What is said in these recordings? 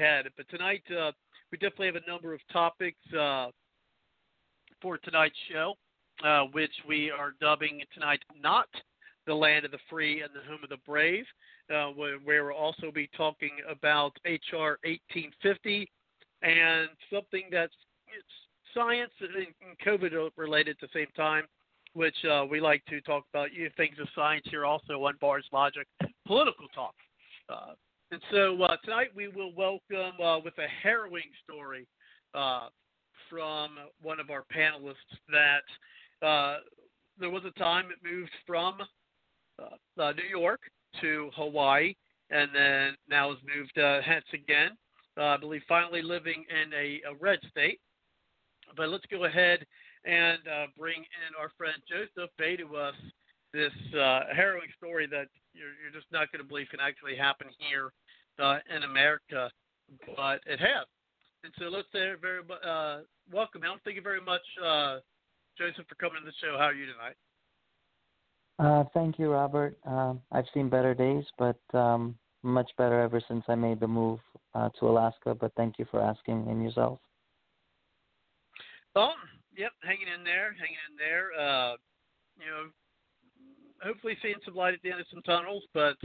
ahead. But tonight, uh, we definitely have a number of topics uh, for tonight's show, uh, which we are dubbing tonight not the land of the free and the home of the brave, uh, where, where we'll also be talking about H.R. 1850 and something that's science and COVID related at the same time which uh, we like to talk about you things of science here also on Bards Logic Political Talk. Uh, and so uh, tonight we will welcome uh, with a harrowing story uh, from one of our panelists that uh, there was a time it moved from uh, uh, New York to Hawaii and then now has moved hence again. I believe finally living in a, a, red state. But let's go ahead and bring in our friend Joseph Bay to us this harrowing story that you're, you're just not going to believe can actually happen here uh, in America, but it has. And so let's say very uh, welcome, Helen. Thank you very much, uh, Joseph, for coming to the show. How are you tonight? Uh, thank you, Robert. Um, I've seen better days, but um, much better ever since I made the move uh, to Alaska. But thank you for asking, and yourself. Um, yep, hanging in there, hanging in there. Uh, you know, hopefully seeing some light at the end of some tunnels, but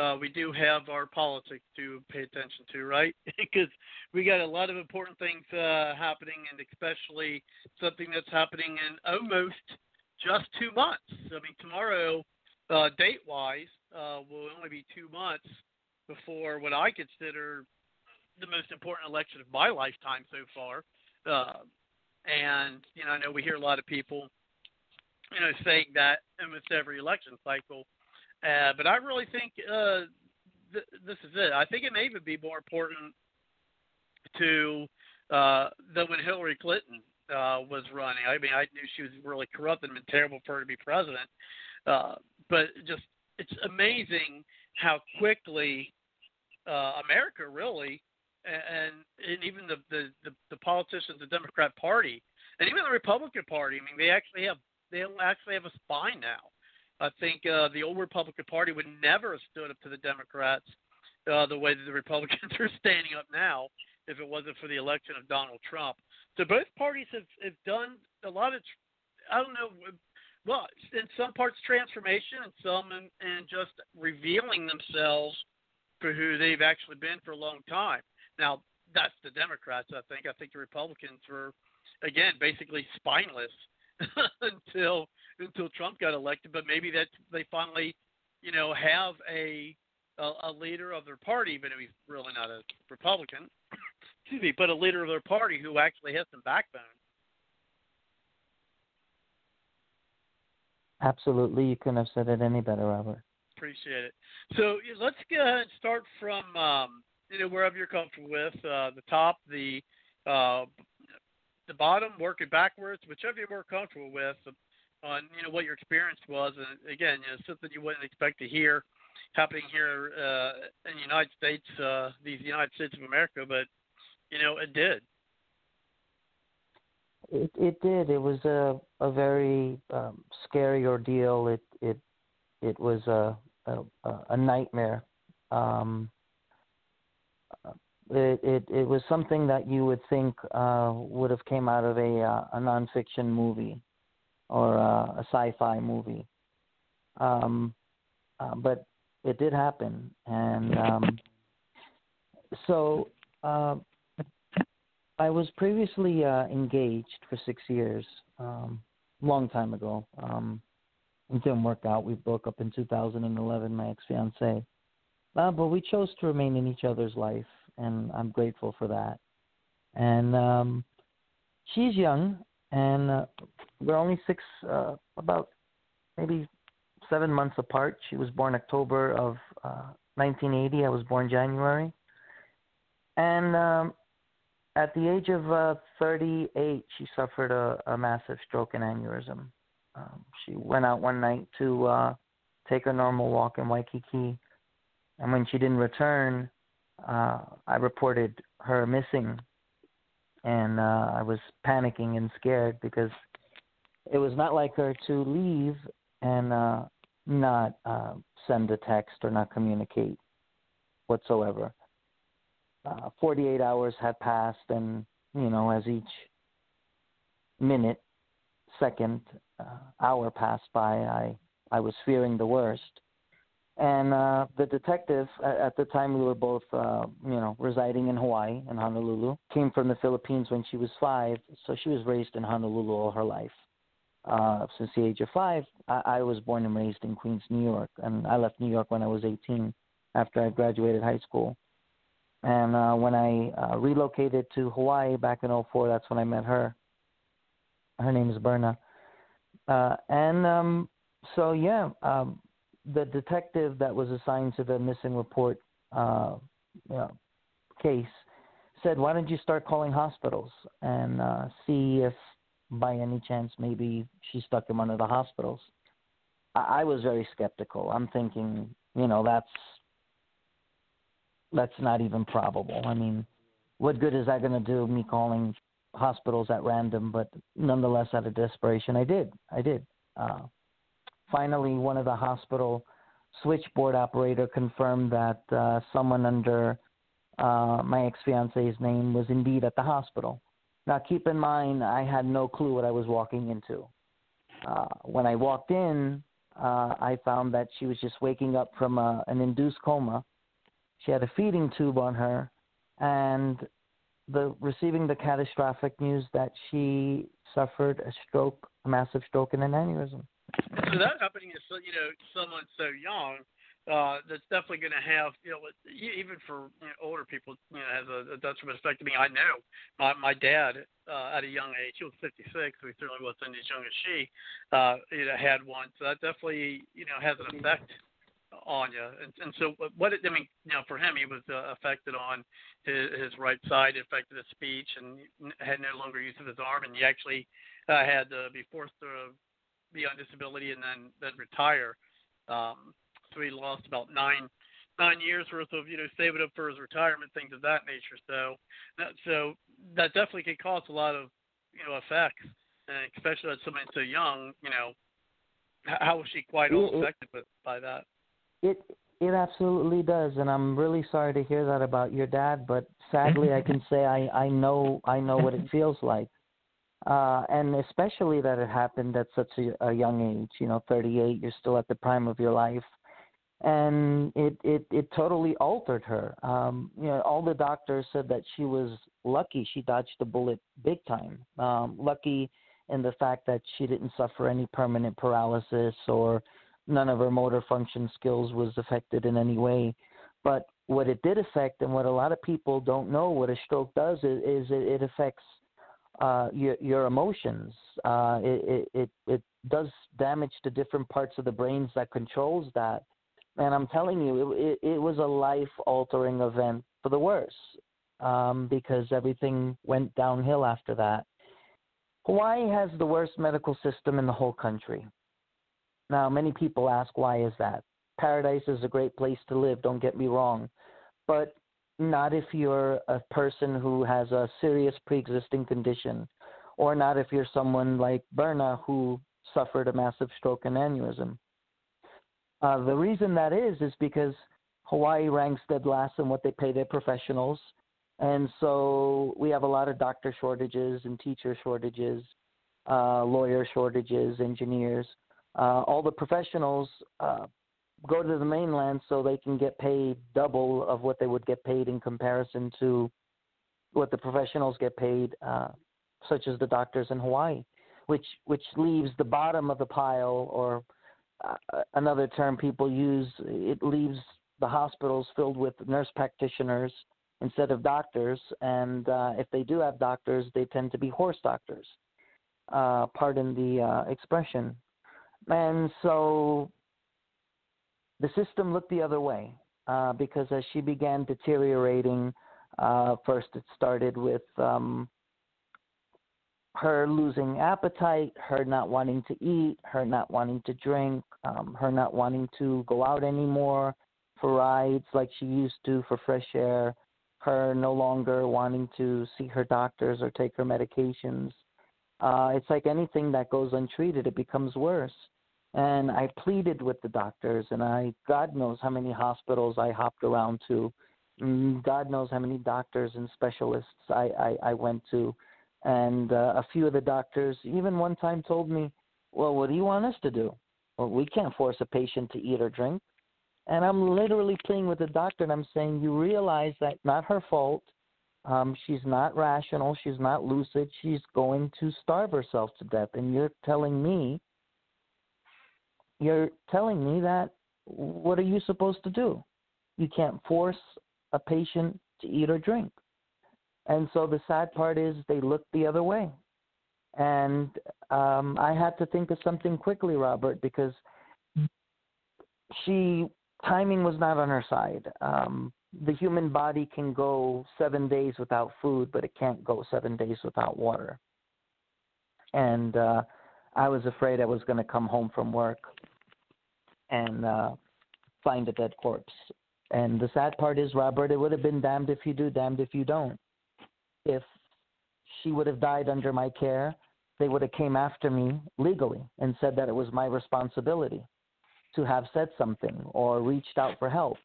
uh, we do have our politics to pay attention to, right? because we got a lot of important things uh, happening, and especially something that's happening in almost just two months. I mean, tomorrow, uh, date wise, uh, will only be two months before what I consider the most important election of my lifetime so far. Uh, and, you know, I know we hear a lot of people, you know, saying that almost every election cycle. Uh, but I really think uh, th- this is it. I think it may even be more important to uh, than when Hillary Clinton uh, was running. I mean, I knew she was really corrupt and been terrible for her to be president. Uh, but just it's amazing how quickly uh, America really, and, and even the, the the the politicians, the Democrat Party, and even the Republican Party. I mean, they actually have they actually have a spine now. I think uh, the old Republican Party would never have stood up to the Democrats uh, the way that the Republicans are standing up now if it wasn't for the election of Donald Trump. So both parties have, have done a lot of, I don't know, well, in some parts transformation and some in just revealing themselves for who they've actually been for a long time. Now, that's the Democrats, I think. I think the Republicans were, again, basically spineless until until Trump got elected. But maybe that they finally, you know, have a a, a leader of their party, but he's really not a Republican, excuse me, but a leader of their party who actually has some backbone. Absolutely, you couldn't have said it any better, Robert. Appreciate it. So let's go ahead and start from um, you know wherever you're comfortable with uh, the top, the uh, the bottom, working backwards, whichever you're more comfortable with, on you know what your experience was, and again, you know something you wouldn't expect to hear happening here uh, in the United States, uh, these United States of America, but you know it did. It it did. It was a a very um, scary ordeal. It it it was a a, a nightmare. Um, it, it it was something that you would think uh, would have came out of a uh, a nonfiction movie or uh, a sci-fi movie. Um, uh, but it did happen, and um, so uh, I was previously uh, engaged for six years, um, long time ago. Um, it didn't work out. We broke up in 2011, my ex-fiance. Uh, but we chose to remain in each other's life, and I'm grateful for that. And um, she's young, and uh, we're only six, uh, about maybe seven months apart. She was born October of uh, 1980. I was born January. And um, at the age of uh, 38, she suffered a, a massive stroke and aneurysm. Um, she went out one night to uh, take a normal walk in Waikiki, and when she didn't return, uh, I reported her missing, and uh, I was panicking and scared because it was not like her to leave and uh, not uh, send a text or not communicate whatsoever. Uh, 48 hours had passed, and you know, as each minute, second, uh, hour passed by, I I was fearing the worst. And uh, the detective, at, the time, we were both, uh, you know, residing in Hawaii in Honolulu. Came from the Philippines when she was five, so she was raised in Honolulu all her life. Uh, since the age of five, I, I was born and raised in Queens, New York, and I left New York when I was 18 after I graduated high school. And uh, when I uh, relocated to Hawaii back in '04, that's when I met her. Her name is Berna. Uh, and um, so, yeah, um, the detective that was assigned to the missing report uh, you know, case said, "Why don't you start calling hospitals and uh, see if, by any chance, maybe she stuck him under the hospitals?" I, I was very skeptical. I'm thinking, you know, that's that's not even probable. I mean, what good is that going to do? Me calling hospitals at random, but nonetheless, out of desperation, I did. I did. Uh, finally, one of the hospital switchboard operator confirmed that uh, someone under uh, my ex fiance's name was indeed at the hospital. Now, keep in mind, I had no clue what I was walking into. Uh, when I walked in, uh, I found that she was just waking up from a, an induced coma. She had a feeding tube on her, and the receiving the catastrophic news that she suffered a stroke, a massive stroke, and an aneurysm. So that happening so- you know someone so young, uh, that's definitely going to have you know even for you know, older people you know has a, a detriment effect. I mean, I know my my dad uh, at a young age, he was 56, so he certainly wasn't as young as she, uh, you know, had one. So that definitely you know has an effect on you. And, and so what it, I mean, you know, for him, he was uh, affected on his, his right side, affected his speech, and had no longer use of his arm, and he actually uh, had to be forced to be on disability and then then retire. Um, so he lost about nine nine years worth of you know saving up for his retirement, things of that nature. So that, so that definitely can cause a lot of you know effects, and especially at someone so young. You know, how was she quite all It- it- affected with, by that? It it absolutely does, and I'm really sorry to hear that about your dad. But sadly, I can say I I know I know what it feels like, uh, and especially that it happened at such a, a young age. You know, 38. You're still at the prime of your life, and it it it totally altered her. Um, you know, all the doctors said that she was lucky. She dodged the bullet big time. Um, lucky in the fact that she didn't suffer any permanent paralysis or none of her motor function skills was affected in any way. But what it did affect, and what a lot of people don't know, what a stroke does is, is it, it affects uh, your your emotions. Uh, it, it it does damage to different parts of the brains that controls that. And I'm telling you, it, it, it was a life altering event for the worse um, because everything went downhill after that. Hawaii has the worst medical system in the whole country. Now, many people ask, why is that? Paradise is a great place to live, don't get me wrong, but not if you're a person who has a serious pre existing condition, or not if you're someone like Berna who suffered a massive stroke and aneurysm. Uh, the reason that is, is because Hawaii ranks dead last in what they pay their professionals. And so we have a lot of doctor shortages and teacher shortages, uh, lawyer shortages, engineers uh, all the professionals uh, go to the mainland so they can get paid double of what they would get paid in comparison to what the professionals get paid, uh, such as the doctors in Hawaii, which which leaves the bottom of the pile, or uh, another term people use, it leaves the hospitals filled with nurse practitioners instead of doctors, and uh, if they do have doctors, they tend to be horse doctors. Uh, pardon the uh, expression. And so the system looked the other way uh, because as she began deteriorating, uh, first it started with um, her losing appetite, her not wanting to eat, her not wanting to drink, um, her not wanting to go out anymore for rides like she used to for fresh air, her no longer wanting to see her doctors or take her medications. Uh, it's like anything that goes untreated, it becomes worse. And I pleaded with the doctors, and I, God knows how many hospitals I hopped around to. Mm, God knows how many doctors and specialists I, I, I went to. And uh, a few of the doctors, even one time, told me, Well, what do you want us to do? Well, we can't force a patient to eat or drink. And I'm literally pleading with the doctor, and I'm saying, You realize that not her fault. Um, she's not rational. She's not lucid. She's going to starve herself to death. And you're telling me, you're telling me that what are you supposed to do? You can't force a patient to eat or drink. And so the sad part is they look the other way. and um, I had to think of something quickly, Robert, because she timing was not on her side. Um, the human body can go seven days without food, but it can't go seven days without water. And uh, I was afraid I was going to come home from work and uh, find a dead corpse. And the sad part is, Robert, it would have been damned if you do, damned if you don't. If she would have died under my care, they would have came after me legally and said that it was my responsibility to have said something or reached out for help.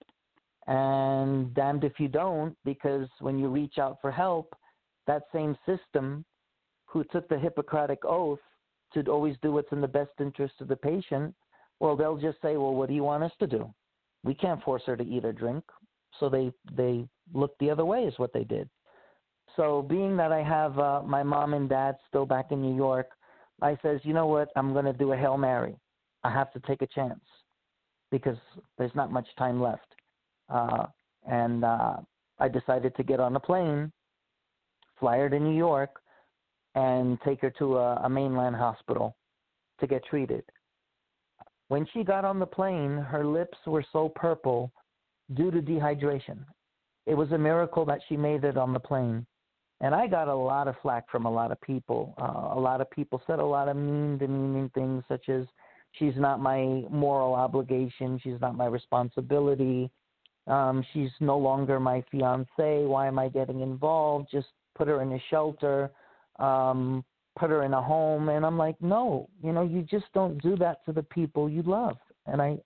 And damned if you don't, because when you reach out for help, that same system who took the Hippocratic oath to always do what's in the best interest of the patient, well, they'll just say, well, what do you want us to do? We can't force her to eat or drink. So they, they looked the other way, is what they did. So, being that I have uh, my mom and dad still back in New York, I says, you know what? I'm going to do a hail mary. I have to take a chance because there's not much time left. Uh, and uh, I decided to get on a plane, fly her to New York, and take her to a, a mainland hospital to get treated. When she got on the plane, her lips were so purple due to dehydration. It was a miracle that she made it on the plane. And I got a lot of flack from a lot of people. Uh, a lot of people said a lot of mean, demeaning things, such as, she's not my moral obligation, she's not my responsibility, um, she's no longer my fiance, why am I getting involved? Just put her in a shelter, um, put her in a home. And I'm like, no, you know, you just don't do that to the people you love. And I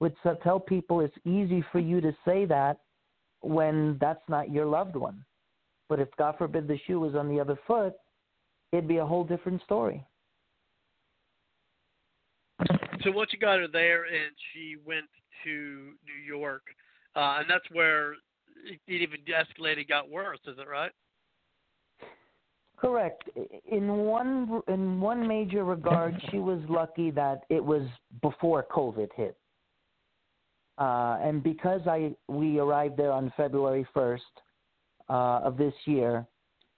would tell people it's easy for you to say that when that's not your loved one. But if God forbid the shoe was on the other foot, it'd be a whole different story. So once you got her there, and she went to New York, uh, and that's where it even escalated, got worse. Is it right? Correct. In one in one major regard, she was lucky that it was before COVID hit, uh, and because I we arrived there on February first uh, of this year,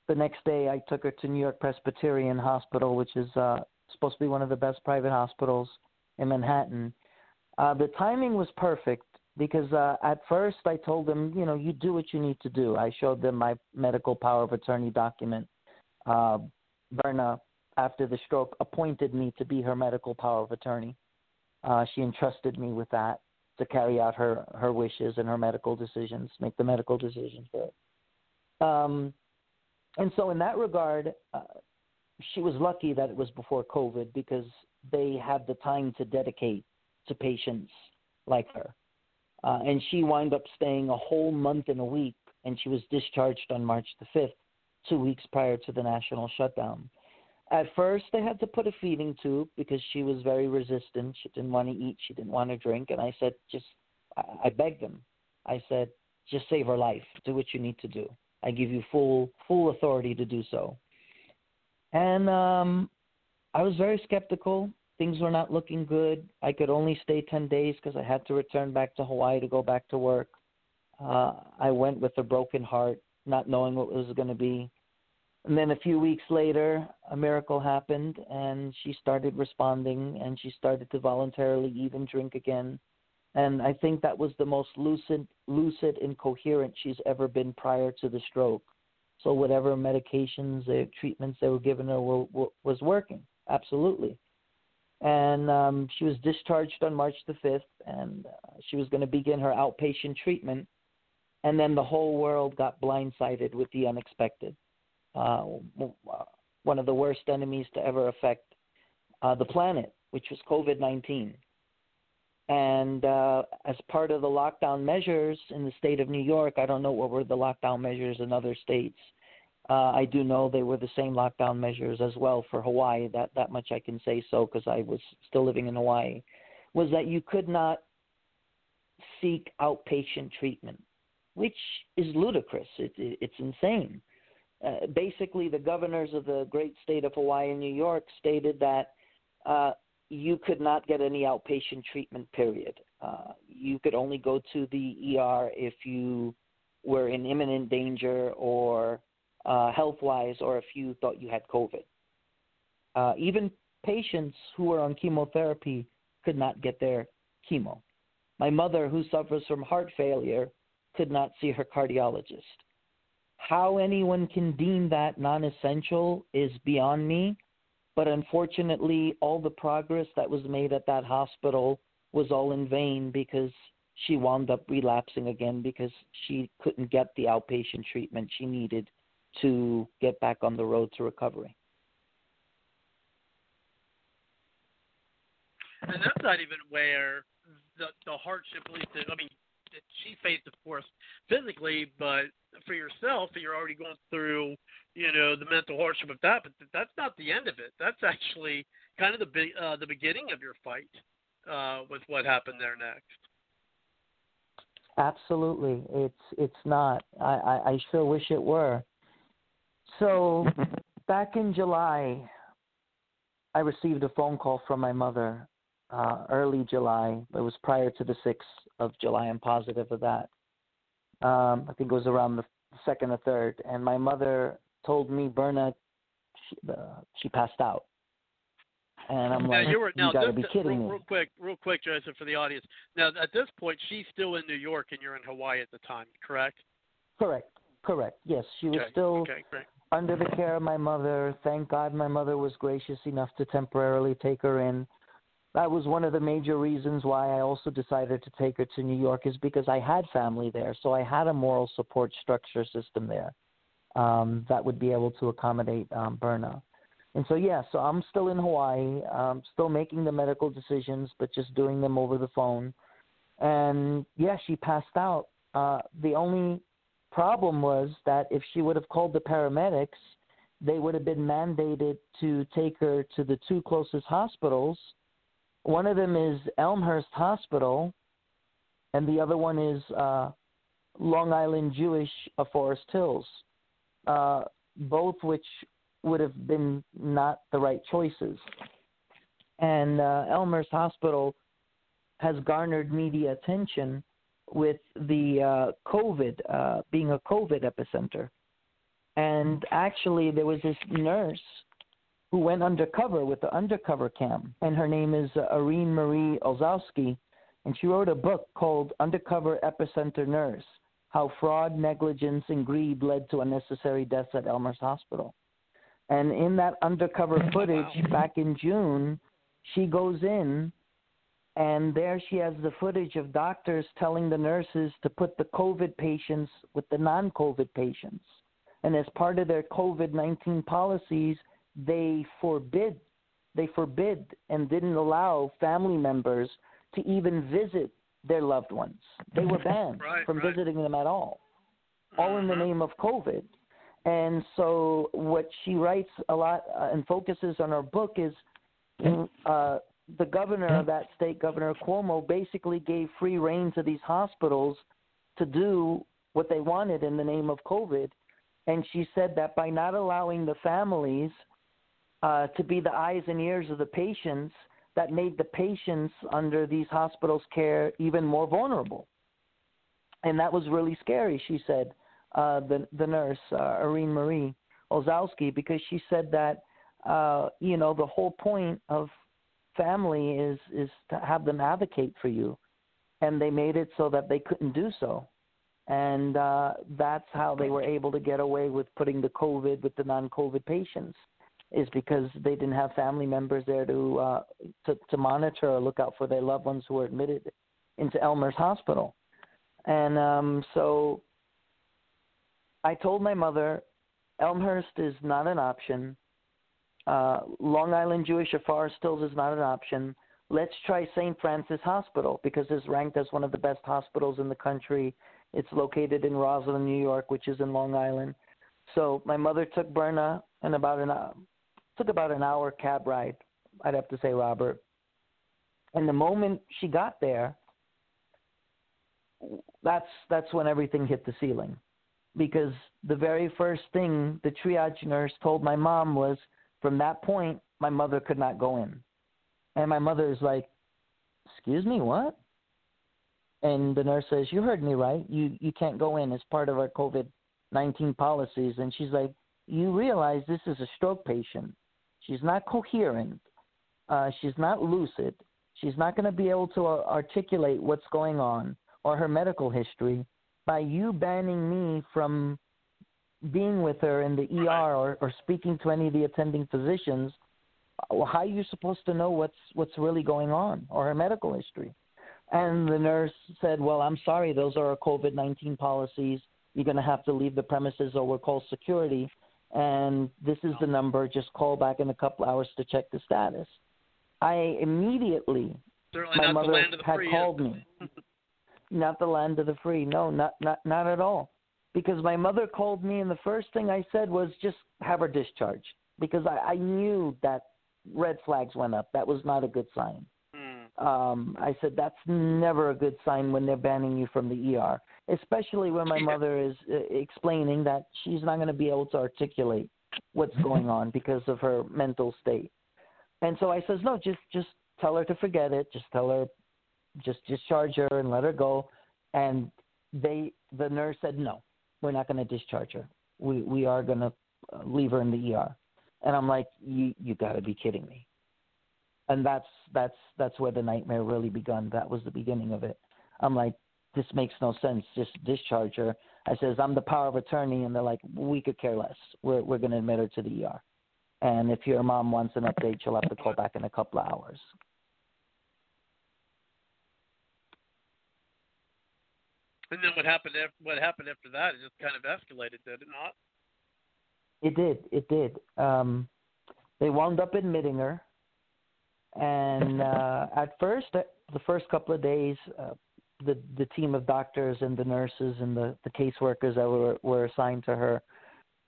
the next day I took her to New York Presbyterian Hospital, which is uh, supposed to be one of the best private hospitals in Manhattan. Uh, the timing was perfect because uh, at first I told them, you know, you do what you need to do. I showed them my medical power of attorney document. Uh, after the stroke, appointed me to be her medical power of attorney. Uh, she entrusted me with that to carry out her her wishes and her medical decisions, make the medical decisions for it. Um, and so, in that regard, uh, she was lucky that it was before COVID because they had the time to dedicate to patients like her. Uh, and she wound up staying a whole month and a week, and she was discharged on March the 5th, two weeks prior to the national shutdown. At first, they had to put a feeding tube because she was very resistant. She didn't want to eat, she didn't want to drink. And I said, just, I, begged them. I said, just save her life. Do what you need to do. I give you full full authority to do so. And um, I was very skeptical. Things were not looking good. I could only stay 10 days because I had to return back to Hawaii to go back to work. Uh, I went with a broken heart, not knowing what was going to be. And then a few weeks later, a miracle happened, and she started responding, and she started to voluntarily even drink again. And I think that was the most lucid, lucid and coherent she's ever been prior to the stroke. So whatever medications, the treatments they were giving her were, were, was working absolutely. And um, she was discharged on March the 5th, and uh, she was going to begin her outpatient treatment. And then the whole world got blindsided with the unexpected. Uh, one of the worst enemies to ever affect uh, the planet, which was COVID 19. And uh, as part of the lockdown measures in the state of New York, I don't know what were the lockdown measures in other states. Uh, I do know they were the same lockdown measures as well for Hawaii. That that much I can say so because I was still living in Hawaii. Was that you could not seek outpatient treatment, which is ludicrous. It, it, it's insane. Uh, basically, the governors of the great state of Hawaii and New York stated that uh, you could not get any outpatient treatment, period. Uh, you could only go to the ER if you were in imminent danger or uh, health wise or if you thought you had COVID. Uh, even patients who were on chemotherapy could not get their chemo. My mother, who suffers from heart failure, could not see her cardiologist. How anyone can deem that non essential is beyond me, but unfortunately, all the progress that was made at that hospital was all in vain because she wound up relapsing again because she couldn't get the outpatient treatment she needed to get back on the road to recovery. And that's not even where the the hardship, at least, I mean, she faced, of course, physically, but for yourself, you're already going through, you know, the mental hardship of that. But that's not the end of it. That's actually kind of the be- uh, the beginning of your fight uh, with what happened there next. Absolutely, it's it's not. I, I, I sure wish it were. So back in July, I received a phone call from my mother. Uh, early July. It was prior to the sixth of July. I'm positive of that. Um, I think it was around the second or third. And my mother told me, Berna, she, uh, she passed out. And I'm now like, you were now gotta this, be kidding real, me. real quick, real quick, Joseph, for the audience. Now at this point, she's still in New York and you're in Hawaii at the time, correct? Correct. Correct. Yes, she was okay. still okay, under the care of my mother. Thank God my mother was gracious enough to temporarily take her in. That was one of the major reasons why I also decided to take her to New York is because I had family there. So I had a moral support structure system there um, that would be able to accommodate um, Berna. And so, yeah, so I'm still in Hawaii, um, still making the medical decisions, but just doing them over the phone. And yeah, she passed out. Uh, the only problem was that if she would have called the paramedics, they would have been mandated to take her to the two closest hospitals. One of them is Elmhurst Hospital, and the other one is uh, Long Island Jewish of Forest Hills, uh, both which would have been not the right choices. And uh, Elmhurst Hospital has garnered media attention with the uh, COVID uh, being a COVID epicenter. And actually, there was this nurse who went undercover with the undercover cam, and her name is uh, Irene Marie Olszewski, and she wrote a book called Undercover Epicenter Nurse: How Fraud, Negligence, and Greed Led to Unnecessary Deaths at Elmhurst Hospital. And in that undercover footage back in June, she goes in and there she has the footage of doctors telling the nurses to put the COVID patients with the non COVID patients. And as part of their COVID 19 policies, they forbid, they forbid and didn't allow family members to even visit their loved ones. They were banned Right, from right. visiting them at all, all in the Mhm. name of COVID. And so, what she writes a lot uh, and focuses on her book is uh, the governor of that state, Governor Cuomo, basically gave free rein to these hospitals to do what they wanted in the name of COVID. And she said that by not allowing the families uh, to be the eyes and ears of the patients, that made the patients under these hospitals' care even more vulnerable. And that was really scary, she said, uh, the, the nurse, uh, Irene Marie Olszewski, because she said that, uh, you know, the whole point of family is is to have them advocate for you. And they made it so that they couldn't do so. And uh that's how they were able to get away with putting the covid with the non-covid patients is because they didn't have family members there to uh to, to monitor or look out for their loved ones who were admitted into Elmhurst hospital and um so I told my mother Elmhurst is not an option uh, Long Island Jewish or Forest Hills is not an option. Let's try St. Francis Hospital because it's ranked as one of the best hospitals in the country. It's located in Roslyn, New York, which is in Long Island. So my mother took Berna and about an hour, took about an hour cab ride. I'd have to say, Robert. And the moment she got there, that's that's when everything hit the ceiling, because the very first thing the triage nurse told my mom was, from that point, my mother could not go in. And my mother is like, Excuse me, what? And the nurse says, You heard me right. You you can't go in as part of our COVID nineteen policies and she's like, You realize this is a stroke patient. She's not coherent. Uh, she's not lucid. She's not going to be able to uh, articulate what's going on or her medical history by you banning me from being with her in the ER or, or speaking to any of the attending physicians. How are you supposed to know what's what's really going on or her medical history? And the nurse said, "Well, I'm sorry, those are our COVID-19 policies. You're going to have to leave the premises, or we'll call security. And this is the number. Just call back in a couple hours to check the status." I immediately Certainly my not mother the land of the had free. called me. not the land of the free. No, not not not at all. Because my mother called me, and the first thing I said was just have her discharged because I, I knew that red flags went up. That was not a good sign. Hmm. Um, I said that's never a good sign when they're banning you from the ER, especially when my mother is uh, explaining that she's not going to be able to articulate what's going on because of her mental state. And so I says, no, just just tell her to forget it. Just tell her, just discharge her and let her go. And they, the nurse said, no, we're not going to discharge her. We we are going to leave her in the ER. And I'm like, you you got to be kidding me. And that's that's that's where the nightmare really begun. That was the beginning of it. I'm like, this makes no sense. Just discharge her. I says, I'm the power of attorney, and they're like, we could care less. We're we're going to admit her to the ER. And if your mom wants an update, she'll have to call back in a couple of hours. And then what happened? After, what happened after that? It just kind of escalated, did it not? It did. It did. Um, they wound up admitting her, and uh, at first, the first couple of days, uh, the the team of doctors and the nurses and the the caseworkers that were were assigned to her,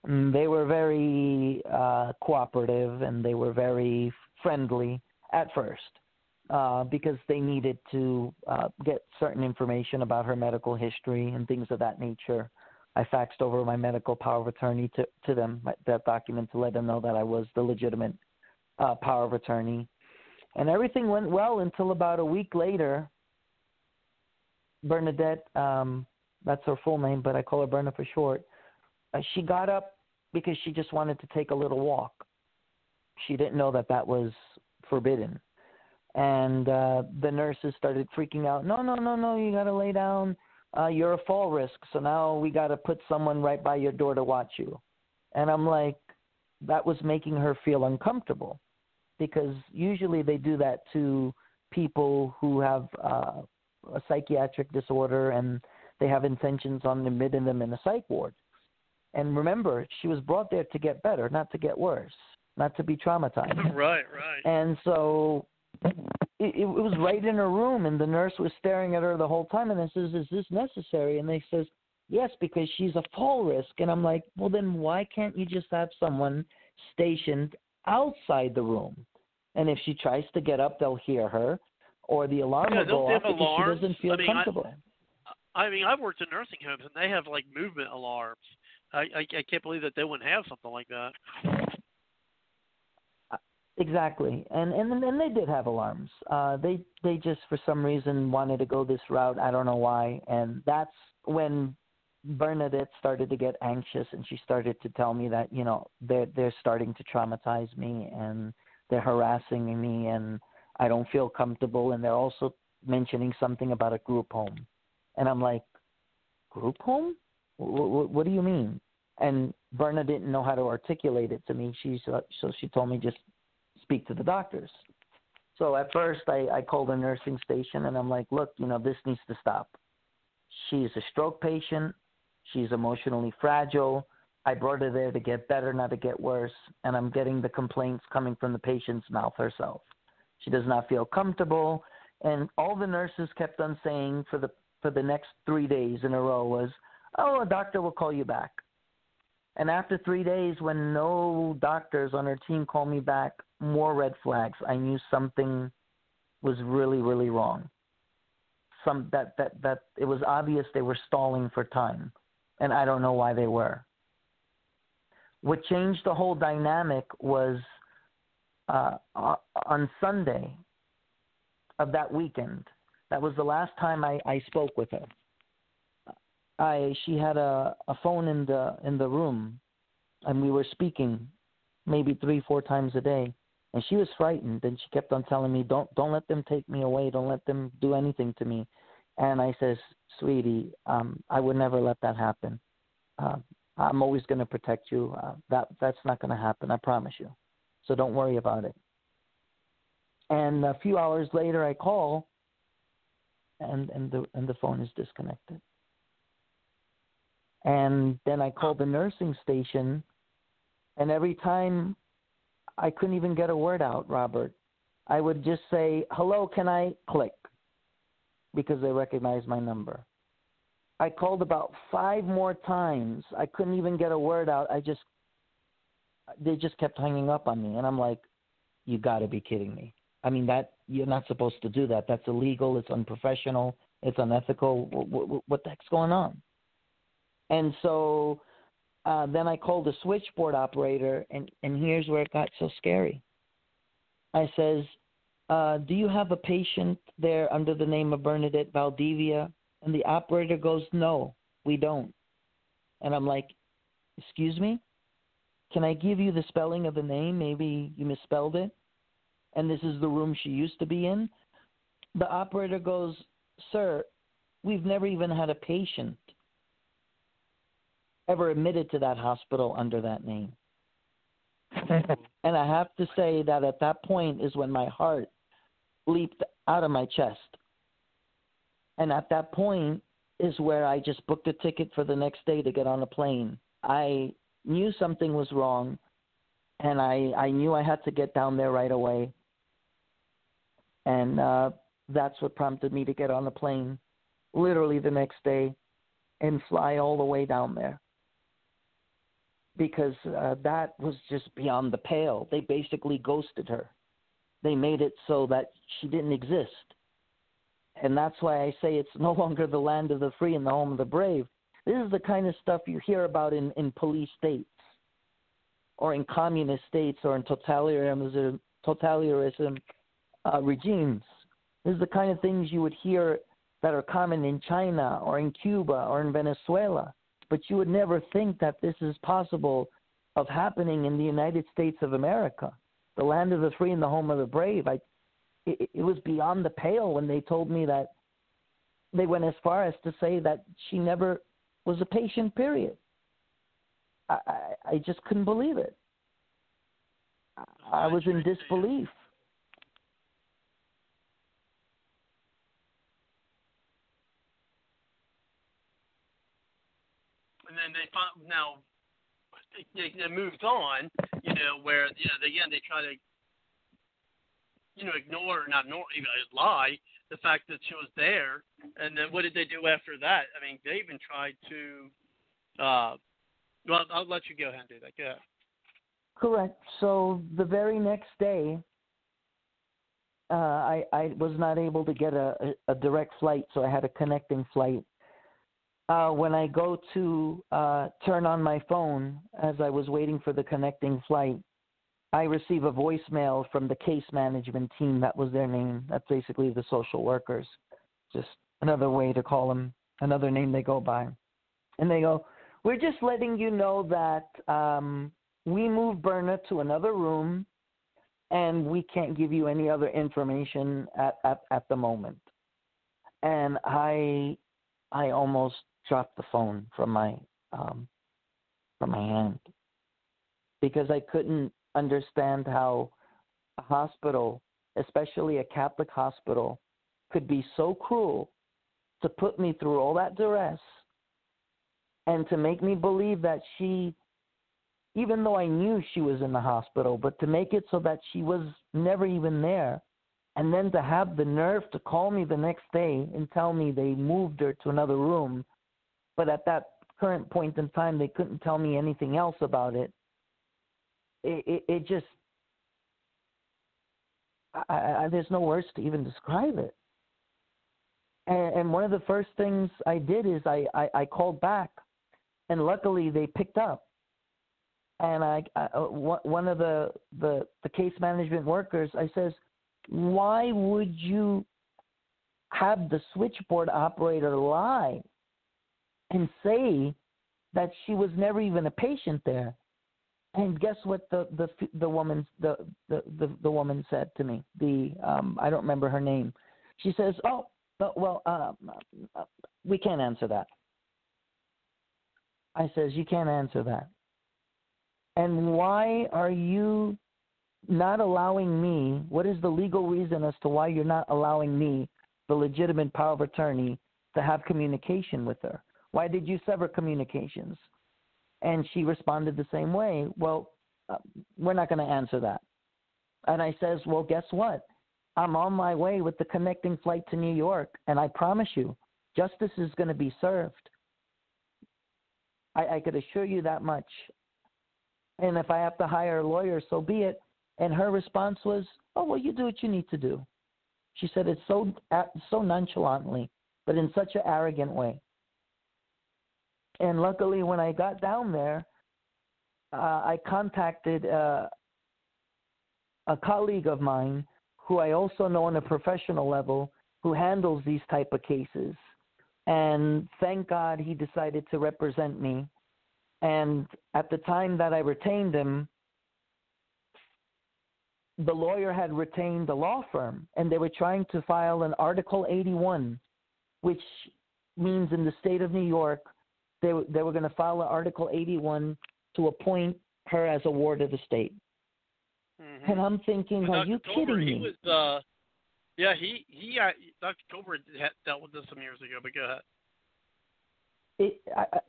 mm, they were very uh, cooperative and they were very friendly at first. Uh, because they needed to uh, get certain information about her medical history and things of that nature. I faxed over my medical power of attorney to, to them, that document, to let them know that I was the legitimate uh, power of attorney. And everything went well until about a week later. Bernadette, um, that's her full name, but I call her Berna for short. Uh, she got up because she just wanted to take a little walk. She didn't know that that was forbidden and uh the nurses started freaking out no no no no you got to lay down uh you're a fall risk so now we got to put someone right by your door to watch you and i'm like that was making her feel uncomfortable because usually they do that to people who have uh a psychiatric disorder and they have intentions on admitting them in a psych ward and remember she was brought there to get better not to get worse not to be traumatized Right, right. and so it, it was right in her room, and the nurse was staring at her the whole time. And I says, "Is this necessary?" And they says, "Yes, because she's a fall risk." And I'm like, "Well, then why can't you just have someone stationed outside the room? And if she tries to get up, they'll hear her, or the alarm Yeah, will go off because alarms? she doesn't feel I mean, I- comfortable." I mean, I've worked in nursing homes, and they have like movement alarms. I, I I can't believe that they wouldn't have something like that. Exactly, and and and they did have alarms. Uh, they they just for some reason wanted to go this route. I don't know why, and that's when Bernadette started to get anxious, and she started to tell me that you know they're they're starting to traumatize me, and they're harassing me, and I don't feel comfortable, and they're also mentioning something about a group home, and I'm like, group home? What, what do you mean? And Berna didn't know how to articulate it to me. She so she told me just speak to the doctors. So at first I, I called the nursing station and I'm like, look, you know, this needs to stop. She's a stroke patient. She's emotionally fragile. I brought her there to get better, not to get worse. And I'm getting the complaints coming from the patient's mouth herself. She does not feel comfortable. And all the nurses kept on saying for the for the next three days in a row was, Oh, a doctor will call you back. And after three days, when no doctors on her team called me back, more red flags. I knew something was really, really wrong. Some that that that it was obvious they were stalling for time, and I don't know why they were. What changed the whole dynamic was uh, on Sunday of that weekend. That was the last time I, I spoke with her. I she had a, a phone in the in the room, and we were speaking maybe three, four times a day. And she was frightened, and she kept on telling me, "Don't, don't let them take me away. Don't let them do anything to me." And I says, "Sweetie, um, I would never let that happen. Uh, I'm always going to protect you. Uh, that, that's not going to happen. I promise you. So don't worry about it." And a few hours later, I call, and and the and the phone is disconnected. And then I called the nursing station, and every time I couldn't even get a word out, Robert. I would just say, "Hello, can I click?" because they recognized my number. I called about 5 more times. I couldn't even get a word out. I just they just kept hanging up on me and I'm like, "You got to be kidding me." I mean, that you're not supposed to do that. That's illegal, it's unprofessional, it's unethical. What, what the heck's going on? And so uh, then I called the switchboard operator, and, and here's where it got so scary. I says, uh, "Do you have a patient there under the name of Bernadette Valdivia?" And the operator goes, "No, we don't." And I'm like, "Excuse me? Can I give you the spelling of the name? Maybe you misspelled it." And this is the room she used to be in. The operator goes, "Sir, we've never even had a patient ever admitted to that hospital under that name. and I have to say that at that point is when my heart leaped out of my chest. And at that point is where I just booked a ticket for the next day to get on a plane. I knew something was wrong and I, I knew I had to get down there right away. And uh, that's what prompted me to get on the plane literally the next day and fly all the way down there because uh, that was just beyond the pale. They basically ghosted her. They made it so that she didn't exist. And that's why I say it's no longer the land of the free and the home of the brave. This is the kind of stuff you hear about in, in police states or in communist states or in totalitarianism, totalitarianism uh, regimes. This is the kind of things you would hear that are common in China or in Cuba or in Venezuela but you would never think that this is possible of happening in the United States of America, the land of the free and the home of the brave. I, it, it was beyond the pale when they told me that they went as far as to say that she never was a patient. Period. I, I, I just couldn't believe it. I was in disbelief. and then they find now they, it moves on, you know, where you know again they try to you know ignore or not ignore even lie the fact that she was there, and then what did they do after that? I mean, they even tried to. Uh, well, I'll let you go ahead and do that. Yeah. Correct. So the very next day, uh, I I was not able to get a, a, a direct flight, so I had a connecting flight uh, when I go to uh, turn on my phone as I was waiting for the connecting flight, I receive a voicemail from the case management team. That was their name. That's basically the social workers. Just another way to call them, another name they go by. And they go, We're just letting you know that um, we moved Berna to another room and we can't give you any other information at, at, at the moment. And I I almost dropped the phone from my um, from my hand because I couldn't understand how a hospital, especially a Catholic hospital, could be so cruel to put me through all that duress and to make me believe that she even though I knew she was in the hospital, but to make it so that she was never even there, and then to have the nerve to call me the next day and tell me they moved her to another room but at that current point in time, they couldn't tell me anything else about it. It, it, it just, I, I, there's no words to even describe it. And, and one of the first things I did is I, I, I called back, and luckily they picked up. And I, I uh, one of the, the the case management workers, I says, why would you have the switchboard operator lie and say that she was never even a patient there. And guess what the the the woman the the the, the woman said to me? The um I don't remember her name. She says, "Oh, but, well, uh, uh, we can't answer that." I says, "You can't answer that." And why are you not allowing me? What is the legal reason as to why you're not allowing me, the legitimate power of attorney, to have communication with her? Why did you sever communications? And she responded the same way. Well, uh, we're not going to answer that. And I says, well, guess what? I'm on my way with the connecting flight to New York, and I promise you, justice is going to be served. I, I could assure you that much. And if I have to hire a lawyer, so be it. And her response was, "Oh, well, you do what you need to do." She said it so so nonchalantly, but in such an arrogant way. And luckily, when I got down there, uh, I contacted uh, a colleague of mine who I also know on a professional level who handles these type of cases. And thank God he decided to represent me. And at the time that I retained him, the lawyer had retained the law firm and they were trying to file an Article 81, which means in the state of New York, they, they were going to file an Article 81 to appoint her as a ward of the state. Mhm. And I'm thinking, But are Dr. you kidding he me? was, uh, yeah, he he uh, Dr. Culver had dealt with this some years ago. But go ahead. it I, I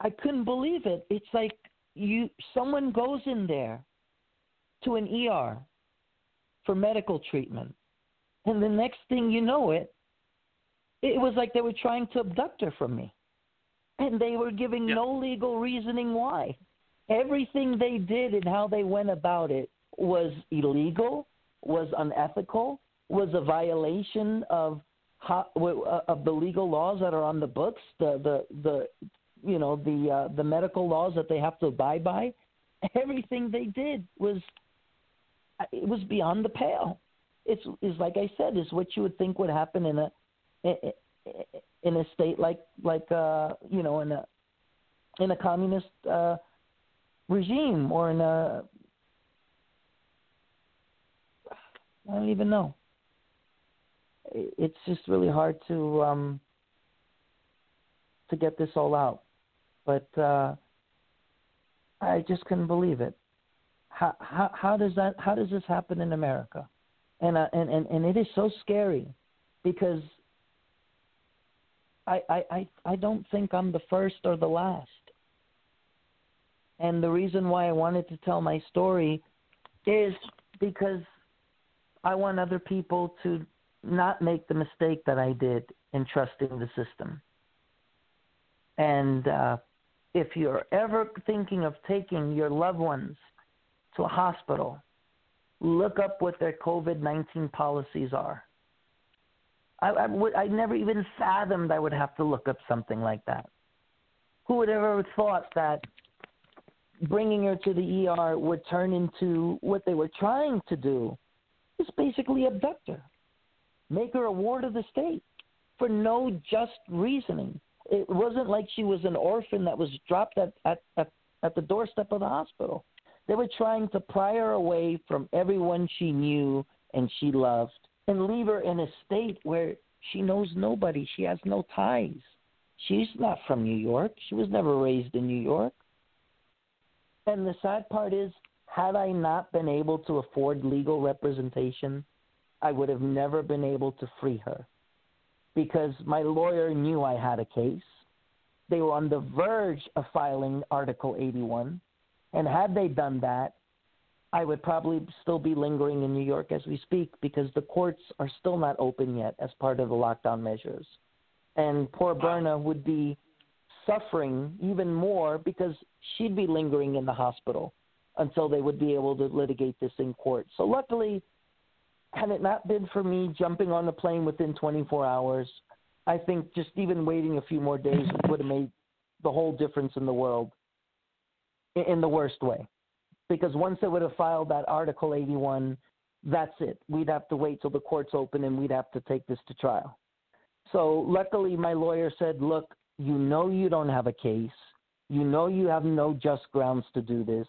I couldn't believe it. It's like you someone goes in there to an ER for medical treatment, and the next thing you know it, it was like they were trying to abduct her from me, and they were giving Yeah. no legal reasoning why. Everything they did and how they went about it was illegal, was unethical, was a violation of uh, of the legal laws that are on the books, the the the you know the uh, the medical laws that they have to abide by. Everything they did was it was beyond the pale. It's is like I said, is what you would think would happen in a in a state like like uh you know in a in a communist uh regime or in a I don't even know. It's just really hard to um to get this all out. But uh I just couldn't believe it. How how how does that how does this happen in America? And uh, and and and it is so scary because I I I don't think I'm the first or the last. And the reason why I wanted to tell my story is because I want other people to not make the mistake that I did in trusting the system. And uh, if you're ever thinking of taking your loved ones to a hospital, look up what their COVID 19 policies are. I, I, would, I never even fathomed I would have to look up something like that. Who would have ever thought that bringing her to the ER would turn into what they were trying to do is basically abduct her, make her a ward of the state for no just reasoning. It wasn't like she was an orphan that was dropped at, at, at, at the doorstep of the hospital. They were trying to pry her away from everyone she knew and she loved and leave her in a state where she knows nobody. She has no ties. She's not from New York. She was never raised in New York. And the sad part is, had I not been able to afford legal representation, I would have never been able to free her because my lawyer knew I had a case. They were on the verge of filing Article 81. And had they done that, I would probably still be lingering in New York as we speak because the courts are still not open yet as part of the lockdown measures. And poor Berna would be suffering even more because she'd be lingering in the hospital until they would be able to litigate this in court. So luckily, had it not been for me jumping on the plane within 24 hours, I think just even waiting a few more days would have made the whole difference in the world in the worst way. Because once they would have filed that Article 81, that's it. We'd have to wait till the courts open and we'd have to take this to trial. So luckily, my lawyer said, look, you know you don't have a case. You know you have no just grounds to do this.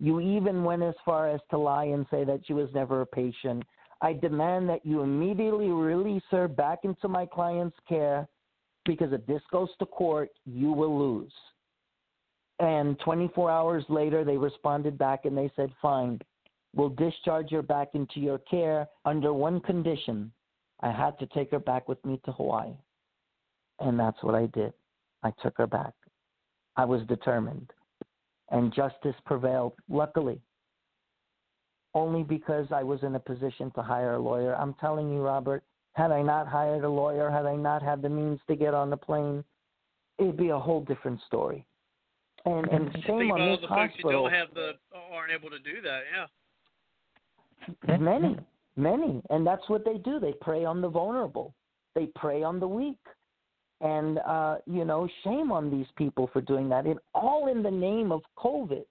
You even went as far as to lie and say that she was never a patient. I demand that you immediately release her back into my client's care because if this goes to court, you will lose. And 24 hours later, they responded back and they said, fine, we'll discharge her back into your care under one condition. I had to take her back with me to Hawaii. And that's what I did. I took her back. I was determined. And justice prevailed, luckily. Only because I was in a position to hire a lawyer. I'm telling you, Robert, had I not hired a lawyer, had I not had the means to get on the plane, it'd be a whole different story. And and shame on this the folks who don't have the aren't able to do that. Yeah. Many, many, and that's what they do. They prey on the vulnerable. They prey on the weak, and uh, you know, shame on these people for doing that. And all in the name of COVID.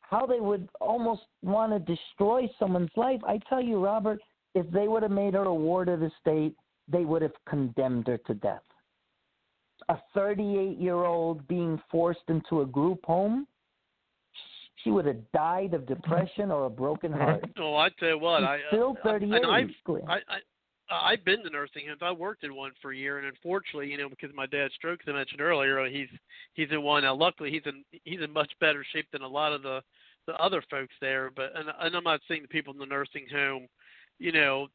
How they would almost want to destroy someone's life. I tell you, Robert, if they would have made her a ward of the state, they would have condemned her to death. A 38 year old being forced into a group home, she would have died of depression or a broken heart. Oh, I tell you what, She's I uh, still I- 38. and I've I, I I've been to nursing homes. I worked in one for a year, and unfortunately, you know, because of my dad's stroke, as I mentioned earlier, he's he's in one now. Luckily, he's in he's in much better shape than a lot of the the other folks there. But and, and I'm not saying the people in the nursing home, you know,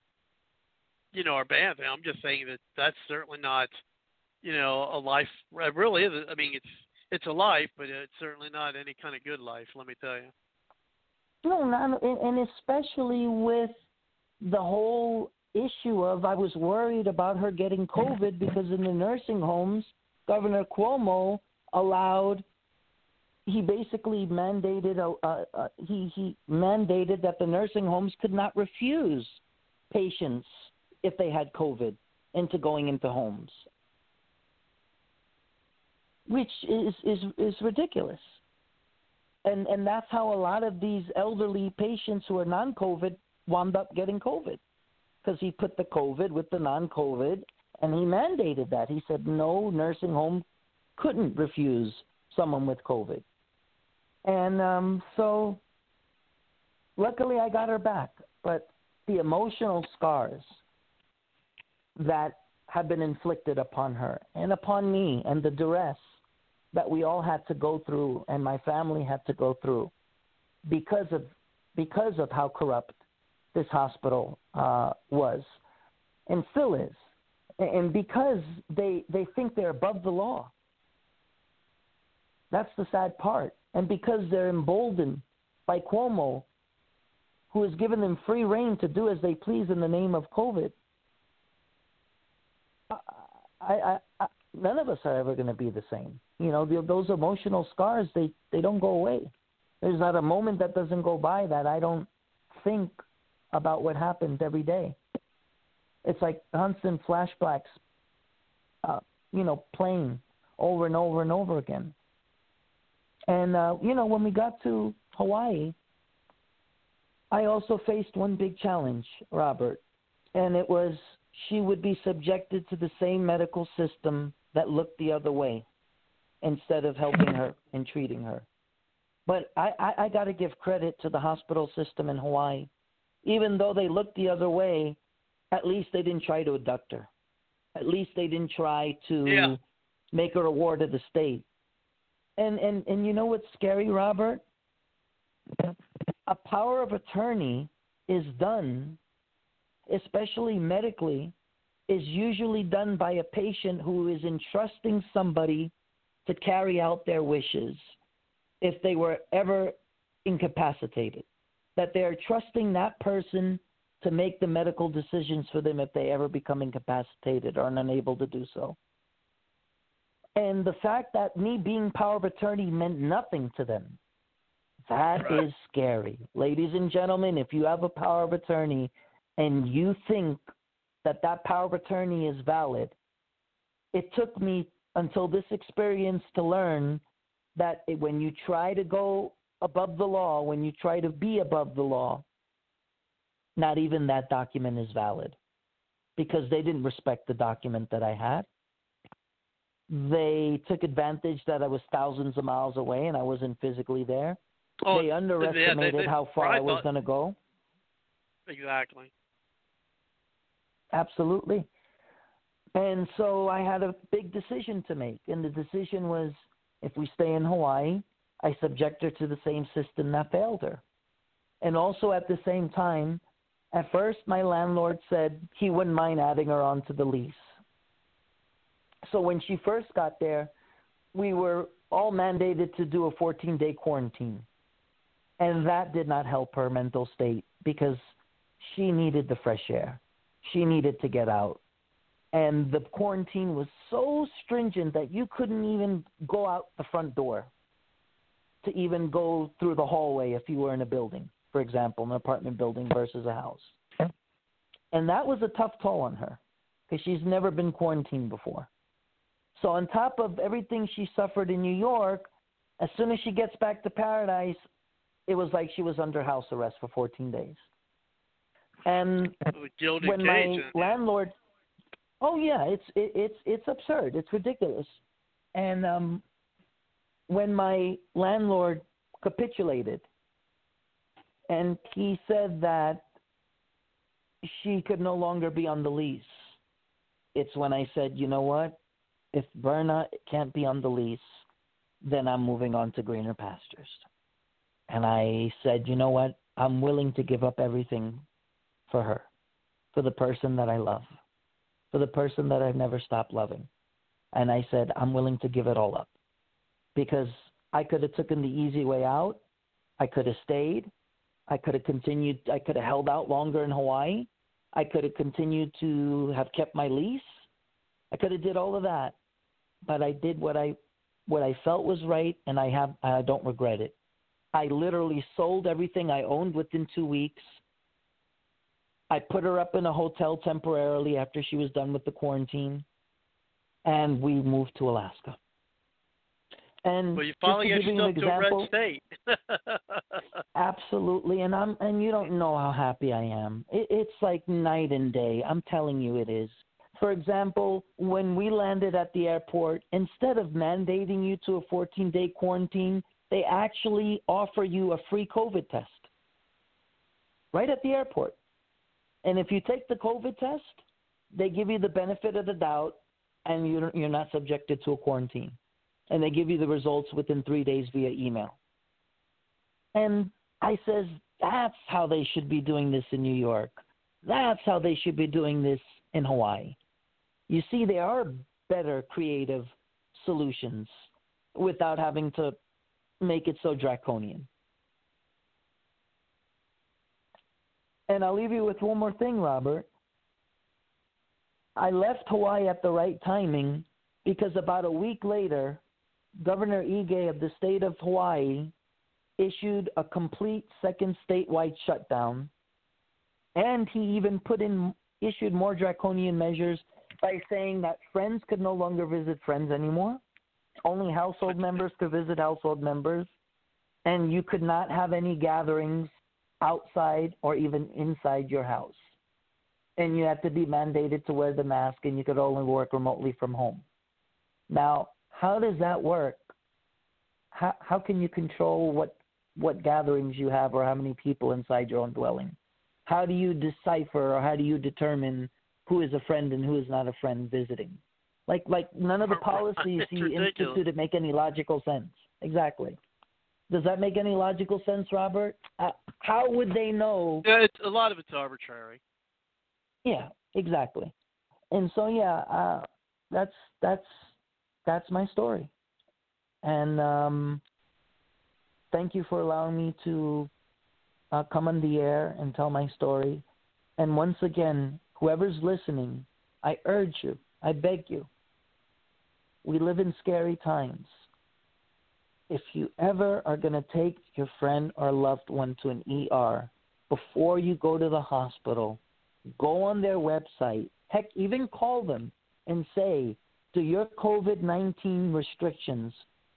you know, are bad. I'm just saying that that's certainly not, you know, a life. It really isn't. I mean, it's it's a life, but it's certainly not any kind of good life. Let me tell you. No, not, and and especially with the whole issue of I was worried about her getting COVID because in the nursing homes, Governor Cuomo allowed. He basically mandated a, a, a he he mandated that the nursing homes could not refuse patients if they had COVID into going into homes, which is is is ridiculous and and that's how a lot of these elderly patients who are non-COVID wound up getting COVID, because he put the COVID with the non-COVID, and he mandated that. He said no nursing home couldn't refuse someone with COVID, and um, so luckily I got her back. But the emotional scars that have been inflicted upon her and upon me, and the duress that we all had to go through and my family had to go through because of because of how corrupt this hospital uh, was and still is. And because they they think they're above the law. That's the sad part. And because they're emboldened by Cuomo who has given them free reign to do as they please in the name of COVID I, I, I none of us are ever going to be the same. You know, the, those emotional scars they they don't go away. There's not a moment that doesn't go by that I don't think about what happened every day. It's like constant flashbacks, uh, you know, playing over and over and over again. And uh, you know, when we got to Hawaii, I also faced one big challenge, Robert, and it was she would be subjected to the same medical system that looked the other way instead of helping her and treating her. But I, I, I got to give credit to the hospital system in Hawaii. Even though they looked the other way, at least they didn't try to abduct her. At least they didn't try to Yeah. make her a ward of the state. And and and you know what's scary, Robert? A power of attorney is done, especially medically, is usually done by a patient who is entrusting somebody to carry out their wishes if they were ever incapacitated. That they're trusting that person to make the medical decisions for them if they ever become incapacitated or unable to do so. And the fact that me being power of attorney meant nothing to them, that is Right. scary. Ladies and gentlemen, if you have a power of attorney and you think that that power of attorney is valid, it took me until this experience to learn that it- when you try to go above the law, when you try to be above the law, not even that document is valid because they didn't respect the document that I had. They took advantage that I was thousands of miles away and I wasn't physically there. Oh, they underestimated they- how far I I was going to go. exactly. Absolutely. And so I had a big decision to make. And the decision was if we stay in Hawaii, I subject her to the same system that failed her. And also at the same time, at first my landlord said he wouldn't mind adding her onto the lease. So when she first got there, we were all mandated to do a 14 day quarantine. And that did not help her mental state because she needed the fresh air. She needed to get out. And the quarantine was so stringent that you couldn't even go out the front door to even go through the hallway if you were in a building, for example, an apartment building versus a house. And that was a tough toll on her because she's never been quarantined before. So, on top of everything she suffered in New York, as soon as she gets back to paradise, it was like she was under house arrest for 14 days. And when my landlord oh yeah it's it, it's it's absurd. It's ridiculous. And um when my landlord capitulated and he said that she could no longer be on the lease it's when i said you know what? If berna can't be on the lease then i'm moving on to greener pastures. And i said you know what? I'm willing to give up everything for her for the person that i love for the person that I've never stopped loving. And I said, I'm willing to give it all up because I could have taken the easy way out. I could have stayed. I could have continued. I could have held out longer in Hawaii. I could have continued to have kept my lease. I could have did all of that, but I did what I what I felt was right, and I have I don't regret it. I literally sold everything I owned within two weeks. I put her up in a hotel temporarily after she was done with the quarantine, and we moved to Alaska. And Well, you finally got give you an yourself to a example, red state. absolutely, and I'm and you don't know how happy I am. It, it's like night and day. I'm telling you, it is. For example, when we landed at the airport, instead of mandating you to a 14 day quarantine, they actually offer you a free COVID test right at the airport. And if you take the COVID test, they give you the benefit of the doubt and you're, you're not subjected to a quarantine. And they give you the results within three days via email. And I says, that's how they should be doing this in New York. That's how they should be doing this in Hawaii. You see, there are better creative solutions without having to make it so draconian. And I'll leave you with one more thing, Robert. I left Hawaii at the right timing because about a week later, Governor Ige of the state of Hawaii issued a complete second statewide shutdown, and he even put in issued more draconian measures by saying that friends could no longer visit friends anymore. Only household members could visit household members, and you could not have any gatherings outside or even inside your house. And you have to be mandated to wear the mask, and you could only work remotely from home. Now, how does that work? How, how can you control what, what gatherings you have or how many people inside your own dwelling? How do you decipher or how do you determine who is a friend and who is not a friend visiting? Like, like none of the policies he instituted make any logical sense. Exactly. Does that make any logical sense, Robert? Uh, how would they know? yeah, it's, a lot of it's arbitrary. Yeah, exactly. And so yeah, uh, that's that's that's my story. And um, thank you for allowing me to uh, come on the air and tell my story. And once again, whoever's listening, I urge you, I beg you. We live in scary times. If you ever are going to take your friend or loved one to an ER, before you go to the hospital, go on their website, heck, even call them and say, do your COVID 19 restrictions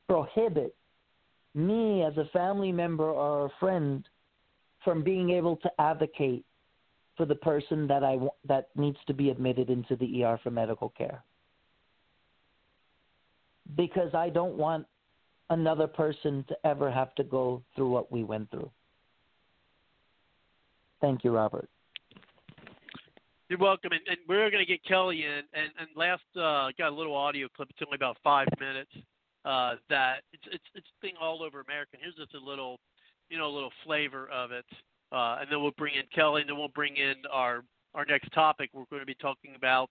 prohibit me as a family member or a friend from being able to advocate for the person that I that needs to be admitted into the ER for medical care? because I don't want another person to ever have to go through what we went through. Thank you, Robert. You're welcome, and, and we're going to get Kelly in. And, and last, uh, got a little audio clip. It's only about five minutes. Uh, that it's it's thing all over America. And here's just a little, you know, a little flavor of it. Uh, and then we'll bring in Kelly, and then we'll bring in our our next topic. We're going to be talking about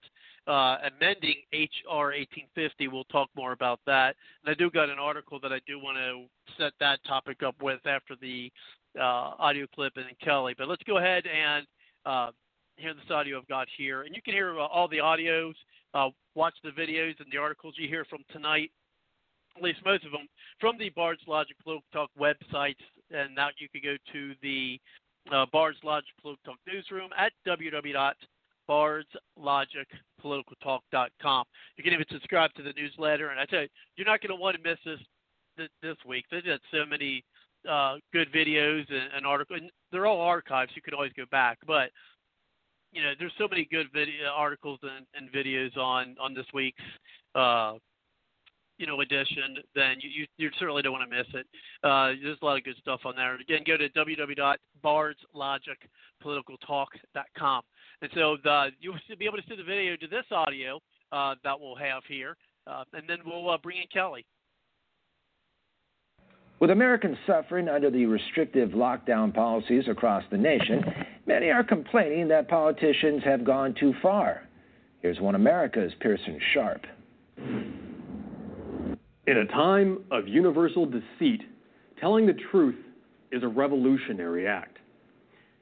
uh, amending HR 1850. We'll talk more about that. And I do got an article that I do want to set that topic up with after the uh, audio clip and Kelly. But let's go ahead and uh, hear this audio I've got here. And you can hear uh, all the audios, uh, watch the videos and the articles you hear from tonight, at least most of them, from the Bards Logic Political Talk websites. And now you can go to the uh, Bards Logic Political Talk newsroom at www.bardslogicpoliticaltalk.com. You can even subscribe to the newsletter. And I tell you, you're not going to want to miss this this, this week. They've got so many uh, good videos and, and articles. And they're all archives. You can always go back, but you know, there's so many good video articles and, and videos on on this week's uh, you know edition. Then you, you you certainly don't want to miss it. Uh, there's a lot of good stuff on there. Again, go to www.bardslogicpoliticaltalk.com, and so the, you'll be able to see the video to this audio uh, that we'll have here, uh, and then we'll uh, bring in Kelly. With Americans suffering under the restrictive lockdown policies across the nation, many are complaining that politicians have gone too far. Here's one America's Pearson Sharp. In a time of universal deceit, telling the truth is a revolutionary act.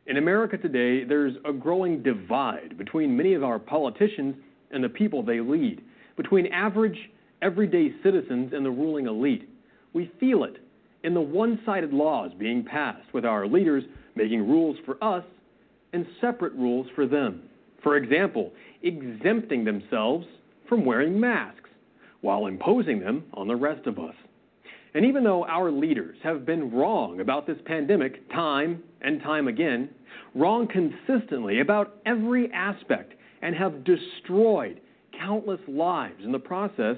In America today, there's a growing divide between many of our politicians and the people they lead, between average, everyday citizens and the ruling elite. We feel it in the one sided laws being passed, with our leaders making rules for us and separate rules for them. For example, exempting themselves from wearing masks while imposing them on the rest of us. And even though our leaders have been wrong about this pandemic time and time again, wrong consistently about every aspect, and have destroyed countless lives in the process,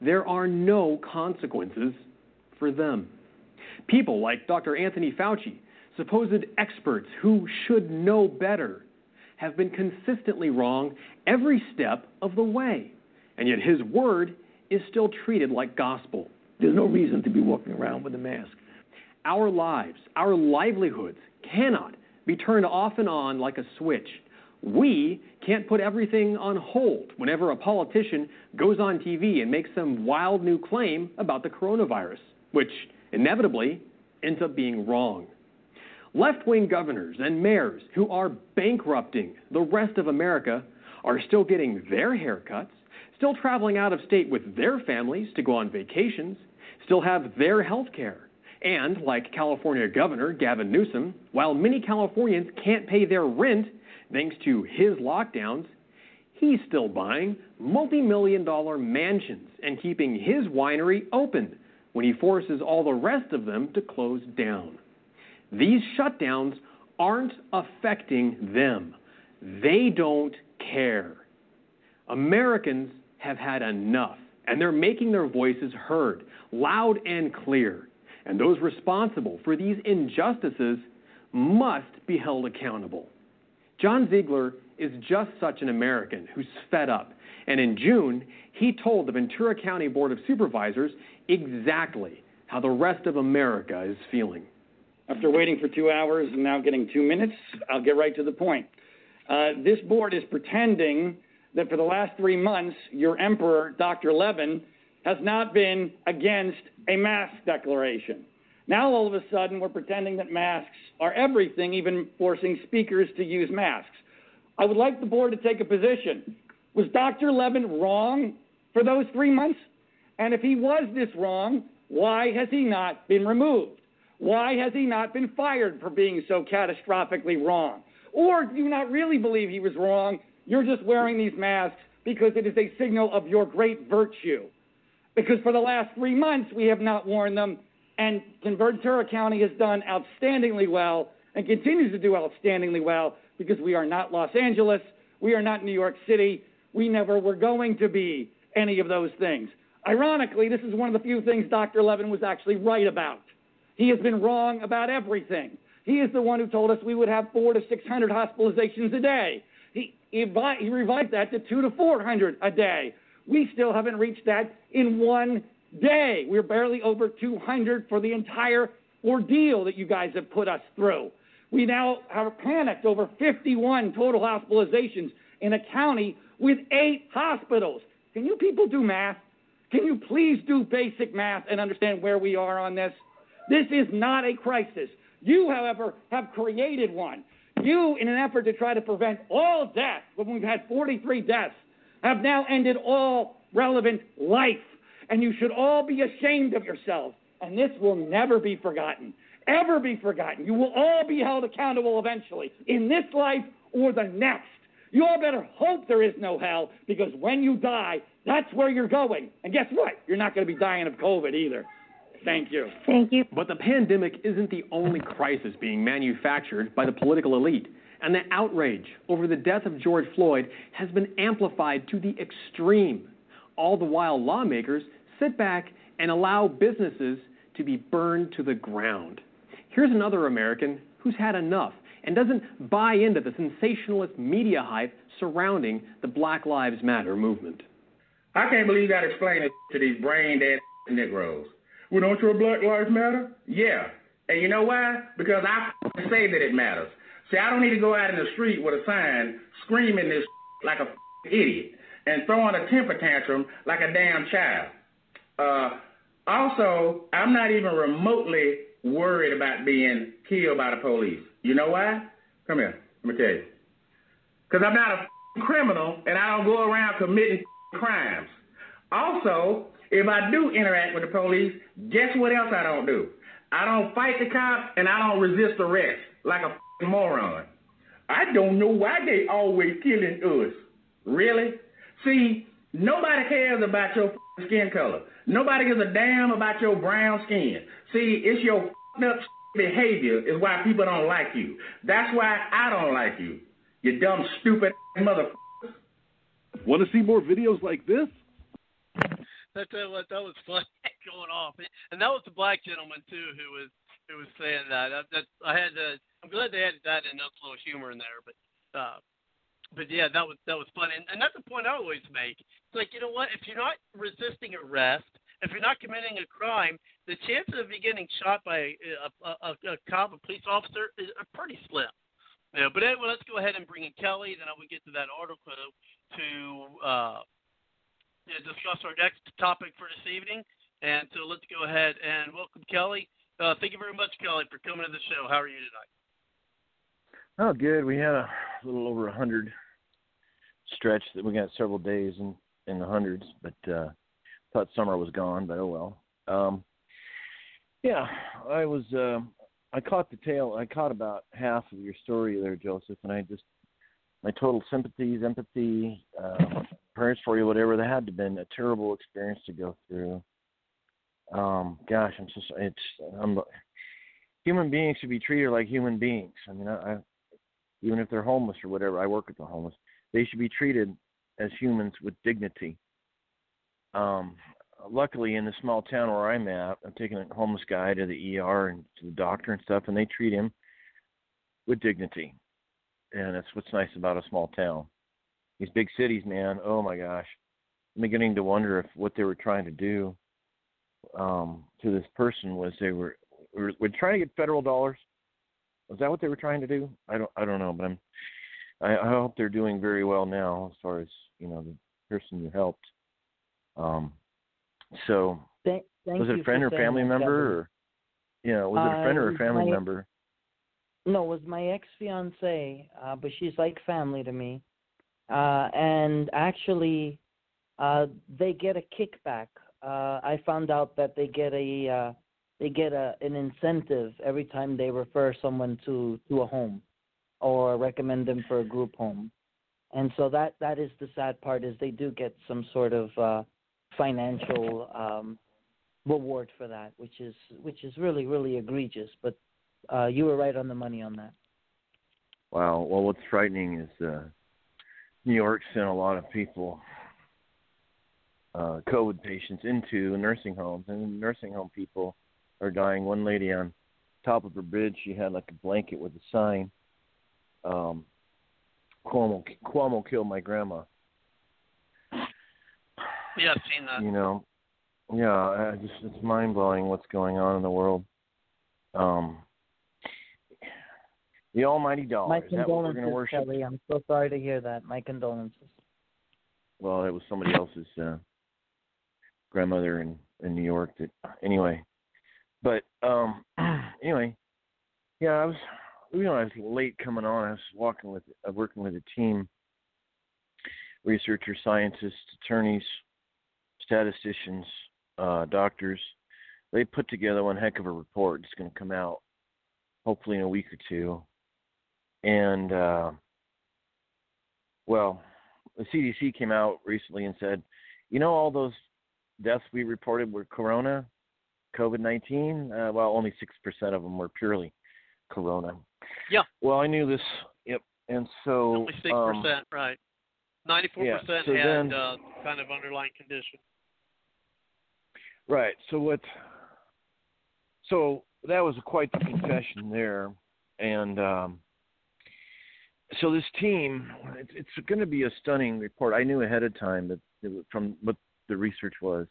there are no consequences for them. People like Dr. Anthony Fauci, supposed experts who should know better, have been consistently wrong every step of the way. And yet his word is still treated like gospel. There's no reason to be walking around with a mask. Our lives, our livelihoods cannot be turned off and on like a switch. We can't put everything on hold whenever a politician goes on TV and makes some wild new claim about the coronavirus, which inevitably ends up being wrong. Left wing governors and mayors who are bankrupting the rest of America are still getting their haircuts, still traveling out of state with their families to go on vacations, still have their health care. And, like California Governor Gavin Newsom, while many Californians can't pay their rent thanks to his lockdowns, he's still buying multi million dollar mansions and keeping his winery open when he forces all the rest of them to close down. These shutdowns aren't affecting them. They don't care. Americans have had enough, and they're making their voices heard loud and clear. And those responsible for these injustices must be held accountable. John Ziegler is just such an American who's fed up. And in June, he told the Ventura County Board of Supervisors exactly how the rest of America is feeling. After waiting for two hours and now getting two minutes, I'll get right to the point. Uh, this board is pretending that for the last three months, your emperor, Dr. Levin, has not been against a mask declaration. Now, all of a sudden, we're pretending that masks are everything, even forcing speakers to use masks. I would like the board to take a position. Was Dr. Levin wrong for those three months? And if he was this wrong, why has he not been removed? Why has he not been fired for being so catastrophically wrong? Or do you not really believe he was wrong? You're just wearing these masks because it is a signal of your great virtue. Because for the last three months, we have not worn them, and Ventura County has done outstandingly well and continues to do outstandingly well because we are not Los Angeles, we are not New York City, we never were going to be any of those things. Ironically, this is one of the few things Dr. Levin was actually right about. He has been wrong about everything. He is the one who told us we would have four to 600 hospitalizations a day. He, he, revi- he revised that to two to 400 a day. We still haven't reached that in one day. We're barely over 200 for the entire ordeal that you guys have put us through. We now have panicked over 51 total hospitalizations in a county with eight hospitals. Can you people do math? Can you please do basic math and understand where we are on this? This is not a crisis. You, however, have created one. You, in an effort to try to prevent all death, when we've had 43 deaths, have now ended all relevant life. And you should all be ashamed of yourselves. And this will never be forgotten. Ever be forgotten. You will all be held accountable eventually, in this life or the next. You all better hope there is no hell, because when you die, that's where you're going. And guess what? You're not going to be dying of COVID either. Thank you. Thank you. But the pandemic isn't the only crisis being manufactured by the political elite. And the outrage over the death of George Floyd has been amplified to the extreme. All the while, lawmakers sit back and allow businesses to be burned to the ground. Here's another American who's had enough and doesn't buy into the sensationalist media hype surrounding the Black Lives Matter movement. I can't believe you got to explain it to these brain dead Negroes. Well, don't your Black Lives Matter? Yeah. And you know why? Because I say that it matters. See, I don't need to go out in the street with a sign screaming this like a idiot and throwing a temper tantrum like a damn child. Uh, also, I'm not even remotely worried about being killed by the police. You know why? Come here. Let me tell you. Because I'm not a criminal and I don't go around committing crimes. Also, if I do interact with the police, guess what else I don't do? I don't fight the cops and I don't resist arrest like a moron. I don't know why they always killing us. Really? See, nobody cares about your skin color. Nobody gives a damn about your brown skin. See, it's your up behavior is why people don't like you. That's why I don't like you. You dumb, stupid mother. Want to see more videos like this? That what, that was fun going off, and that was the black gentleman too who was who was saying that. I, that I had to. I'm glad they added that a little humor in there, but uh, but yeah, that was that was fun, and, and that's the point I always make. It's like you know what, if you're not resisting arrest, if you're not committing a crime, the chances of you getting shot by a, a, a, a cop, a police officer, is, are pretty slim. Know, but anyway, let's go ahead and bring in Kelly. Then I will get to that article to uh, know, discuss our next topic for this evening. And so let's go ahead and welcome Kelly. Uh, thank you very much, Kelly, for coming to the show. How are you tonight? Oh, good. We had a little over a hundred stretch that we got several days in in the hundreds, but uh thought summer was gone, but oh well. Um yeah, I was uh I caught the tail I caught about half of your story there, Joseph, and I just my total sympathies, empathy, uh prayers for you, whatever. That had to been a terrible experience to go through. Um, gosh, I'm just it's I'm human beings should be treated like human beings. I mean, I, I even if they're homeless or whatever, I work with the homeless. They should be treated as humans with dignity. Um, luckily, in the small town where I'm at, I'm taking a homeless guy to the ER and to the doctor and stuff, and they treat him with dignity. And that's what's nice about a small town. These big cities, man, oh my gosh, I'm beginning to wonder if what they were trying to do um, to this person was they were were, were trying to get federal dollars. Was that what they were trying to do? I don't I don't know, but I'm I, I hope they're doing very well now as far as you know the person you helped. Um, so Thank, thank was it a friend or family member or you know was it a friend or a family my- member? No, it was my ex fiance, uh, but she's like family to me. Uh, and actually, uh, they get a kickback. Uh, I found out that they get a uh, they get a an incentive every time they refer someone to to a home or recommend them for a group home. And so that that is the sad part is they do get some sort of uh, financial um, reward for that, which is which is really really egregious. But uh, you were right on the money on that. Wow. Well, what's frightening is uh, New York sent a lot of people uh, COVID patients into nursing homes, and nursing home people are dying. One lady on top of her bed, she had like a blanket with a sign, um, "Cuomo, Cuomo killed my grandma." Yeah, I've seen that. You know, yeah, I just it's mind blowing what's going on in the world. Um, the Almighty Dollar. My Is that we're going to condolences, worship? Kelly. I'm so sorry to hear that. My condolences. Well, it was somebody else's uh, grandmother in in New York. That anyway, but um, anyway, yeah, I was you know I was late coming on. I was walking with uh, working with a team, researchers, scientists, attorneys, statisticians, uh, doctors. They put together one heck of a report. It's going to come out hopefully in a week or two, and uh, well, the CDC came out recently and said, you know, all those deaths we reported were corona, COVID 19. Uh, well, only 6% of them were purely corona. Yeah. Well, I knew this. Yep. And so. Only six um, percent, right? Ninety-four yeah, percent so had then- uh, kind of underlying condition. Right. So what? So that was quite the confession there, and um, so this team, it's, going to be a stunning report. I knew ahead of time that from what the research was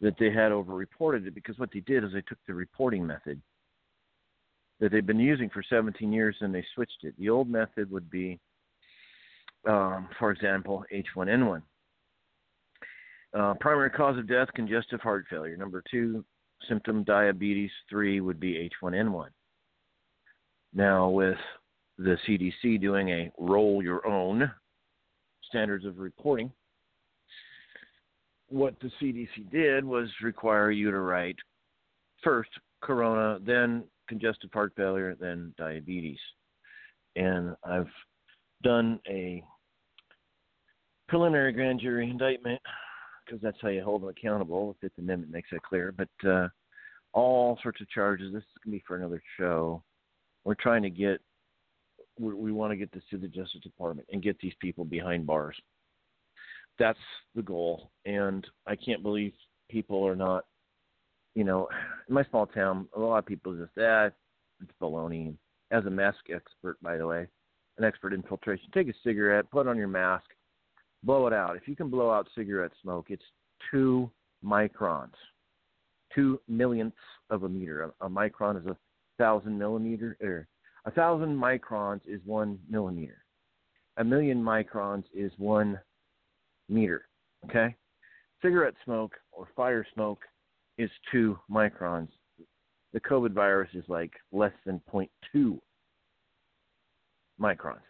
that they had over-reported it because what they did is they took the reporting method that they've been using for 17 years and they switched it. The old method would be, um, for example, H1N1. Uh, primary cause of death, congestive heart failure. Number two, symptom diabetes. Three would be H1N1. Now, with the CDC doing a roll your own standards of reporting, what the CDC did was require you to write first corona, then congestive heart failure, then diabetes. And I've done a preliminary grand jury indictment because that's how you hold them accountable. The Fifth Amendment makes that clear. But uh, all sorts of charges. This is going to be for another show. We're trying to get, we, we want to get this to the Justice Department and get these people behind bars. That's the goal. And I can't believe people are not, you know, in my small town, a lot of people just, ah, it's baloney. As a mask expert, by the way, an expert in filtration, take a cigarette, put on your mask, blow it out. If you can blow out cigarette smoke, it's two microns, two millionths of a meter. A, a micron is a thousand millimeter, or a thousand microns is one millimeter. A million microns is one meter. Okay, cigarette smoke or fire smoke is two microns. The COVID virus is like less than 0.2 microns.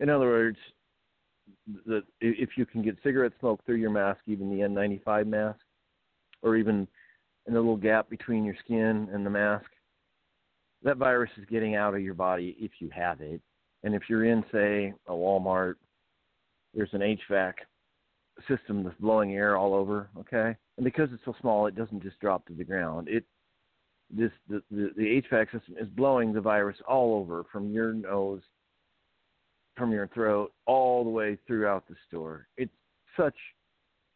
In other words, the, if you can get cigarette smoke through your mask, even the N95 mask, or even in the little gap between your skin and the mask, that virus is getting out of your body if you have it. And if you're in, say, a Walmart, there's an HVAC system that's blowing air all over, okay? And because it's so small, it doesn't just drop to the ground. It this the, the, the HVAC system is blowing the virus all over from your nose from your throat all the way throughout the store. It's such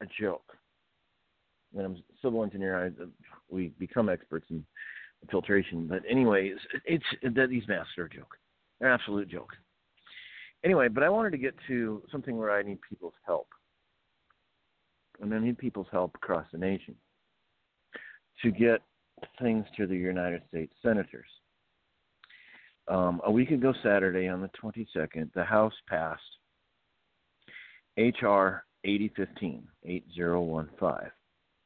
a joke. When I'm a civil engineer, I, we become experts in filtration. But anyways, it's that these masks are a joke. They're an absolute joke. Anyway, but I wanted to get to something where I need people's help, and I need people's help across the nation to get things to the United States senators um, a week ago Saturday on the 22nd, the House passed H.R. 8015, 8015.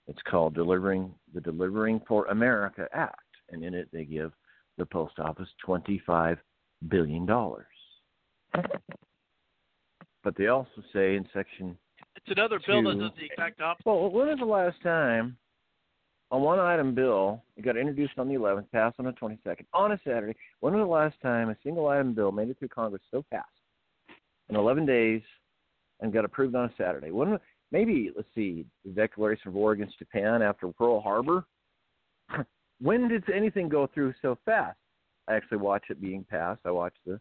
It's called Delivering the Delivering for America Act, and in it they give the post office $25 billion. But they also say in section It's another bill that Two. does the exact opposite. well, when was the last time a one item bill it got introduced on the 11th, passed on the 22nd, on a Saturday? When was the last time a single item bill made it through Congress so fast in 11 days and got approved on a Saturday? When maybe let's see the Declaration of War against Japan after Pearl Harbor. When did anything go through so fast? I actually watched it being passed. I watched the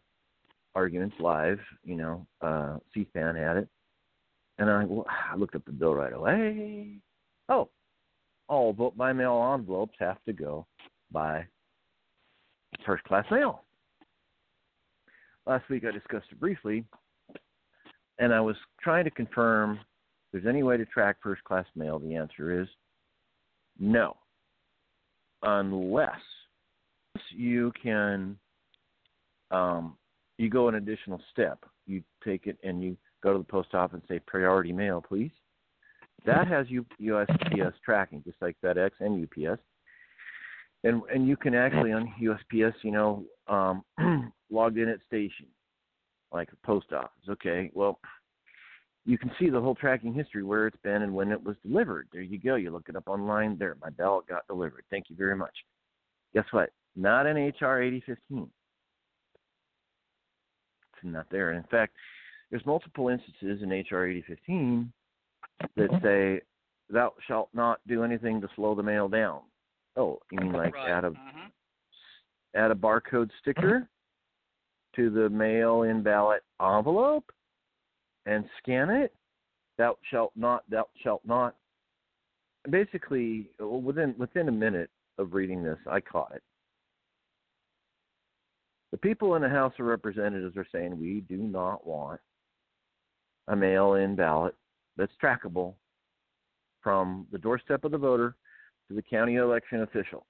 arguments live. You know, uh, C-SPAN had it. And I, well, I looked up the bill right away. Oh, all vote by mail envelopes have to go by first class mail. Last week I discussed it briefly, and I was trying to confirm if there's any way to track first class mail. The answer is no, unless you can um, you go an additional step. You take it and you go to the post office and say priority mail, please. That has USPS tracking, just like FedEx and UPS. And and you can actually on USPS, you know, um, logged in at station, like post office. Okay, well, you can see the whole tracking history where it's been and when it was delivered. There you go. You look it up online. There, my ballot got delivered. Thank you very much. Guess what? Not an HR 8015. It's not there. In fact, there's multiple instances in HR 8015 that say, "Thou shalt not do anything to slow the mail down." Oh, you mean like Right. add a Mhm. add a barcode sticker to the mail-in ballot envelope and scan it? Thou shalt not. Thou shalt not. Basically, within within a minute of reading this, I caught it. The people in the House of Representatives are saying we do not want a mail-in ballot that's trackable from the doorstep of the voter to the county election official.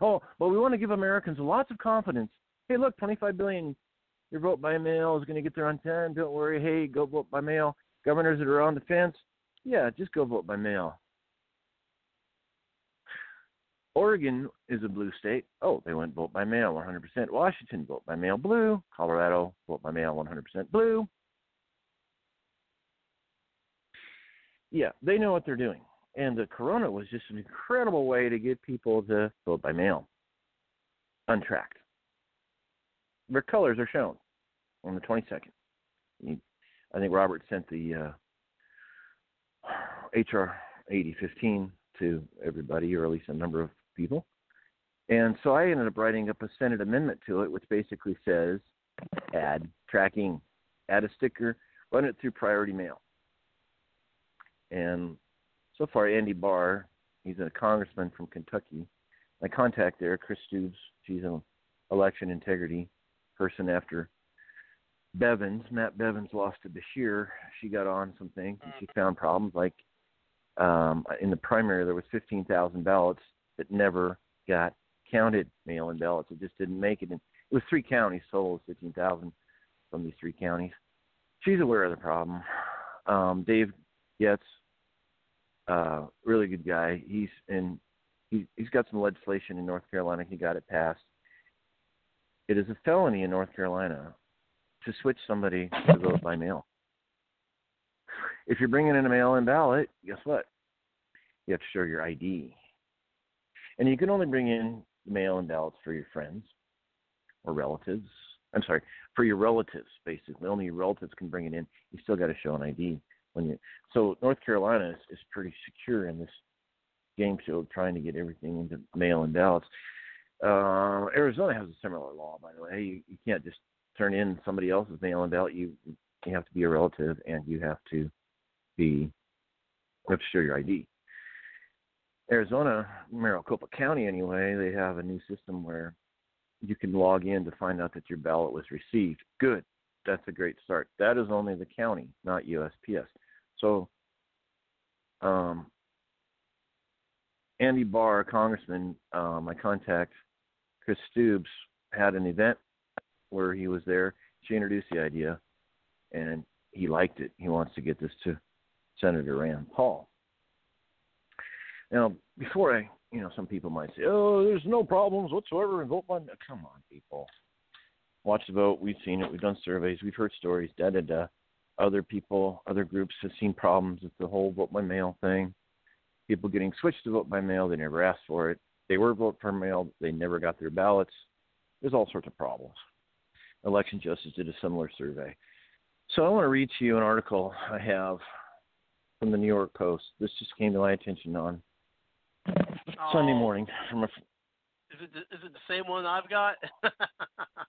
Oh, but we want to give Americans lots of confidence. Hey, look, 25 billion. Your vote by mail is going to get there on time. Don't worry. Hey, go vote by mail. Governors that are on the fence, yeah, just go vote by mail. Oregon is a blue state. Oh, they went vote by mail 100%. Washington, vote by mail blue. Colorado, vote by mail 100% blue. Yeah, they know what they're doing. And the corona was just an incredible way to get people to vote by mail, untracked. Their colors are shown on the 22nd. You- I think Robert sent the uh, HR 8015 to everybody, or at least a number of people. And so I ended up writing up a Senate amendment to it, which basically says add tracking, add a sticker, run it through priority mail. And so far, Andy Barr, he's a congressman from Kentucky. My contact there, Chris Stubes, she's an election integrity person after Bevins. Matt Bevins lost to Beshear. She got on some things and she found problems like um, in the primary there was 15,000 ballots that never got counted mail-in ballots. It just didn't make it. In, it was three counties total, 15,000 from these three counties. She's aware of the problem. Um, Dave Getz, uh, really good guy. He's in. He, he's got some legislation in North Carolina. He got it passed. It is a felony in North Carolina to switch somebody to vote by mail. If you're bringing in a mail-in ballot, guess what? You have to show your ID, and you can only bring in mail-in ballots for your friends or relatives. I'm sorry, for your relatives, basically. Only your relatives can bring it in. You still got to show an ID when you. So North Carolina is, is pretty secure in this game show of trying to get everything into mail-in ballots. Uh, Arizona has a similar law, by the way. You, you can't just turn in somebody else's mail-in ballot. You you have to be a relative, and you have to be have to show your ID. Arizona, Maricopa County, anyway, they have a new system where you can log in to find out that your ballot was received. Good, that's a great start. That is only the county, not USPS. So, um, Andy Barr, congressman, uh, my contact, Chris Stubes, had an event where he was there. She introduced the idea, and he liked it. He wants to get this to Senator Rand Paul. Now, before I, you know, some people might say, "Oh, there's no problems whatsoever in vote by mail." Come on, people. Watch the vote. We've seen it. We've done surveys. We've heard stories. Da da da. Other people, other groups have seen problems with the whole vote by mail thing. People getting switched to vote by mail. They never asked for it. They were vote per mail. They never got their ballots. There's all sorts of problems. Election Justice did a similar survey. So I want to read to you an article I have from the New York Post. This just came to my attention on Sunday Oh, morning from a Is it the, is it the same one I've got?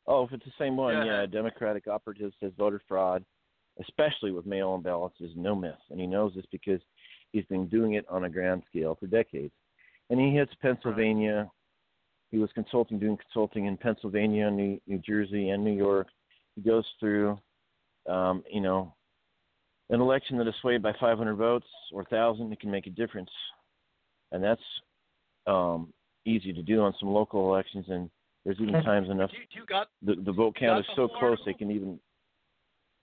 Oh, if it's the same one, yeah. Democratic operative says voter fraud especially with mail-in ballots, is no myth, and he knows this because he's been doing it on a grand scale for decades. And he hits Pennsylvania. He was consulting, doing consulting in Pennsylvania, New, New Jersey, and New York. He goes through, um, you know, an election that is swayed by 500 votes or 1,000. It can make a difference, and that's um, easy to do on some local elections. And there's even times enough You, you got the the vote count is so close they can even.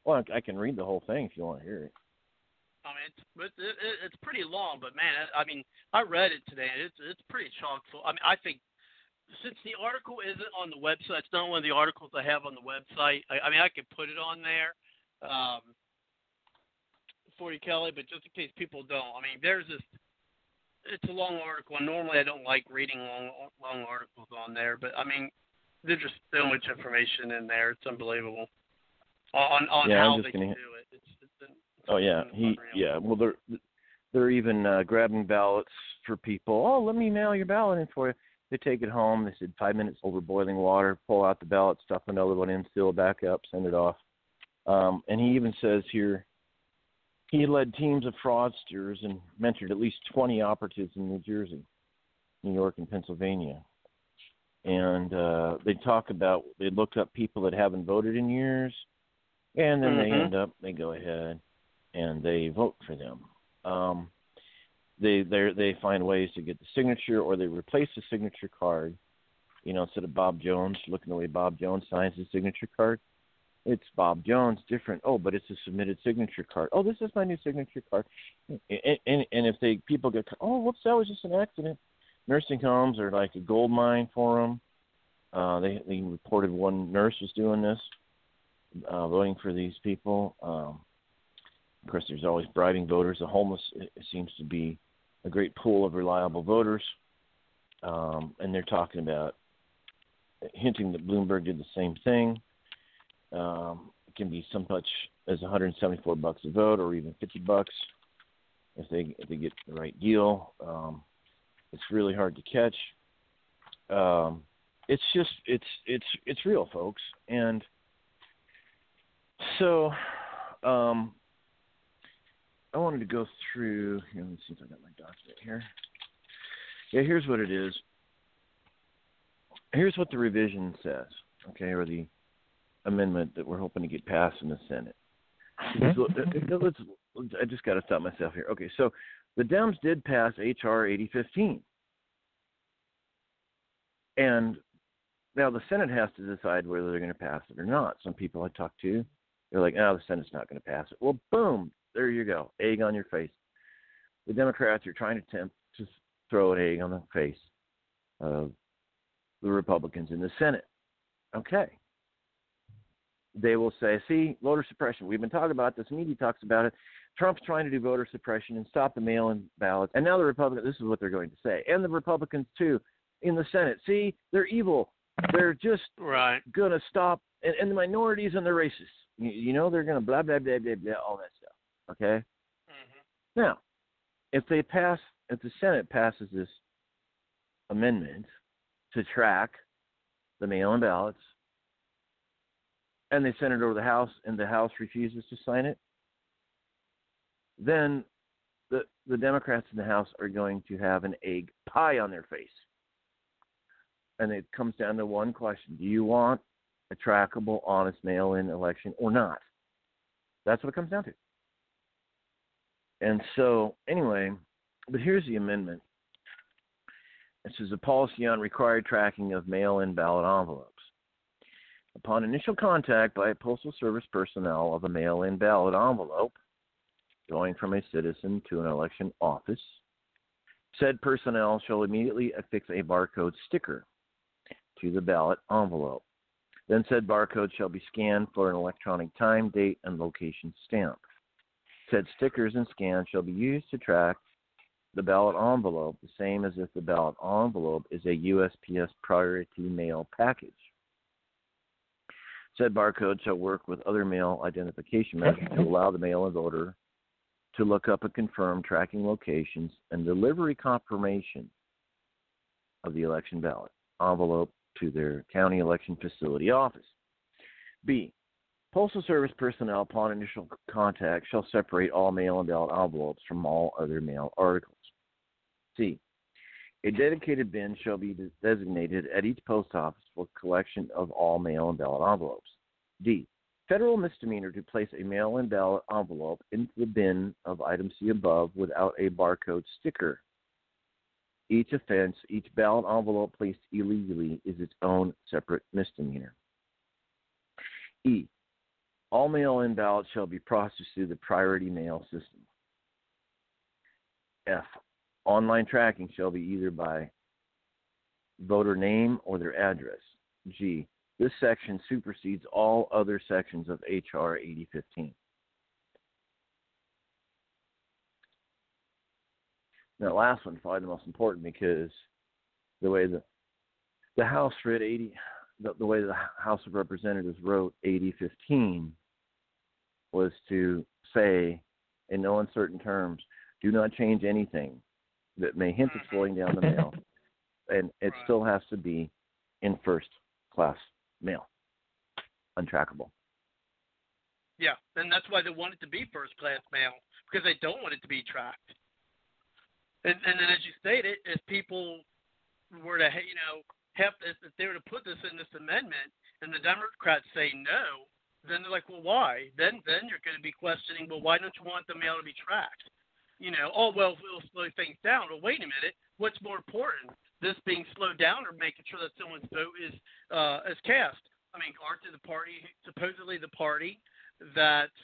Well, I I can read the whole thing if you want to hear it. I mean, it's but it, it, it's pretty long, but man, I mean, I read it today. and It's it's pretty chock full. I mean, I think since the article isn't on the website, it's not one of the articles I have on the website. I, I mean, I could put it on there um, for you, Kelly, but just in case people don't, I mean, there's this. It's a long article, and normally I don't like reading long long articles on there, but I mean, there's just so much information in there. It's unbelievable on on Yeah, how they gonna do it. It's, it's, it's Oh yeah, he unreal. yeah. Well, they're they're even uh, grabbing ballots for people. Oh, let me mail your ballot in for you. They take it home. They said five minutes over boiling water. Pull out the ballot, stuff another one in, seal it back up, send it off. Um, and he even says here he led teams of fraudsters and mentored at least 20 operatives in New Jersey, New York, and Pennsylvania. And uh, they talk about they looked up people that haven't voted in years, and then they Mhm. end up they go ahead and they vote for them. Um, they they find ways to get the signature, or they replace the signature card. You know, instead of Bob Jones looking the way Bob Jones signs his signature card, it's Bob Jones different. Oh, but it's a submitted signature card. Oh, this is my new signature card. And and, and if they people get oh, whoops, that was just an accident. Nursing homes are like a gold mine for them. Uh, they they reported one nurse was doing this, uh, voting for these people. Um, of course, there's always bribing voters. The homeless it seems to be a great pool of reliable voters, um, and they're talking about hinting that Bloomberg did the same thing. Um, it can be so much as 174 bucks a vote, or even 50 bucks if they if they get the right deal. Um, it's really hard to catch. Um, it's just it's it's it's real, folks, and so um, I wanted to go through. Here, let me see if I got my document here. Yeah, here's what it is. Here's what the revision says, okay, or the amendment that we're hoping to get passed in the Senate. So, uh, let's, I just got to stop myself here. Okay, so the Dems did pass H.R. 8015. And now the Senate has to decide whether they're going to pass it or not. Some people I talked to, they're like, "No, the Senate's not going to pass it." Well, boom, there you go, egg on your face. The Democrats are trying to attempt to throw an egg on the face of the Republicans in the Senate. Okay. They will say, "See, voter suppression. We've been talking about this. Media talks about it. Trump's trying to do voter suppression and stop the mail-in ballots." And now the Republicans. This is what they're going to say, and the Republicans too in the Senate. See, they're evil. They're just Right. going to stop, and, and the minorities and the racists. You, you know, they're going to blah, blah, blah, blah, blah, all that stuff. Okay? Mm-hmm. Now, if they pass, if the Senate passes this amendment to track the mail in ballots, and they send it over to the House, and the House refuses to sign it, then the the Democrats in the House are going to have an egg pie on their face. And it comes down to one question: Do you want a trackable, honest mail-in election or not? That's what it comes down to. And so, anyway, but here's the amendment. This is a policy on required tracking of mail-in ballot envelopes. Upon initial contact by Postal Service personnel of a mail-in ballot envelope going from a citizen to an election office, said personnel shall immediately affix a barcode sticker to the ballot envelope. Then said barcode shall be scanned for an electronic time, date, and location stamp. Said stickers and scans shall be used to track the ballot envelope the same as if the ballot envelope is a USPS priority mail package. Said barcode shall work with other mail identification methods to allow the mail-in voter to look up and confirm tracking locations and delivery confirmation of the election ballot envelope to their county election facility office. B. Postal Service personnel, upon initial contact, shall separate all mail and ballot envelopes from all other mail articles. C. A dedicated bin shall be designated at each post office for collection of all mail and ballot envelopes. D. Federal misdemeanor to place a mail in ballot envelope into the bin of item C above without a barcode sticker. Each offense, each ballot envelope placed illegally is its own separate misdemeanor. E. All mail in ballots shall be processed through the priority mail system. F. Online tracking shall be either by voter name or their address. G. This section supersedes all other sections of H.R. 8015. That last one's probably the most important because the way the the House read 80, the, the way the House of Representatives wrote 8015 was to say, in no uncertain terms, do not change anything that may hint at slowing down the mail, and it still has to be in first class mail, untrackable. Yeah, and that's why they want it to be first class mail because they don't want it to be tracked. And and then as you stated, if people were to you know have if if they were to put this in this amendment and the Democrats say no, then they're like, well, why? Then then you're going to be questioning, well, why don't you want the mail to be tracked? You know, oh well, we'll slow things down. Well, wait a minute, what's more important? This being slowed down or making sure that someone's vote is uh, is cast? I mean, aren't the party supposedly the party that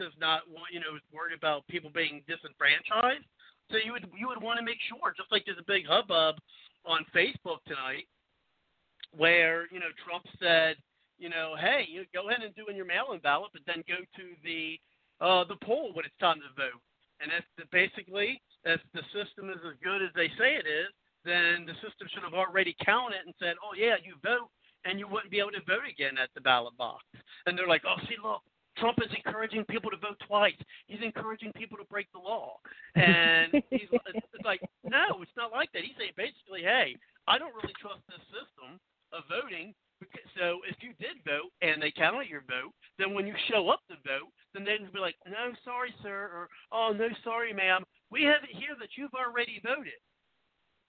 does not want you know is worried about people being disenfranchised? So you would you would want to make sure, just like there's a big hubbub on Facebook tonight, where you know Trump said, you know, hey, you go ahead and do in your mail-in ballot, but then go to the uh, the poll when it's time to vote. And if the, basically if the system is as good as they say it is, then the system should have already counted and said, oh yeah, you vote, and you wouldn't be able to vote again at the ballot box. And they're like, oh, see, look, Trump is encouraging people to vote twice. He's encouraging people to break the law. And he's it's like, no, it's not like that. He's saying basically, hey, I don't really trust this system of voting. So if you did vote and they counted your vote, then when you show up to vote, then they'd be like, no, sorry, sir, or oh, no, sorry, ma'am. We have it here that you've already voted.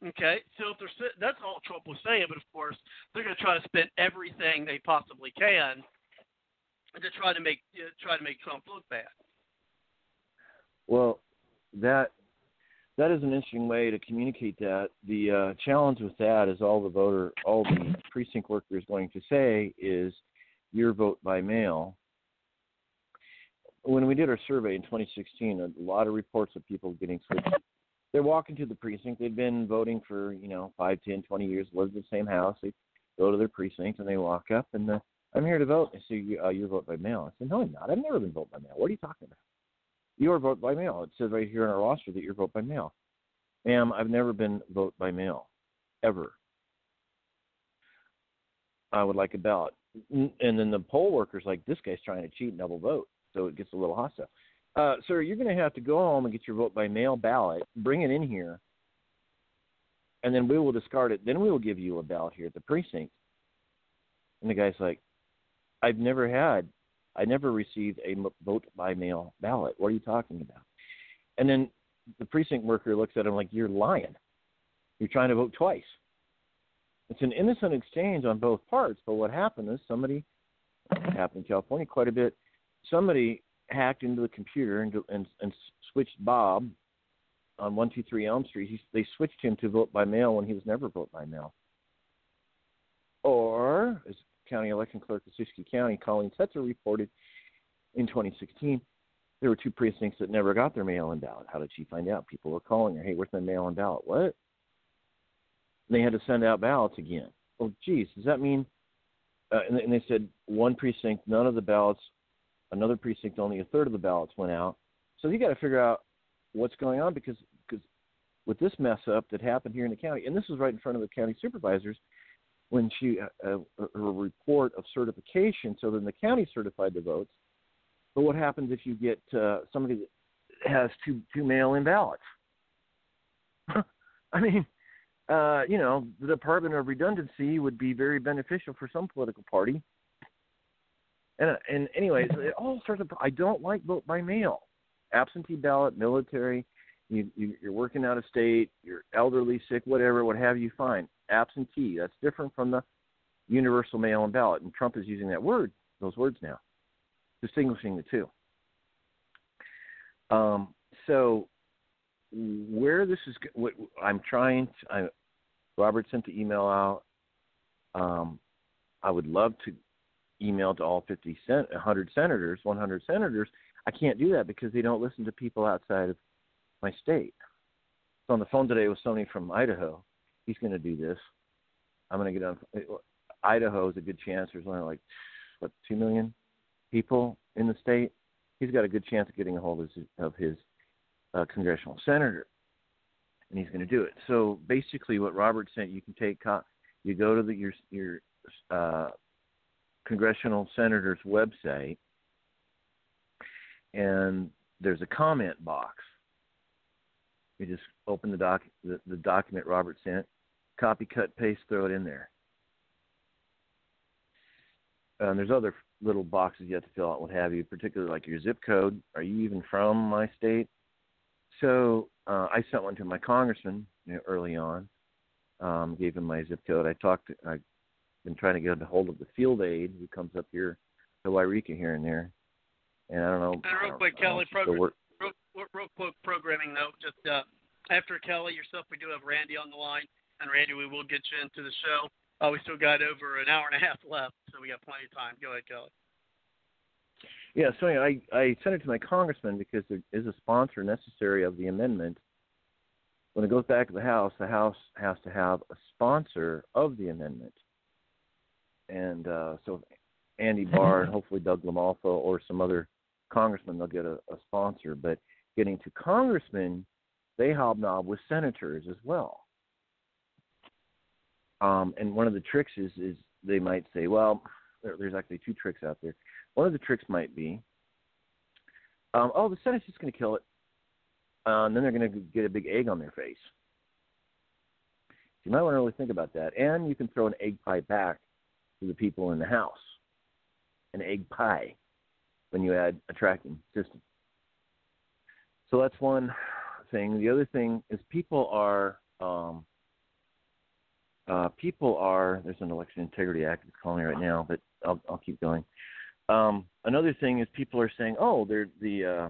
Okay, so if they're that's all Trump was saying, but of course they're going to try to spend everything they possibly can to try to make uh, try to make Trump look bad. Well, that that is an interesting way to communicate that. The uh, challenge with that is all the voter, all the precinct worker is going to say is your vote by mail. When we did our survey in 2016, a lot of reports of people getting switched. They're walking to the precinct. They've been voting for you know five, ten, twenty years. Lived in the same house. They go to their precinct and they walk up and uh, I'm here to vote. They say uh, you vote by mail. I said no, I'm not. I've never been voted by mail. What are you talking about? Your vote by mail. It says right here in our roster that you're vote by mail. Ma'am, I've never been vote by mail, ever. I would like a ballot. And then the poll worker's like, this guy's trying to cheat and double vote. So it gets a little hostile. Uh, sir, you're going to have to go home and get your vote by mail ballot, bring it in here, and then we will discard it. Then we will give you a ballot here at the precinct. And the guy's like, I've never had, I never received a vote by mail ballot. What are you talking about? And then the precinct worker looks at him like, you're lying. You're trying to vote twice. It's an innocent exchange on both parts, but what happened is somebody, it happened in California quite a bit, somebody hacked into the computer and, and, and switched Bob on 123 Elm Street. He, they switched him to vote by mail when he was never vote by mail. Or, as county election clerk of Siskiyou County, Colleen Setzer reported in 2016, there were two precincts that never got their mail-in ballot. How did she find out? People were calling her, "Hey, where's my mail-in ballot?" What? They had to send out ballots again. Oh, geez, does that mean? Uh, and, and they said one precinct, none of the ballots. Another precinct, only a third of the ballots went out. So you got to figure out what's going on because because with this mess up that happened here in the county, and this was right in front of the county supervisors when she uh, uh, her report of certification. So then the county certified the votes. But what happens if you get uh, somebody that has two two mail-in ballots? I mean, uh, you know, the Department of Redundancy would be very beneficial for some political party. And and anyways, it all sorts of. I don't like vote by mail, absentee ballot, military. You, you you're working out of state, you're elderly, sick, whatever, what have you. Fine, absentee. That's different from the universal mail-in ballot. And Trump is using that word, those words now, distinguishing the two. Um, so where this is, what I'm trying. To, I, Robert sent the email out. Um, I would love to email to all 50 sen- 100 senators, 100 senators. I can't do that because they don't listen to people outside of my state. So on the phone today with somebody from Idaho. He's going to do this. I'm going to get on. Idaho is a good chance. There's only like what two million people in the state. He's got a good chance of getting a hold of his, of his uh, congressional senator, and he's going to do it. So basically, what Robert sent, you can take. You go to the, your your uh, congressional senator's website, and there's a comment box. You just open the doc the, the document Robert sent, copy, cut, paste, throw it in there. And there's other little boxes you have to fill out, what have you, particularly like your zip code. Are you even from my state? So uh, I sent one to my congressman you know, early on. Um, gave him my zip code. I talked. To, I've been trying to get a hold of the field aide who comes up here to Yreka here and there. And I don't know. And real quick, Kelly, if she's still program, real, real quick programming note. Just uh, after Kelly, yourself, we do have Randy on the line, and Randy, we will get you into the show. Uh, we still got over an hour and a half left, so we got plenty of time. Go ahead, Kelly. Yeah, so I, I sent it to my congressman because there is a sponsor necessary of the amendment. When it goes back to the House, the House has to have a sponsor of the amendment. And uh, so Andy Barr and hopefully Doug LaMalfa or some other congressman, they'll get a, a sponsor. But getting to congressmen, they hobnob with senators as well. Um, and one of the tricks is, is they might say, well, there, there's actually two tricks out there. One of the tricks might be, um, oh, the Senate's just going to kill it, uh, and then they're going to get a big egg on their face. You might want to really think about that. And you can throw an egg pie back to the people in the House, an egg pie, when you add a tracking system. So that's one thing. The other thing is people are um, uh, people are there's an election integrity act that's calling me right now, but I'll, I'll keep going. Um, another thing is people are saying, oh, they're the uh,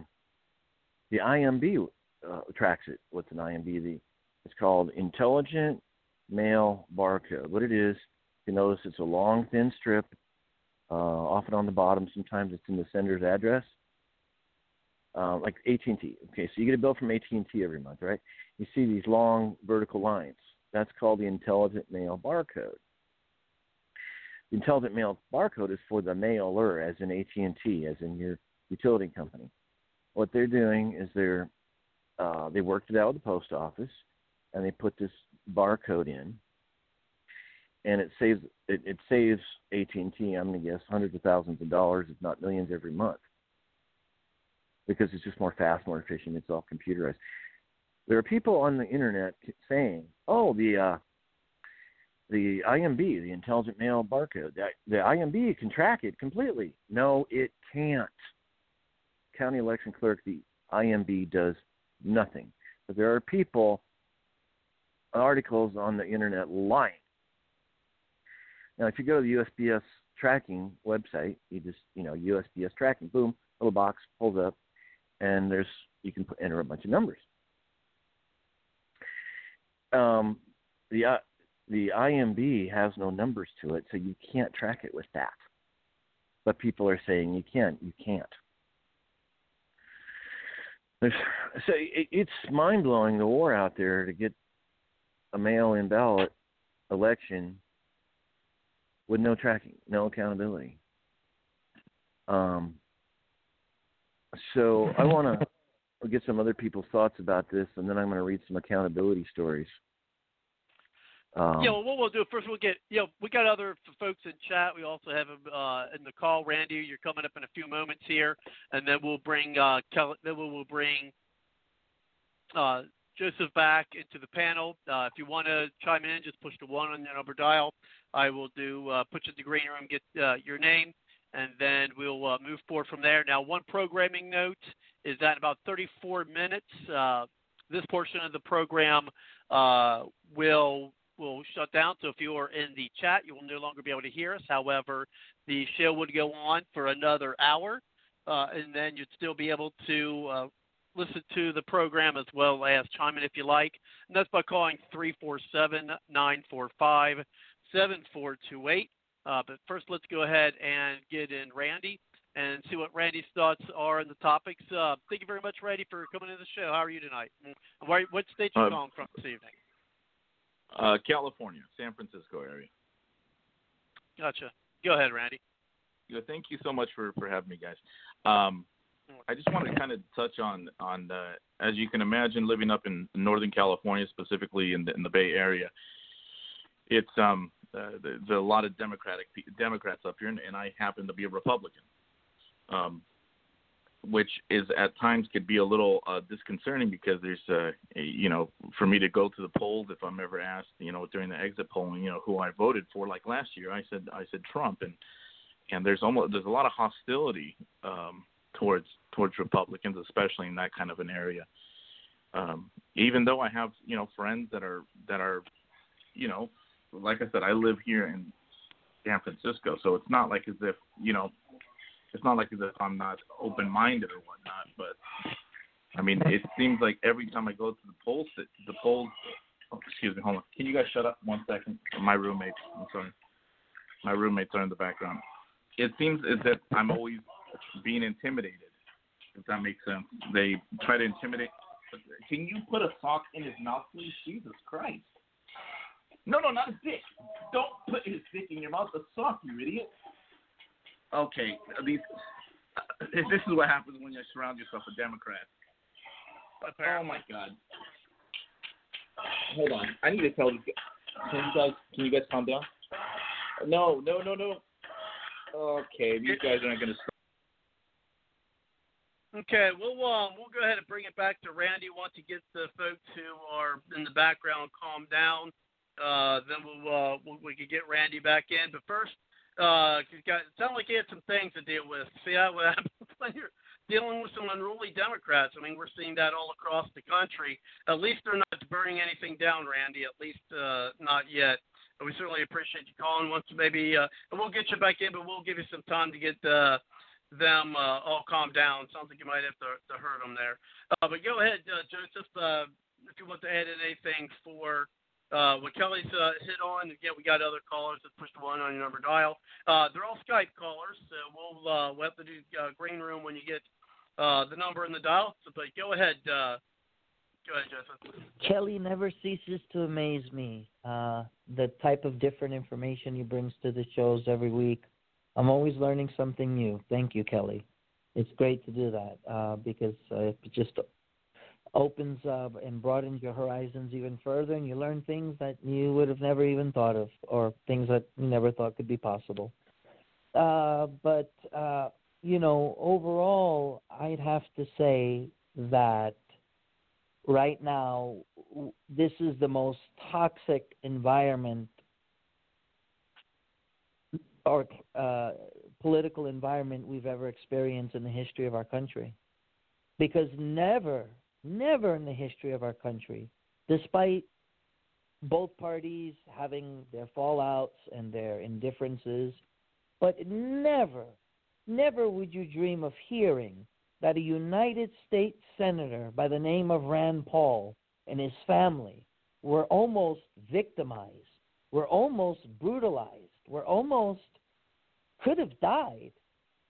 the IMB uh, tracks it. What's an IMB? The it's called Intelligent Mail Barcode. What it is, you notice it's a long, thin strip, uh, often on the bottom. Sometimes it's in the sender's address, uh, like AT&T. Okay, so you get a bill from AT&T every month, right? You see these long vertical lines. That's called the Intelligent Mail Barcode. The Intelligent Mail Barcode is for the mailer, as in AT&T, as in your utility company. What they're doing is they're uh, they worked it out with the post office, and they put this barcode in, and it saves it, it saves AT&T. I'm going to guess hundreds of thousands of dollars, if not millions, every month, because it's just more fast, more efficient. It's all computerized. There are people on the internet saying, "Oh, the uh, the IMB, the Intelligent Mail Barcode, the, the IMB can track it completely." No, it can't. County election clerk, the IMB does nothing. But there are people, articles on the internet lying. Now, if you go to the USPS tracking website, you just, you know, USPS tracking, boom, little box pulls up, and there's you can put, enter a bunch of numbers. Um, the uh, the IMB has no numbers to it, so you can't track it with that. But people are saying you can, you can't. There's, so it, it's mind blowing the war out there to get a mail-in ballot election with no tracking, no accountability. Um, so I want to get some other people's thoughts about this, and then I'm going to read some accountability stories. Um, yeah, well, what we'll do first, we'll get, you know, we got other folks in chat. We also have uh, in the call. Randy, you're coming up in a few moments here, and then we'll bring uh, Kelly, then we'll we'll bring uh, Joseph back into the panel. Uh, if you want to chime in, just push the one on the number dial. I will do uh, put you in the green room, get uh, your name and then we'll uh, move forward from there. Now, one programming note is that in about 34 minutes, uh, this portion of the program uh, will will shut down. So if you are in the chat, you will no longer be able to hear us. However, the show would go on for another hour, uh, and then you'd still be able to uh, listen to the program as well as chime in if you like. And that's by calling 347 945 7428. Uh, But first, let's go ahead and get in Randy and see what Randy's thoughts are on the topics. Uh, thank you very much, Randy, for coming to the show. How are you tonight? Where, what state are you Uh, calling from this evening? Uh, California, San Francisco area. Gotcha. Go ahead, Randy. Yeah, thank you so much for for having me, guys. Um, I just want to kind of touch on on uh, as you can imagine, living up in Northern California, specifically in the, in the Bay Area. It's um uh, there's a lot of Democratic Democrats up here, and, and I happen to be a Republican, um, which is at times could be a little uh, disconcerting because there's uh, a, you know for me to go to the polls if I'm ever asked you know during the exit polling you know who I voted for like last year I said I said Trump and and there's almost there's a lot of hostility um, towards towards Republicans, especially in that kind of an area. Um, even though I have you know friends that are that are, you know, like I said, I live here in San Francisco, so it's not like as if you know, it's not like as if I'm not open minded or whatnot. But I mean, it seems like every time I go to the polls, the polls. Oh, excuse me, hold on. Can you guys shut up one second? My roommates. I'm sorry. My roommates are in the background it seems as if I'm always being intimidated. If that makes sense, they try to intimidate. Can you put a sock in his mouth, please? Jesus Christ! No, no, not a dick. Don't put his dick in your mouth. A sock, you idiot. Okay, these. This is what happens when you surround yourself with Democrats. Oh my God. Hold on, I need to tell these guys. Can you guys? Can you guys calm down? No, no, no, no. Okay, these guys aren't going to. Stop. Okay, we'll um, we'll go ahead and bring it back to Randy once he gets the folks who are in the background calm down. Uh, then we'll, uh, we'll we can get Randy back in. But first, uh, he's got it sounds like he had some things to deal with. See how what happens when you're dealing with some unruly Democrats. I mean, we're seeing that all across the country. At least they're not burning anything down, Randy. At least uh, not yet. We certainly appreciate you calling. Once maybe, uh, we'll get you back in, but we'll give you some time to get uh, them uh, all calmed down. Sounds like you might have to, to hurt them there. Uh, but go ahead, uh, Joseph, uh, if you want to add in anything for uh, what Kelly's uh, hit on. Again, we got other callers that pushed one on your number dial. Uh, they're all Skype callers, so we'll uh, we'll have to do uh, green room when you get uh, the number in the dial. So, but go ahead, uh, go ahead, Joseph. Kelly never ceases to amaze me. Uh, the type of different information he brings to the shows every week. I'm always learning something new. Thank you, Kelly. It's great to do that uh, because uh, just opens up and broadens your horizons even further, and you learn things that you would have never even thought of, or things that you never thought could be possible. Uh, but uh, you know, overall, I'd have to say that right now this is the most toxic environment or uh, political environment we've ever experienced in the history of our country. Because never, never in the history of our country, despite both parties having their fallouts and their indifferences, but never, never would you dream of hearing that a United States Senator by the name of Rand Paul and his family were almost victimized, were almost brutalized, were almost could have died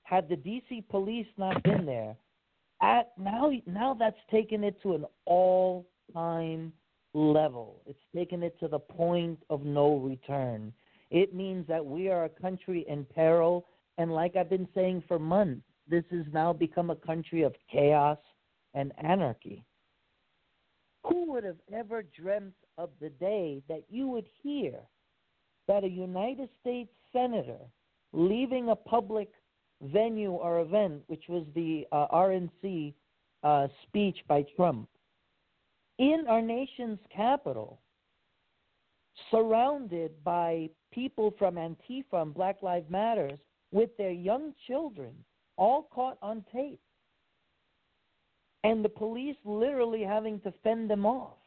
had the DC police not been there. At now now that's taken it to an all time level. It's taken it to the point of no return. It means that we are a country in peril and like I've been saying for months, this has now become a country of chaos and anarchy. Who would have ever dreamt of the day that you would hear that a United States Senator leaving a public venue or event, which was the uh, RNC uh, speech by Trump, in our nation's capital, surrounded by people from Antifa and Black Lives Matters, with their young children, all caught on tape. And the police literally having to fend them off.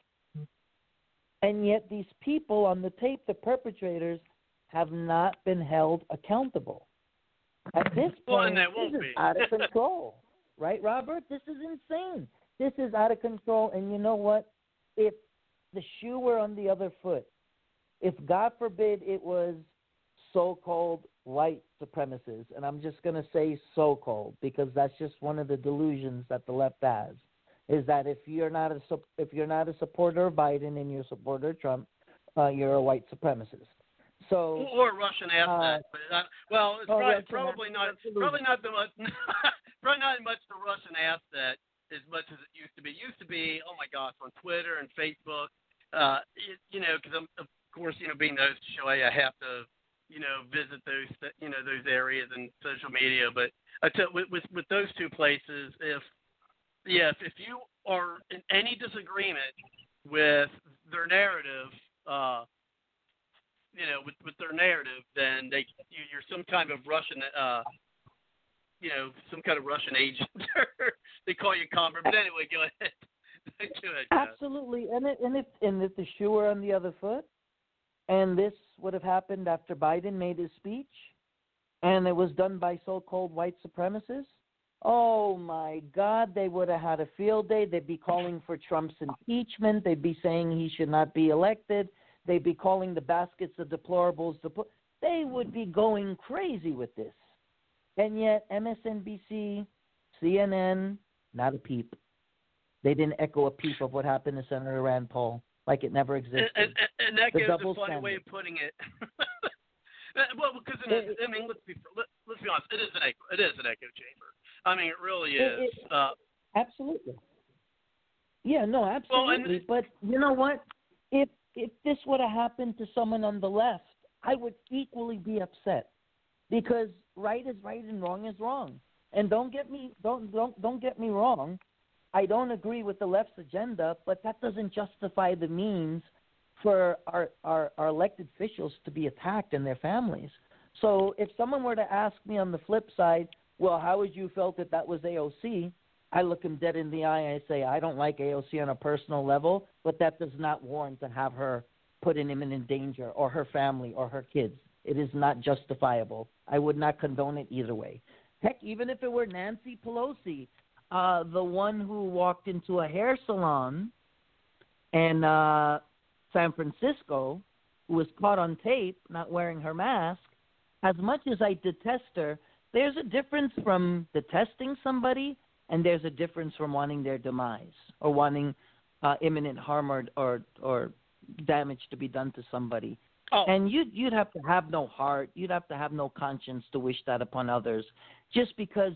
And yet, these people on the tape, the perpetrators, have not been held accountable. At this Well, point, this is be. out of control, right, Robert? This is insane. This is out of control. And you know what? If the shoe were on the other foot, if God forbid it was so-called white supremacists, and I'm just going to say so-called because that's just one of the delusions that the left has, is that if you're not a if you're not a supporter of Biden and you're a supporter of Trump, uh, you're a white supremacist. So or Russian asset. but uh, well, it's oh, probably, Russian probably not absolutely. probably not the much probably not much the Russian asset as much as it used to be. It used to be oh my gosh on Twitter and Facebook. Uh, it, you know, because of course you know being the show, I have to you know visit those you know those areas and social media. But I tell with with, with those two places, if yeah, if, if you are in any disagreement with their narrative, uh, you know, with with their narrative, then they you, you're some kind of Russian, uh, you know, some kind of Russian agent. they call you convert. But anyway, go ahead. go ahead. Absolutely, and it, and if and if the shoe were on the other foot, and this would have happened after Biden made his speech, and it was done by so-called white supremacists. Oh my God, they would have had a field day. They'd be calling for Trump's impeachment. They'd be saying he should not be elected. They'd be calling the baskets of deplorables. Depl- they would be going crazy with this. And yet, MSNBC, CNN, not a peep. They didn't echo a peep of what happened to Senator Rand Paul, like it never existed. And, and, and that The goes double a funny way of putting it. well, because It- I mean, let's be let, let's be honest. It is an echo. It is an echo chamber. I mean, it really It- is. uh, Absolutely. Yeah, no, Well, absolutely. but you know what? If if this would have happened to someone on the left, I would equally be upset because right is right and wrong is wrong. And don't get me don't don't don't get me wrong. I don't agree with the left's agenda, but that doesn't justify the means for our, our, our elected officials to be attacked and their families. So if someone were to ask me on the flip side, well, how would you felt that that was AOC? I look him dead in the eye and I say, I don't like AOC on a personal level, but that does not warrant to have her put in imminent danger or her family or her kids. It is not justifiable. I would not condone it either way. Heck, even if it were Nancy Pelosi, uh, the one who walked into a hair salon in uh, San Francisco, who was caught on tape not wearing her mask, as much as I detest her, there's a difference from detesting somebody and there's a difference from wanting their demise or wanting uh, imminent harm or, or or damage to be done to somebody. Oh. And you'd you'd have to have no heart, you'd have to have no conscience to wish that upon others, just because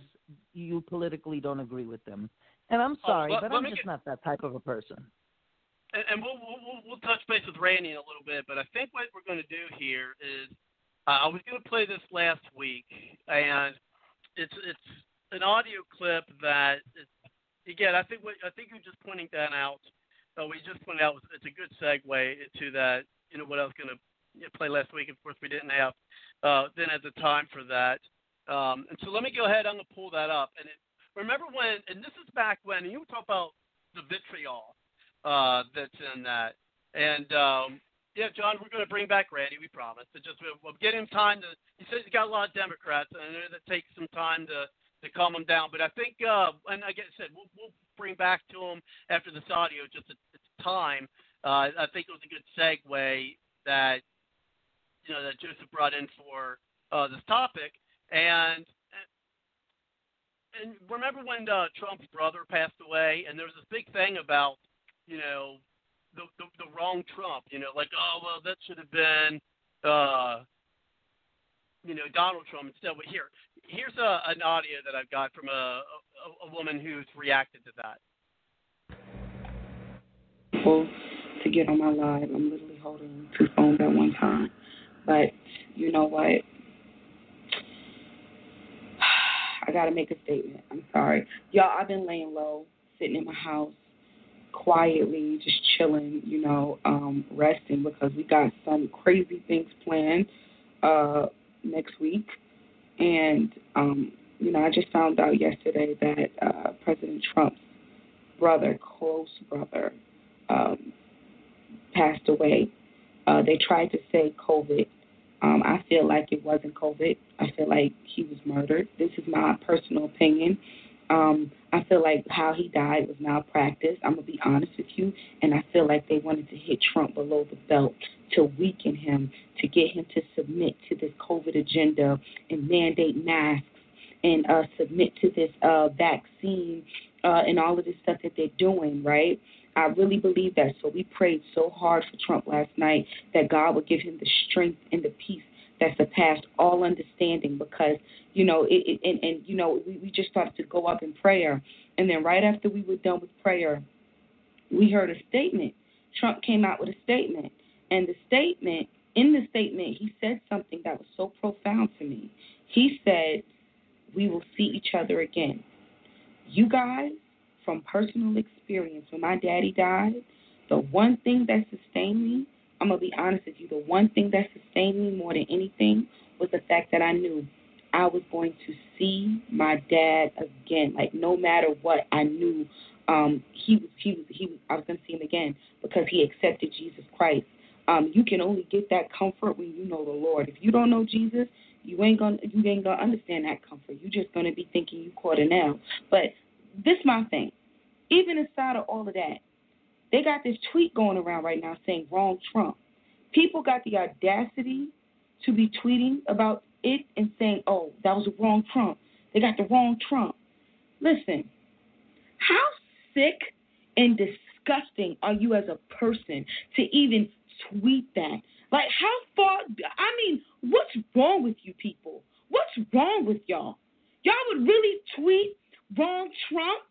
you politically don't agree with them. And I'm Oh, sorry, let- but let I'm just get- not that type of a person. and, and we'll, we'll we'll- we'll touch base with Randy in a little bit, but I think what we're going to do here is uh, I was going to play this last week, and it's it's an audio clip that again I think what I think you're just pointing that out. Uh, we just pointed out it's a good segue to that. You know what I was going to play last week. Of course, we didn't have uh, then at the time for that. Um, and so let me go ahead. I'm going to pull that up. And it, remember when? And this is back when you talk about the vitriol uh, that's in that. And um, yeah, John, we're going to bring back Randy. We promise. Just we'll, we'll get him time to. He says he's got a lot of Democrats, and I know that takes some time to to calm him down. But I think, uh, and like I said, we'll we'll bring back to him after this audio. Just at it's time. Uh, I think it was a good segue that you know that Joseph brought in for uh, this topic, and and remember when uh, Trump's brother passed away, and there was this big thing about you know the, the the wrong Trump, you know, like oh well that should have been uh, you know Donald Trump instead. But here here's a, an audio that I've got from a, a a woman who's reacted to that. people to get on my live. I'm literally holding two phones at one time. But you know what? I gotta make a statement. I'm sorry. Y'all, I've been laying low, sitting in my house, quietly, just chilling, you know, um, resting because we got some crazy things planned uh next week. And um, you know, I just found out yesterday that uh, President Trump's brother, close brother, um, passed away. Uh, they tried to say COVID. Um, I feel like it wasn't COVID. I feel like he was murdered. This is my personal opinion. Um, I feel like how he died was malpractice. I'm gonna be honest with you, and I feel like they wanted to hit Trump below the belt to weaken him, to get him to submit to this COVID agenda and mandate masks and uh, submit to this uh, vaccine uh, and all of this stuff that they're doing, right? I really believe that. So we prayed so hard for Trump last night that God would give him the strength and the peace that surpassed all understanding because, you know, it, it and, and, you know, we, we just started to go up in prayer. And then right after we were done with prayer, we heard a statement. Trump came out with a statement. And the statement, in the statement, he said something that was so profound to me. He said, We will see each other again. You guys, from personal experience, when my daddy died, the one thing that sustained me, I'm to be honest with you, the one thing that sustained me more than anything was the fact that I knew I was going to see my dad again. Like, no matter what, I knew um, he was, he was, he was, I was to see him again because he accepted Jesus Christ. Um, you can only get that comfort when you know the Lord. If you don't know Jesus, you ain't gonna you ain't gonna understand that comfort. You're just gonna be thinking you caught a nail. But this my thing. Even inside of all of that, they got this tweet going around right now saying wrong Trump. People got the audacity to be tweeting about it and saying, "Oh, that was the wrong Trump." They got the wrong Trump. Listen, how sick and disgusting are you as a person to even tweet that? Like, how far? I mean, what's wrong with you people? What's wrong with y'all? Y'all would really tweet wrong Trump?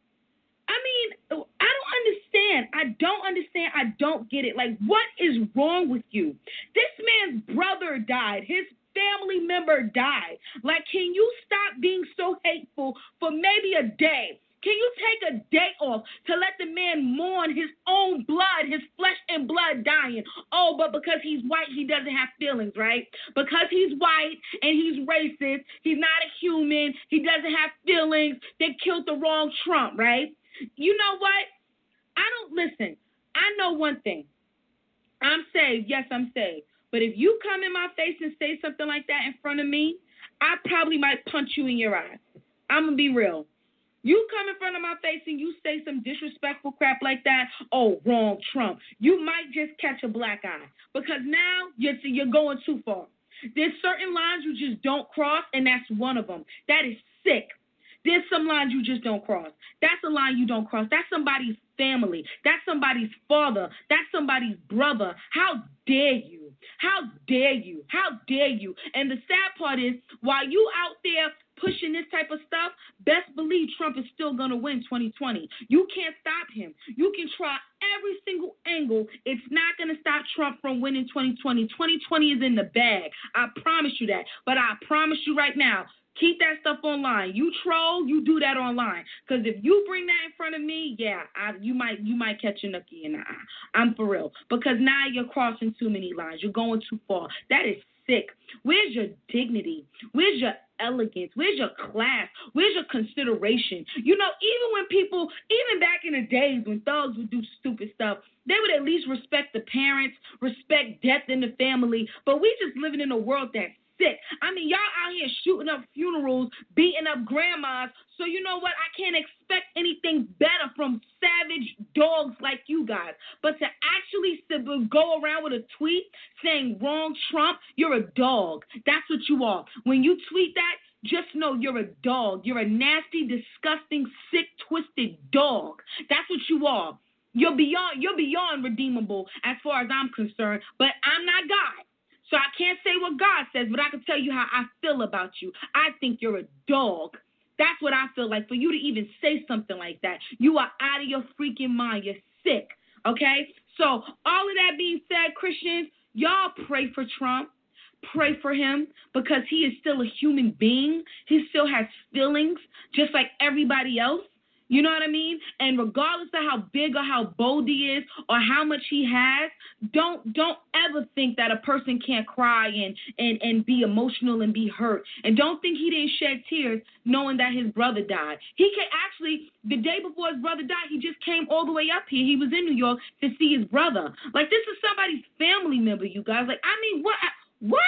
I mean, I don't understand. I don't understand. I don't get it. Like, what is wrong with you? This man's brother died. His family member died. Like, can you stop being so hateful for maybe a day? Can you take a day off to let the man mourn his own blood, his flesh and blood dying? Oh, but because he's white, he doesn't have feelings, right? Because he's white and he's racist, he's not a human, he doesn't have feelings. They killed the wrong Trump, right? You know what? I don't listen. I know one thing. I'm saved. Yes, I'm saved. But if you come in my face and say something like that in front of me, I probably might punch you in your eye. I'm to be real. You come in front of my face and you say some disrespectful crap like that, oh, wrong Trump. You might just catch a black eye because now you're, you're going too far. There's certain lines you just don't cross, and that's one of them. That is sick. There's some lines you just don't cross. That's a line you don't cross. That's somebody's family. That's somebody's father. That's somebody's brother. How dare you? How dare you? How dare you? And the sad part is, while you out there pushing this type of stuff, best believe Trump is still going to win 2020. You can't stop him. You can try every single angle. It's not going to stop Trump from winning 2020. 2020 is in the bag. I promise you that. But I promise you right now, Keep that stuff online. You troll, you do that online. Cause if you bring that in front of me, yeah, I, you might you might catch a nookie in the eye. I'm for real. Because now you're crossing too many lines. You're going too far. That is sick. Where's your dignity? Where's your elegance? Where's your class? Where's your consideration? You know, even when people, even back in the days when thugs would do stupid stuff, they would at least respect the parents, respect death in the family. But we just living in a world that's sick. I mean, y'all out here shooting up funerals, beating up grandmas. So you know what? I can't expect anything better from savage dogs like you guys. But to actually go around with a tweet saying wrong Trump, you're a dog. That's what you are. When you tweet that, just know you're a dog. You're a nasty, disgusting, sick, twisted dog. That's what you are. You're beyond you're beyond redeemable as far as I'm concerned, but I'm not God. So I can't say what God says, but I can tell you how I feel about you. I think you're a dog. That's what I feel like. For you to even say something like that, you are out of your freaking mind. You're sick. Okay? So, all of that being said, Christians, y'all pray for Trump. Pray for him because he is still a human being. He still has feelings just like everybody else. You know what I mean? And regardless of how big or how bold he is or how much he has, don't don't ever think that a person can't cry and and and be emotional and be hurt. And don't think he didn't shed tears knowing that his brother died. He can actually the day before his brother died, he just came all the way up here. He was in New York to see his brother. Like this is somebody's family member, you guys. Like I mean, what what?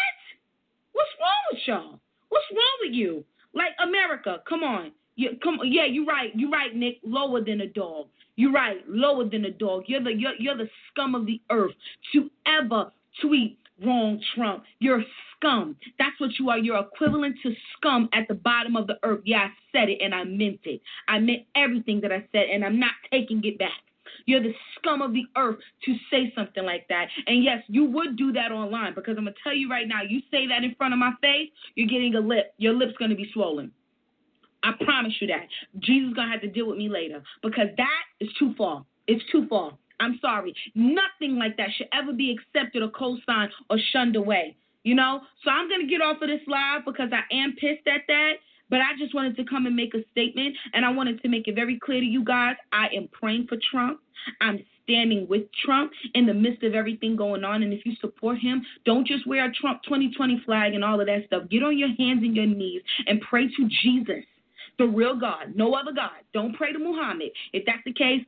What's wrong with y'all? What's wrong with you? Like America, come on. You, come, yeah, you're right. You're right, Nick. Lower than a dog. You're right. Lower than a dog. You're the you're, you're the scum of the earth to ever tweet wrong Trump. You're scum. That's what you are. You're equivalent to scum at the bottom of the earth. Yeah, I said it and I meant it. I meant everything that I said and I'm not taking it back. You're the scum of the earth to say something like that. And yes, you would do that online because I'm going to tell you right now, you say that in front of my face, you're getting a lip. Your lip's going to be swollen. I promise you that. Jesus is going to have to deal with me later because that is too far. It's too far. I'm sorry. Nothing like that should ever be accepted or co signed or shunned away. You know? So I'm going to get off of this live because I am pissed at that. But I just wanted to come and make a statement, and I wanted to make it very clear to you guys I am praying for Trump. I'm standing with Trump in the midst of everything going on. And if you support him, don't just wear a Trump 2020 flag and all of that stuff. Get on your hands and your knees and pray to Jesus, the real God, no other God. Don't pray to Muhammad. If that's the case,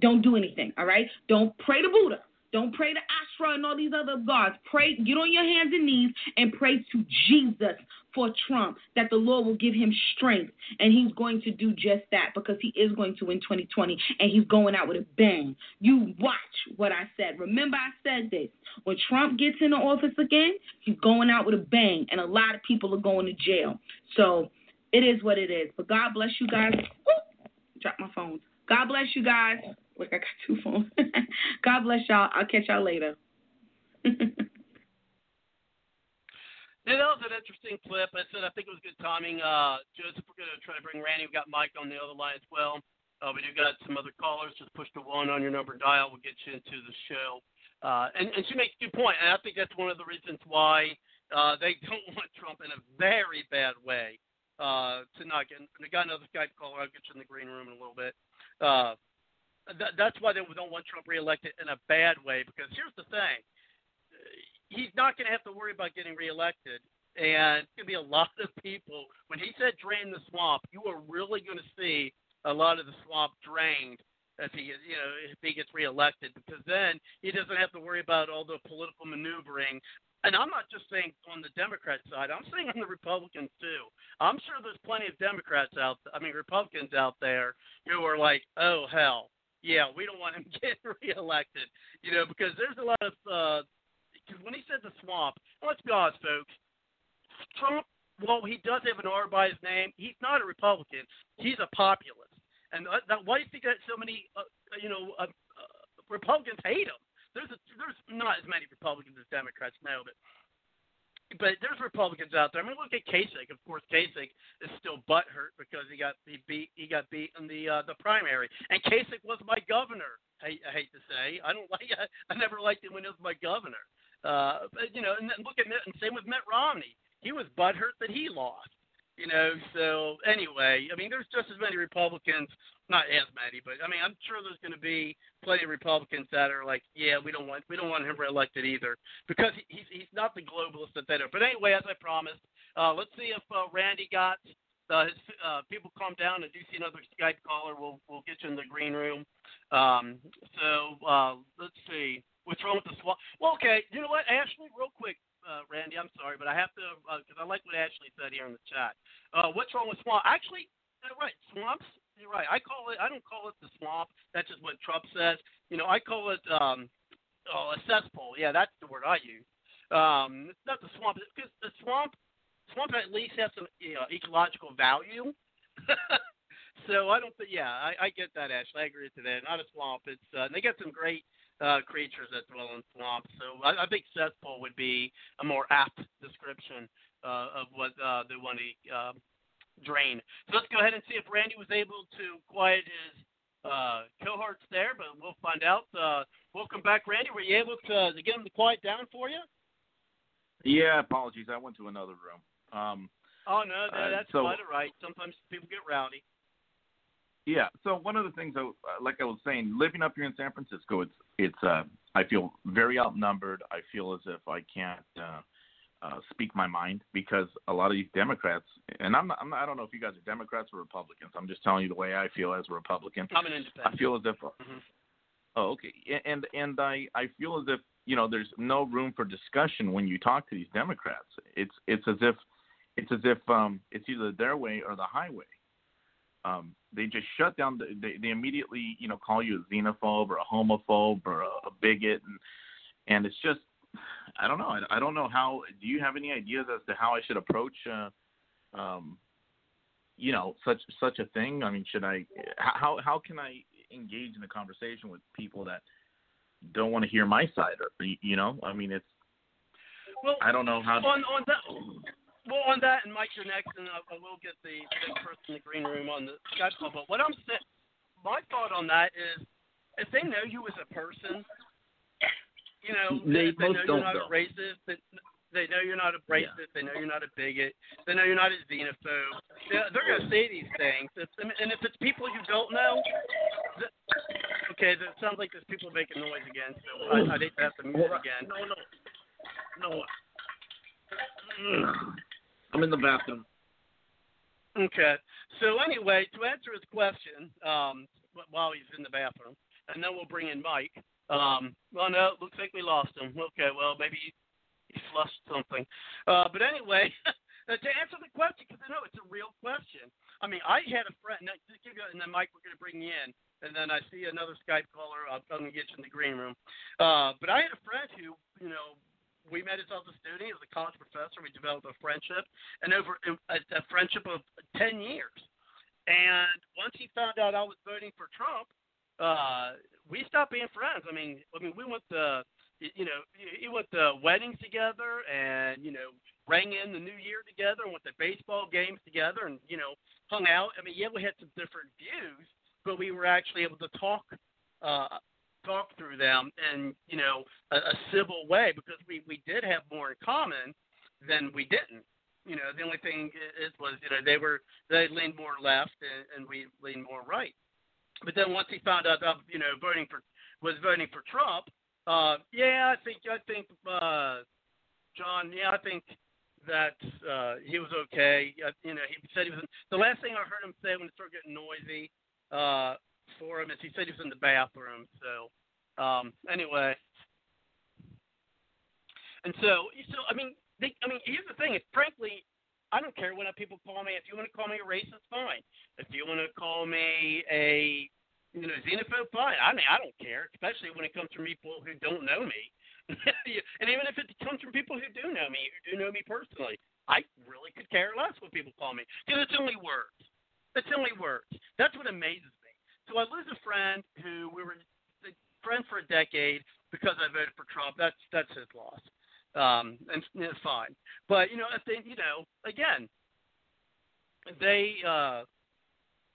don't do anything, all right? Don't pray to Buddha. Don't pray to Ashra and all these other gods. Pray, get on your hands and knees and pray to Jesus for Trump that the Lord will give him strength and he's going to do just that because he is going to win 2020 and he's going out with a bang. You watch what I said. Remember, I said this. When Trump gets in the office again, he's going out with a bang and a lot of people are going to jail. So it is what it is. But God bless you guys. Drop my phone. God bless you guys. Look, I got two phones. God bless y'all. I'll catch y'all later. Yeah, that was an interesting clip. I said I think it was good timing. Uh, Joseph, we're going to try to bring Randy. We've got Mike on the other line as well. Uh, we do got some other callers. Just push the one on your number dial. We'll get you into the show. Uh, and, and she makes a good point. And I think that's one of the reasons why uh, they don't want Trump in a very bad way uh, to not get. We got another Skype caller. I'll get you in the green room in a little bit. Uh, that, that's why they don't want Trump reelected in a bad way. Because here's the thing he's not going to have to worry about getting reelected. And it's going to be a lot of people. When he said drain the swamp, you are really going to see a lot of the swamp drained if he, you know, if he gets reelected, because then he doesn't have to worry about all the political maneuvering. And I'm not just saying on the Democrat side. I'm saying on the Republicans too. I'm sure there's plenty of Democrats out. I mean, Republicans out there who are like, oh hell, yeah, we don't want him getting reelected. You know, because there's a lot of uh, because when he said the swamp, let's be honest, folks, Trump, well, he does have an R by his name. He's not a Republican. He's a populist. And uh, that, why do you think that so many, uh, you know, uh, uh, Republicans hate him? There's a, there's not as many Republicans as Democrats now, but but there's Republicans out there. I mean, look at Kasich. Of course, Kasich is still butthurt because he got he beat he got beat in the uh, the primary. And Kasich was my governor. I, I hate to say, I don't like I, I never liked him when he was my governor. Uh, but you know, and then look at and same with Mitt Romney. He was butthurt that he lost. You know, so anyway, I mean, there's just as many Republicans, not as many, but I mean, I'm sure there's going to be plenty of Republicans that are like, yeah, we don't want we don't want him reelected either because he, he's he's not the globalist that they are. But anyway, as I promised, uh, let's see if uh, Randy got uh, his uh, people calm down and do see another Skype caller. We'll we'll get you in the green room. Um, so uh, let's see. What's wrong with the swamp? Well, okay. You know what, Ashley? Real quick, uh, Randy. I'm sorry, but I have to because uh, I like what Ashley said here in the chat. Uh, what's wrong with swamp? Actually, you're right. Swamps. You're right. I call it. I don't call it the swamp. That's just what Trump says. You know, I call it um, oh, a cesspool. Yeah, that's the word I use. Um, it's not the swamp because the swamp, swamp at least has some you know, ecological value. so I don't. Yeah, I, I get that, Ashley. I agree with that. Not a swamp. It's uh, they got some great uh, creatures that dwell in swamps. So I, I think cesspool would be a more apt description uh, of what uh, they want to uh, drain. So let's go ahead and see if Randy was able to quiet his uh, cohorts there, but we'll find out. Uh, welcome back, Randy. Were you able to, to get him to quiet down for you? Yeah, apologies. I went to another room. Um, oh no, no uh, that's so, quite all right. Sometimes people get rowdy. Yeah. So one of the things, I, like I was saying, living up here in San Francisco, it's it's. Uh, I feel very outnumbered. I feel as if I can't uh, uh, speak my mind because a lot of these Democrats, and I'm not, I'm not, I don't know if you guys are Democrats or Republicans. I'm just telling you the way I feel as a Republican. I'm an independent. I feel as if. Mhm. Oh, okay. And and I I feel as if you know there's no room for discussion when you talk to these Democrats. It's it's as if it's as if um it's either their way or the highway. Um, they just shut down. The, they they immediately you know call you a xenophobe or a homophobe or a, a bigot, and and it's just I don't know. I, I don't know how. Do you have any ideas as to how I should approach? Uh, um, you know, such such a thing. I mean, should I? How how can I engage in a conversation with people that don't want to hear my side? Or you know, I mean, it's. Well, I don't know how. on on that. Well, on that, and Mike, you're next, and I, I will get the next person in the green room on the Skype call. But what I'm saying, my thought on that is, if they know you as a person, you know, They- they, most know you're not though. a racist. They, they know you're not a racist. They know you're not a bigot. They know you're not a xenophobe. They're, they're going to say these things. If, and if it's people you don't know, th- okay, that sounds like there's people making noise again. So I, I'd hate to have to mute again. No, no, no. I'm in the bathroom. Okay. So anyway, to answer his question, um, while he's in the bathroom, and then we'll bring in Mike. Um, well, no, looks like we lost him. Okay, well maybe he, he flushed something. Uh, but anyway, to answer the question, because I know it's a real question. I mean, I had a friend. Now, just give you, and then Mike, we're going to bring you in, and then I see another Skype caller. I'm going to get you in the green room. Uh, but I had a friend who, you know, we met at Delta Student. He was a college professor. We developed a friendship, and over a, a friendship of ten years. And once he found out I was voting for Trump, uh, we stopped being friends. I mean, I mean, we went to, you know, he went to weddings together, and you know, rang in the New Year together, and went to baseball games together, and you know, hung out. I mean, yeah, we had some different views, but we were actually able to talk. Uh, talk through them in you know a, a civil way because we we did have more in common than we didn't. You know, the only thing is was you know they were they leaned more left and, and we leaned more right. But then once he found out that you know voting for was voting for Trump, uh, yeah, I think I think uh, John, yeah, I think that uh, he was okay. Uh, you know, he said he was. The last thing I heard him say when it started getting noisy uh, for him is he said he was in the bathroom. So um, anyway, and so so I mean, they, I mean, here's the thing. It's frankly, I don't care what people call me. If you want to call me a racist, fine. If you want to call me a you know xenophobe, fine. I mean, I don't care, especially when it comes from people who don't know me. and even if it comes from people who do know me, who do know me personally, I really could care less what people call me because it's only words. It's only words. That's what amazes So I lose a friend who we were friends for a decade because I voted for Trump. That's that's his loss. Um, and it's fine. But you know, you know, again, they uh,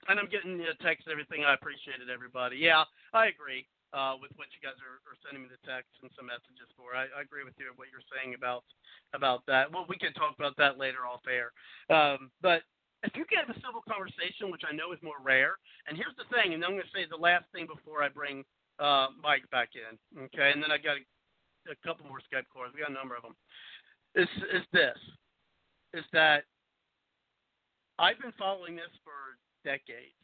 and I'm getting know, text and everything. I appreciate it, everybody. Yeah, I agree uh, with what you guys are, are sending me the text and some messages for. I, I agree with you what you're saying about about that. Well, we can talk about that later off air. Um, but if you can have a civil conversation, which I know is more rare, and here's the thing, and I'm going to say the last thing before I bring uh, Mike back in, okay, and then I got a, a couple more Skype calls. We got a number of them. Is is this? Is that I've been following this for decades.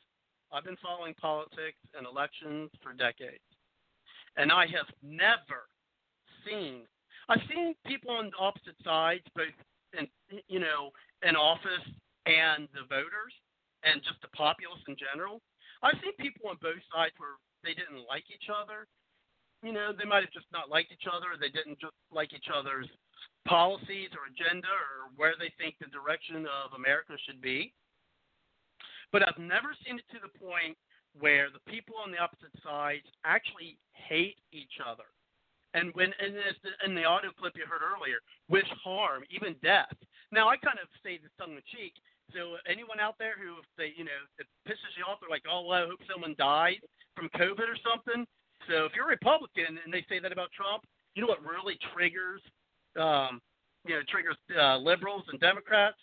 I've been following politics and elections for decades, and I have never seen. I've seen people on opposite sides, both in you know in office and the voters, and just the populace in general. I've seen people on both sides where they didn't like each other. You know, they might have just not liked each other. They didn't just like each other's policies or agenda or where they think the direction of America should be. But I've never seen it to the point where the people on the opposite sides actually hate each other. And when in, this, in the audio clip you heard earlier, wish harm, even death. Now I kind of say this tongue in cheek. So anyone out there who, if they, you know, it pisses you off, they're like, oh well, I hope someone dies from COVID or something. So if you're a Republican and they say that about Trump, you know what really triggers, um, you know, triggers uh, liberals and Democrats?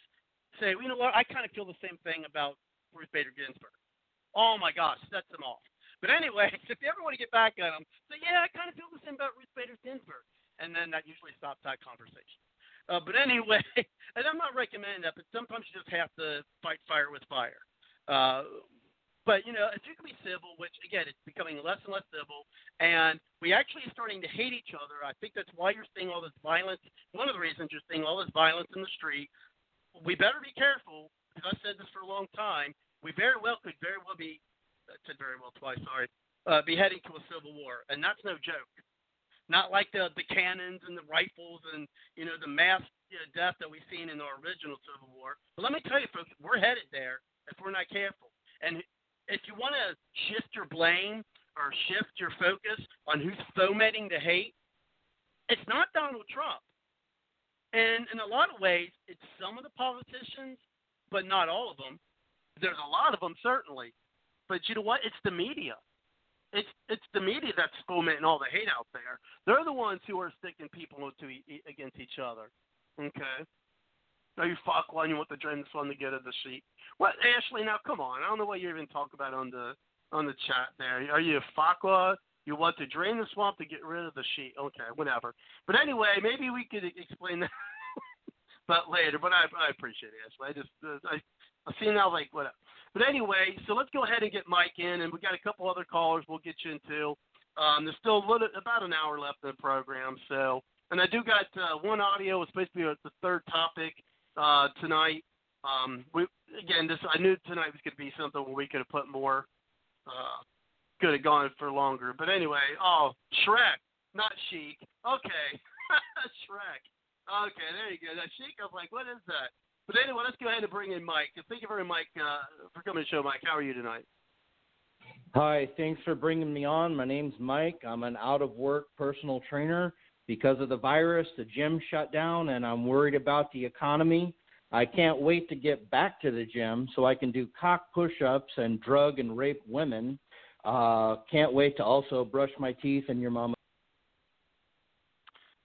Say, well, you know what? I kind of feel the same thing about Ruth Bader Ginsburg. Oh my gosh, sets them off. But anyway, if you ever want to get back at them, say, yeah, I kind of feel the same about Ruth Bader Ginsburg, and then that usually stops that conversation. Uh, but anyway, and I'm not recommending that, but sometimes you just have to fight fire with fire. Uh, but you know, if you can be civil, which again, it's becoming less and less civil, and we actually are starting to hate each other. I think that's why you're seeing all this violence. One of the reasons you're seeing all this violence in the street. We better be careful, because I've said this for a long time. We very well could very well be, I said very well twice, sorry, uh, be heading to a civil war, and that's no joke. Not like the the cannons and the rifles and you know the mass death that we've seen in our original Civil War. But let me tell you, folks, we're headed there if we're not careful. And if you want to shift your blame or shift your focus on who's fomenting the hate, it's not Donald Trump. And in a lot of ways, it's some of the politicians, but not all of them. There's a lot of them certainly, but you know what? It's the media. It's it's the media that's fomenting all the hate out there. They're the ones who are sticking people to e- against each other. Okay. Are you fuck one? You want the drain this one to get at the sheet? What, Ashley? Now come on. I don't know what you even talk about on the on the chat there. Are you a fakwa? You want to drain the swamp to get rid of the sheet? Okay, whatever. But anyway, maybe we could explain that, but later. But I I appreciate it, Ashley. I just uh, I I see now like whatever. But anyway, so let's go ahead and get Mike in, and we got a couple other callers we'll get you into. Um, there's still little, about an hour left in the program, so and I do got uh, one audio. It's supposed to be the third topic uh, tonight. Um, we again, this I knew tonight was going to be something where we could have put more. Uh, could have gone for longer, but anyway. Oh, Shrek, not Chic. Okay, Shrek. Okay, there you go. That Chic. I was like, what is that? But anyway, let's go ahead and bring in Mike. Thank you very much uh, for coming to the show, Mike. How are you tonight? Hi, thanks for bringing me on. My name's Mike. I'm an out of work personal trainer. Because of the virus, the gym shut down, and I'm worried about the economy. I can't wait to get back to the gym so I can do cock push ups and drug and rape women. Uh, can't wait to also brush my teeth and your mama.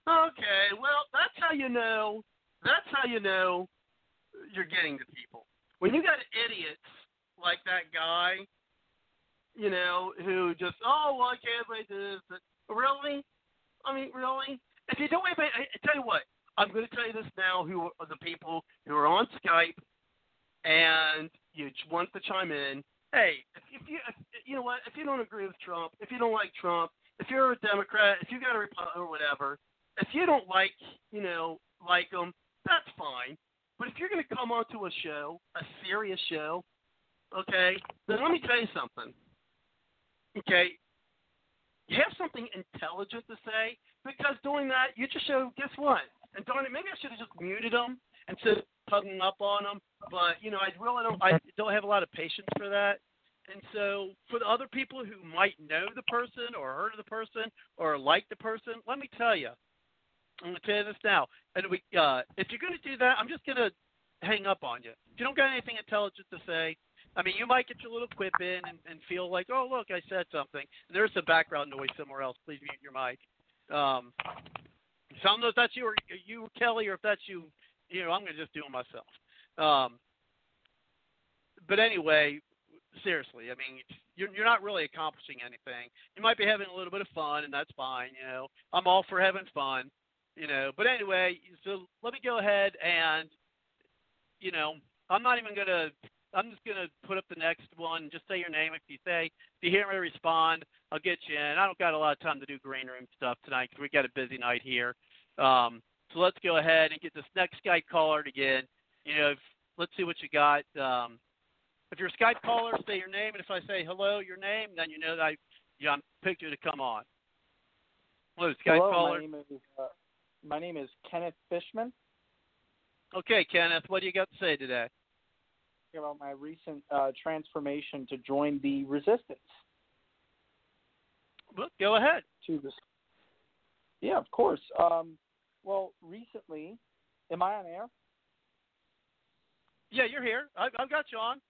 Okay, well, that's how you know. That's how you know you're getting to people. When you got idiots like that guy, you know, who just, oh, well, I can't wait to this. Really? I mean, really? If you don't, I, I tell you what, I'm going to tell you this now. Who are the people who are on Skype and you want to chime in? Hey, if, if you, if, you know what? If you don't agree with Trump, if you don't like Trump, if you're a Democrat, if you got a Republican or whatever, if you don't like, you know, like them, that's fine. But if you're going to come onto a show, a serious show, okay, then let me tell you something. Okay, you have something intelligent to say because doing that, you just show. Guess what? And darn it, maybe I should have just muted them instead of tugging up on them. But you know, I really don't. I don't have a lot of patience for that. And so, for the other people who might know the person or heard of the person or like the person, let me tell you, I'm going to tell you this now. And we, uh, if you're going to do that, I'm just going to hang up on you. If you don't got anything intelligent to say, I mean, you might get your little quip in and, and feel like, oh, look, I said something. And there's some background noise somewhere else. Please mute your mic. Um, so I don't know if that's you or you, Kelly, or if that's you. You know, I'm going to just do it myself. Um, but anyway, seriously, I mean, you're you're not really accomplishing anything. You might be having a little bit of fun, and that's fine. You know, I'm all for having fun. You know, but anyway, so let me go ahead and, you know, I'm not even going to I'm just gonna put up the next one. Just say your name. If you say, if you hear me respond, I'll get you in. I don't got a lot of time to do green room stuff tonight because we got a busy night here. Um, so let's go ahead and get this next Skype caller again. You know, if, let's see what you got. Um, if you're a Skype caller, say your name, and if I say hello, your name, then you know that I, yeah, I'm picked you to come on. Hello, Skype Hello, caller. my name is uh, my name is Kenneth Fishman. Okay, Kenneth, what do you got to say today? About my recent uh, transformation to join the resistance. Well, go ahead. To this. Yeah, of course. Um, well, recently, am I on air? Yeah, you're here. I, I've got you on.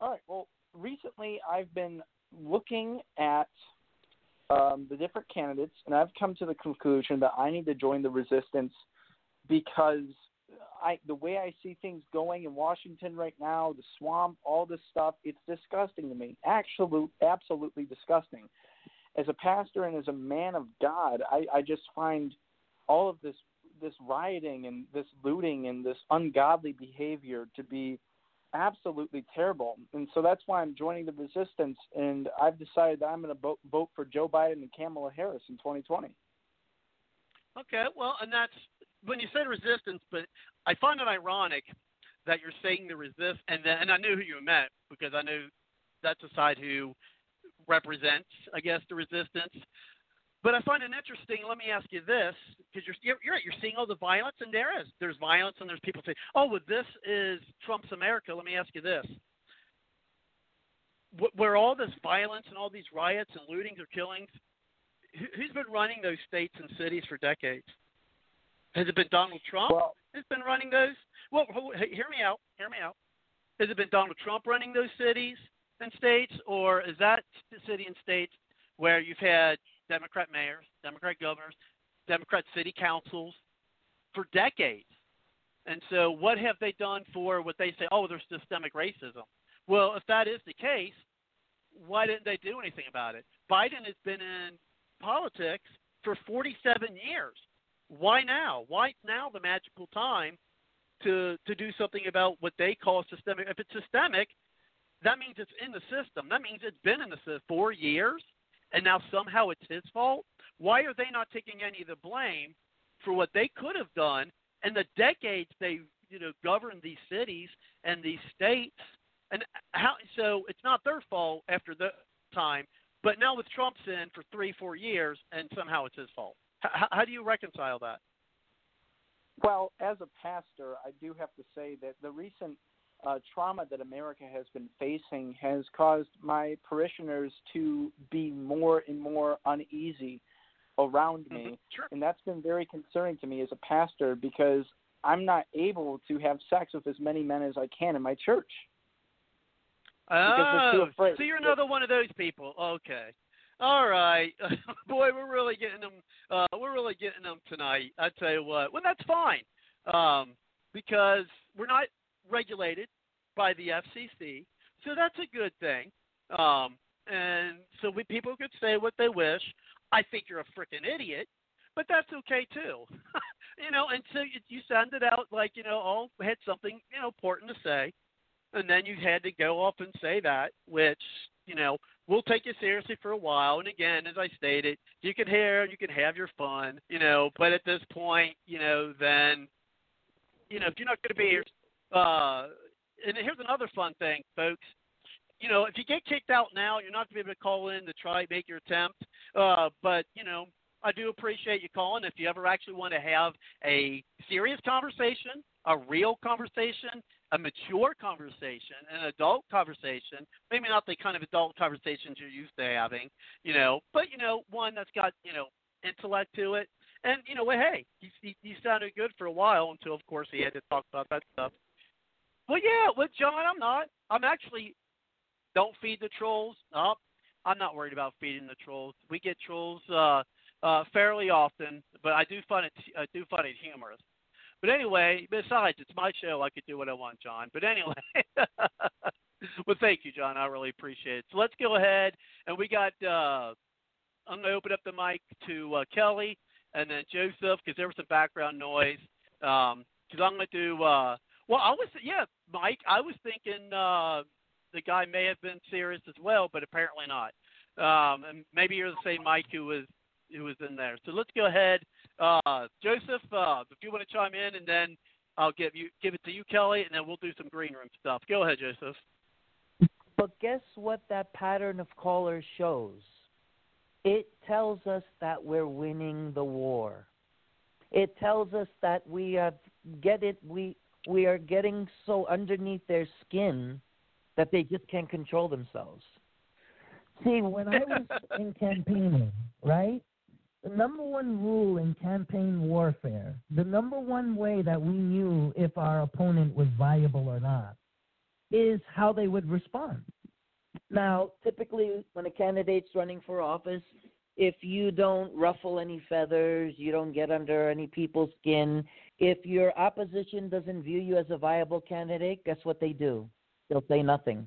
All right. Well, recently I've been looking at um, the different candidates, and I've come to the conclusion that I need to join the resistance because I the way I see things going in Washington right now, the swamp, all this stuff, it's disgusting to me. Absolute, absolutely disgusting. As a pastor and as a man of God, I, I just find all of this this rioting and this looting and this ungodly behavior to be absolutely terrible. And so that's why I'm joining the resistance. And I've decided that I'm going to vote, vote for Joe Biden and Kamala Harris in 2020. Okay, well, and that's when you said resistance, but I find it ironic that you're saying the resist, and then, and I knew who you meant because I knew that's the side who represents, I guess, the resistance. But I find it interesting. Let me ask you this, because you're, you're you're right. You're seeing all the violence, and there is. There's violence, and there's people saying, "Oh, well, this is Trump's America." Let me ask you this: Wh- where all this violence and all these riots and lootings or killings, who, who's been running those states and cities for decades? Has it been Donald Trump? Well, has been running those? Well, hear me out. Hear me out. Has it been Donald Trump running those cities and states, or is that the city and states where you've had Democrat mayors, Democrat governors, Democrat city councils for decades? And so, what have they done for what they say? Oh, there's systemic racism. Well, if that is the case, why didn't they do anything about it? Biden has been in politics for 47 years. Why now? Why now the magical time to to do something about what they call systemic? If it's systemic, that means it's in the system. That means it's been in the system for years, and now somehow it's his fault. Why are they not taking any of the blame for what they could have done and the decades they you know governed these cities and these states? And how? So it's not their fault after the time, but now with Trump's in for three, four years, and somehow it's his fault. How, how do you reconcile that? Well, as a pastor, I do have to say that the recent uh, trauma that America has been facing has caused my parishioners to be more and more uneasy around me. Sure. And that's been very concerning to me as a pastor because I'm not able to have sex with as many men as I can in my church. Because they're too Oh, so you're another one of those people. Okay. All right. Boy, we're really getting them. Uh, we're really getting them tonight. I tell you what. Well, that's fine, um, because we're not regulated by the FCC, so that's a good thing. Um, and so we people could say what they wish. I think you're a freaking idiot, but that's okay too. you know, and so you, you send it out like you know, oh, had something you know important to say, and then you had to go off and say that, which you know we'll take you seriously for a while. And again, as I stated, you can hear, you can have your fun, you know, but at this point, you know, then you know if you're not going to be here, uh, and here's another fun thing, folks. You know, if you get kicked out now, you're not going to be able to call in to try make your attempt. Uh, but you know, I do appreciate you calling. If you ever actually want to have a serious conversation, a real conversation, a mature conversation, an adult conversation, maybe not the kind of adult conversations you're used to having, you know, but you know, one that's got you know intellect to it. And you know, well, hey, he, he, he sounded good for a while until, of course, he had to talk about that stuff. Well, yeah, with John, I'm not. I'm actually don't feed the trolls. No, I'm not worried about feeding the trolls. We get trolls uh, uh, fairly often, but I do find it I do find it humorous. But anyway, besides, it's my show. I could do what I want, John. But anyway, well, thank you, John. I really appreciate it. So let's go ahead, and we got. Uh, I'm going to open up the mic to uh, Kelly and then Joseph because there was some background noise. Because I'm going to do. Uh, well, I was yeah, Mike. I was thinking uh, the guy may have been serious as well, but apparently not. Um, and maybe you're the same Mike who was who was in there. So let's go ahead, uh, Joseph. Uh, if you want to chime in, and then I'll give you give it to you, Kelly, and then we'll do some green room stuff. Go ahead, Joseph. But guess what that pattern of callers shows? It tells us that we're winning the war. It tells us that we have get it we we are getting so underneath their skin that they just can't control themselves. See, when I was in campaigning, right? The number one rule in campaign warfare, the number one way that we knew if our opponent was viable or not, is how they would respond. Now, typically, when a candidate's running for office, if you don't ruffle any feathers, you don't get under any people's skin, if your opposition doesn't view you as a viable candidate, guess what they do? They'll say nothing.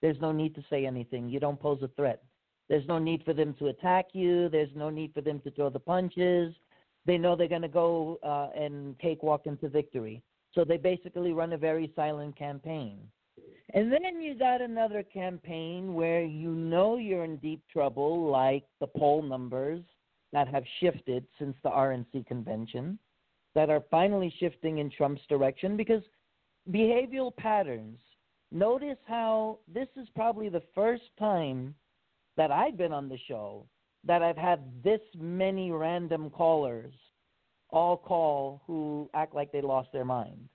There's no need to say anything. You don't pose a threat. There's no need for them to attack you. There's no need for them to throw the punches. They know they're going to go uh, and cakewalk into victory. So they basically run a very silent campaign. And then you got another campaign where you know you're in deep trouble, like the poll numbers that have shifted since the RNC convention, that are finally shifting in Trump's direction because behavioral patterns. Notice how this is probably the first time that I've been on the show that I've had this many random callers all call who act like they lost their mind.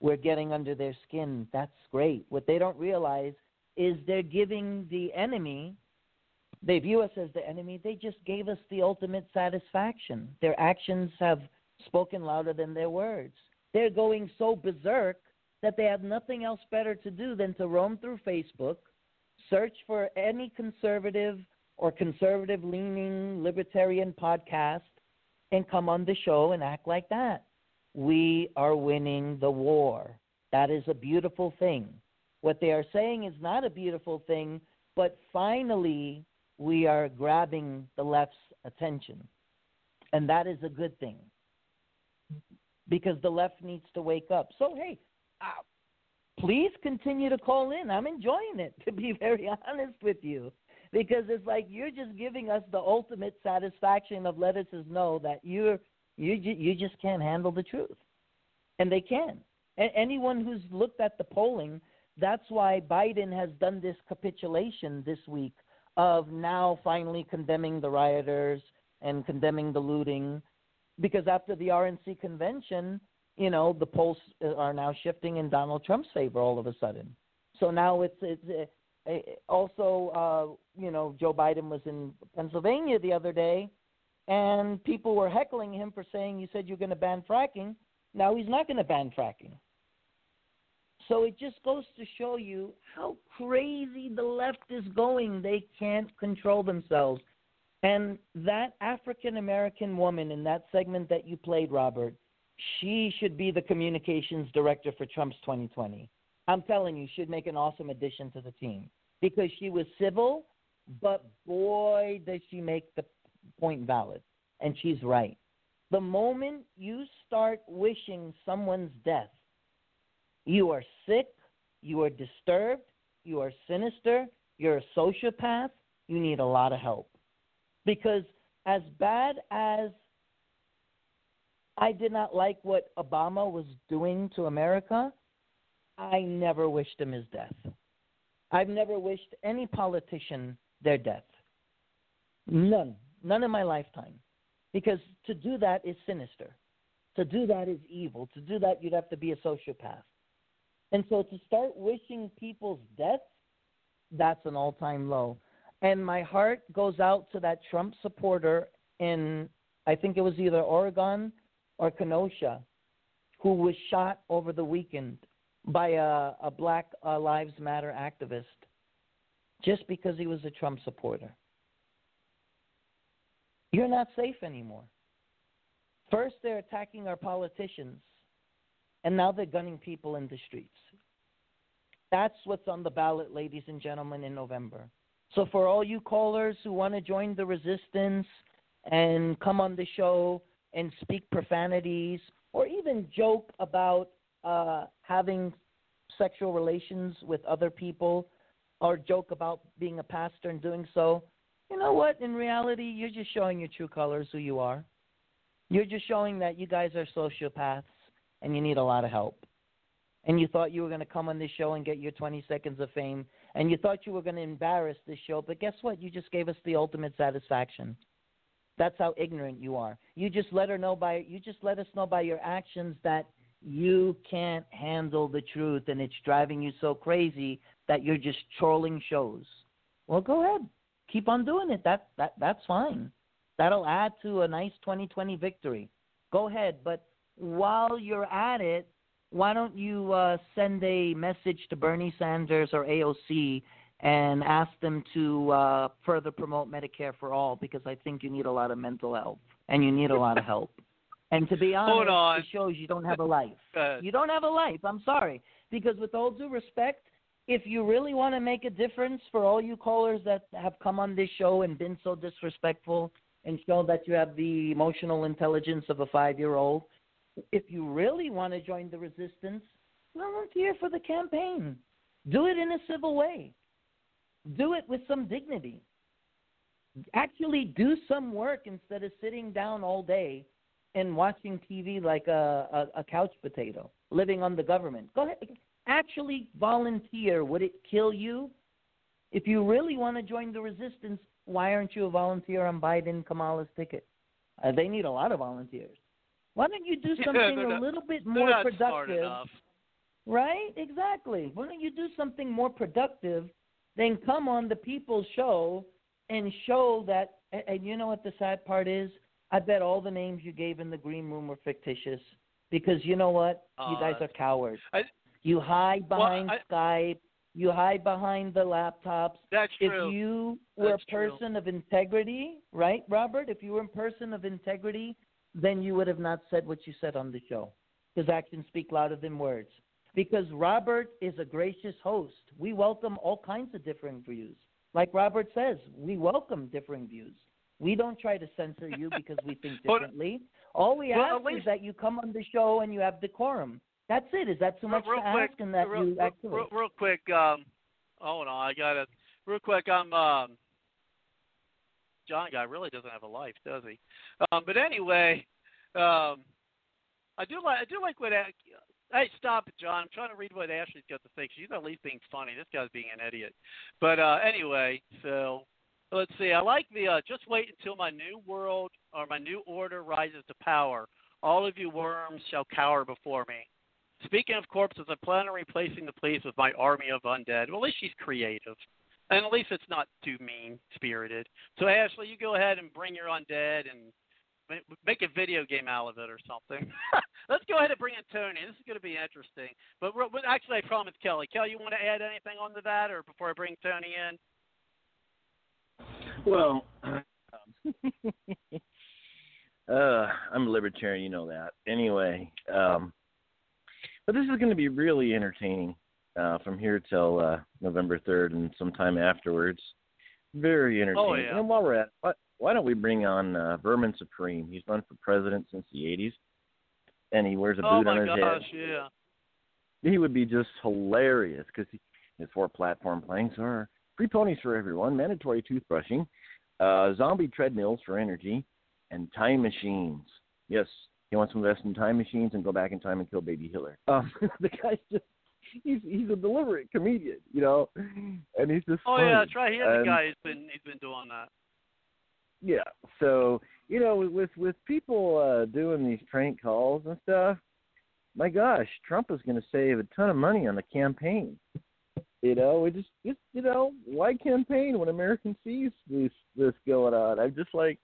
We're getting under their skin. That's great. What they don't realize is they're giving the enemy, they view us as the enemy, they just gave us the ultimate satisfaction. Their actions have spoken louder than their words. They're going so berserk that they have nothing else better to do than to roam through Facebook, search for any conservative or conservative leaning libertarian podcast, and come on the show and act like that. We are winning the war. That is a beautiful thing. What they are saying is not a beautiful thing, but finally we are grabbing the left's attention. And that is a good thing because the left needs to wake up. So, hey, uh, please continue to call in. I'm enjoying it, to be very honest with you, because it's like you're just giving us the ultimate satisfaction of letting us know that you're you you just can't handle the truth, and they can. A- anyone who's looked at the polling, that's why Biden has done this capitulation this week of now finally condemning the rioters and condemning the looting because after the RNC convention, you know, the polls are now shifting in Donald Trump's favor all of a sudden. So now it's it's uh, also uh, you know Joe Biden was in Pennsylvania the other day, and people were heckling him for saying you said you're going to ban fracking. Now he's not going to ban fracking. So it just goes to show you how crazy the left is going. They can't control themselves. And that African American woman in that segment that you played, Robert, she should be the communications director for Trump's 2020. I'm telling you, should make an awesome addition to the team because she was civil, but boy, does she make the point valid. And she's right. The moment you start wishing someone's death, you are sick, you are disturbed, you are sinister, you're a sociopath, you need a lot of help. Because as bad as I did not like what Obama was doing to America, I never wished him his death. I've never wished any politician their death. None. None in my lifetime. Because to do that is sinister. To do that is evil. To do that, you'd have to be a sociopath. And so to start wishing people's deaths, that's an all time low. And my heart goes out to that Trump supporter in, I think it was either Oregon or Kenosha, who was shot over the weekend by a, a Black uh, Lives Matter activist just because he was a Trump supporter. You're not safe anymore. First, they're attacking our politicians, and now they're gunning people in the streets. That's what's on the ballot, ladies and gentlemen, in November. So, for all you callers who want to join the resistance and come on the show and speak profanities or even joke about uh, having sexual relations with other people or joke about being a pastor and doing so, you know what? In reality, you're just showing your true colors, who you are. You're just showing that you guys are sociopaths and you need a lot of help. And you thought you were going to come on this show and get your 20 seconds of fame, and you thought you were going to embarrass this show, but guess what? You just gave us the ultimate satisfaction. That's how ignorant you are. You just let her know by you just let us know by your actions that you can't handle the truth and it's driving you so crazy that you're just trolling shows. Well, go ahead. Keep on doing it. That that that's fine. That'll add to a nice 2020 victory. Go ahead, but while you're at it, why don't you uh, send a message to Bernie Sanders or AOC and ask them to uh, further promote Medicare for all because I think you need a lot of mental health and you need a lot of help. And to be honest, it shows you don't have a life. You don't have a life. I'm sorry. Because with all due respect, if you really want to make a difference for all you callers that have come on this show and been so disrespectful and shown that you have the emotional intelligence of a five year old, if you really want to join the resistance, volunteer for the campaign. Do it in a civil way. Do it with some dignity. Actually do some work instead of sitting down all day and watching TV like a, a, a couch potato, living on the government. Go ahead. Actually volunteer. Would it kill you? If you really want to join the resistance, why aren't you a volunteer on Biden Kamala's ticket? Uh, they need a lot of volunteers. Why don't you do something they're a not- little bit more productive? Right? Exactly. Why don't you do something more productive than come on the People's Show and show that? And, and you know what the sad part is? I bet all the names you gave in the green room were fictitious because you know what? you Uh, guys are cowards. I- you hide Well, behind I- Skype. You hide behind the laptops. That's if true. you were That's a true. person of integrity, right, Robert? If you were a person of integrity, then you would have not said what you said on the show. Because actions speak louder than words. Because Robert is a gracious host. We welcome all kinds of differing views. Like Robert says, we welcome differing views. We don't try to censor you because we think differently. All we Well, ask least- is that you come on the show and you have decorum. That's it. Is that too much real to quick, ask? And that real, you actually real, real quick. Um, hold on, I got it. Real quick, I'm. Um, John guy really doesn't have a life, does he? Um, but anyway, um, I do like I do like what. Hey, stop it, John. I'm trying to read what Ashley's got to say. She's at least being funny. This guy's being an idiot. But uh, anyway, so let's see. I like the uh, just wait until my new world or my new order rises to power. All of you worms shall cower before me. Speaking of corpses, I plan on replacing the police with my army of undead. Well, at least she's creative. And at least it's not too mean spirited. So, Ashley, you go ahead and bring your undead and make a video game out of it or something. Let's go ahead and bring in Tony. This is going to be interesting. But, we're- but actually, I promised Kelly. Kelly, you want to add anything onto that or before I bring Tony in? Well, uh, I'm a libertarian, you know that. Anyway, um, but this is going to be really entertaining uh, from here till uh, November 3rd and sometime afterwards. Very entertaining. Oh, yeah. And while we're at, why, why don't we bring on uh, Vermin Supreme? He's run for president since the 80s, and he wears a oh, boot on his head. Oh gosh, head. yeah. He would be just hilarious because his four platform planks are free ponies for everyone, mandatory toothbrushing, uh, zombie treadmills for energy, and time machines. Yes, he wants to invest in time machines and go back in time and kill baby Hitler. Um, the guy's just he's he's a deliberate comedian, you know, and he's just Oh, funny. yeah, try he's the guy who's been, he's been doing that. yeah. So you know, with with people uh, doing these prank calls and stuff, my gosh, Trump is going to save a ton of money on the campaign. You know, it just just you know, why campaign when American sees this this going on? I'm just like,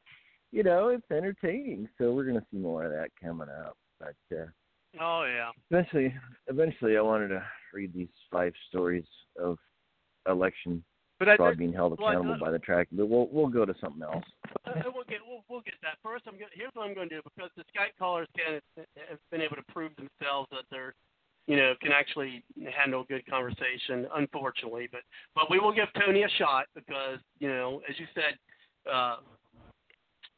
you know, it's entertaining. So we're going to see more of that coming up. But uh, Oh, yeah. eventually, eventually, I wanted to read these five stories of election But I fraud did- being held well, I accountable did- by the track. But we'll we'll go to something else. Uh, uh, we'll get we'll, we'll get that. First, I'm going. Here's what I'm going to do because the Skype callers can have been able to prove themselves that they're, you know, can actually handle good conversation. Unfortunately, but but we will give Tony a shot because you know, as you said, uh,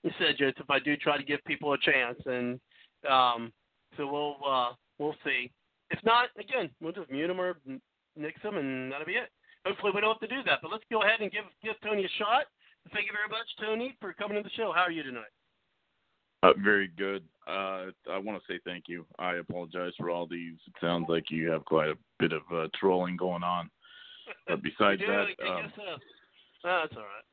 you said just if I do try to give people a chance, and um, so we'll uh, we'll see. If not, again, we'll just mute them or nix them, and that'll be it. Hopefully, we don't have to do that. But let's go ahead and give give Tony a shot. Thank you very much, Tony, for coming to the show. How are you tonight? Uh, very good. Uh, I want to say thank you. I apologize for all these. It sounds like you have quite a bit of uh, trolling going on. But besides do? that, I um, guess so. Oh, that's all right.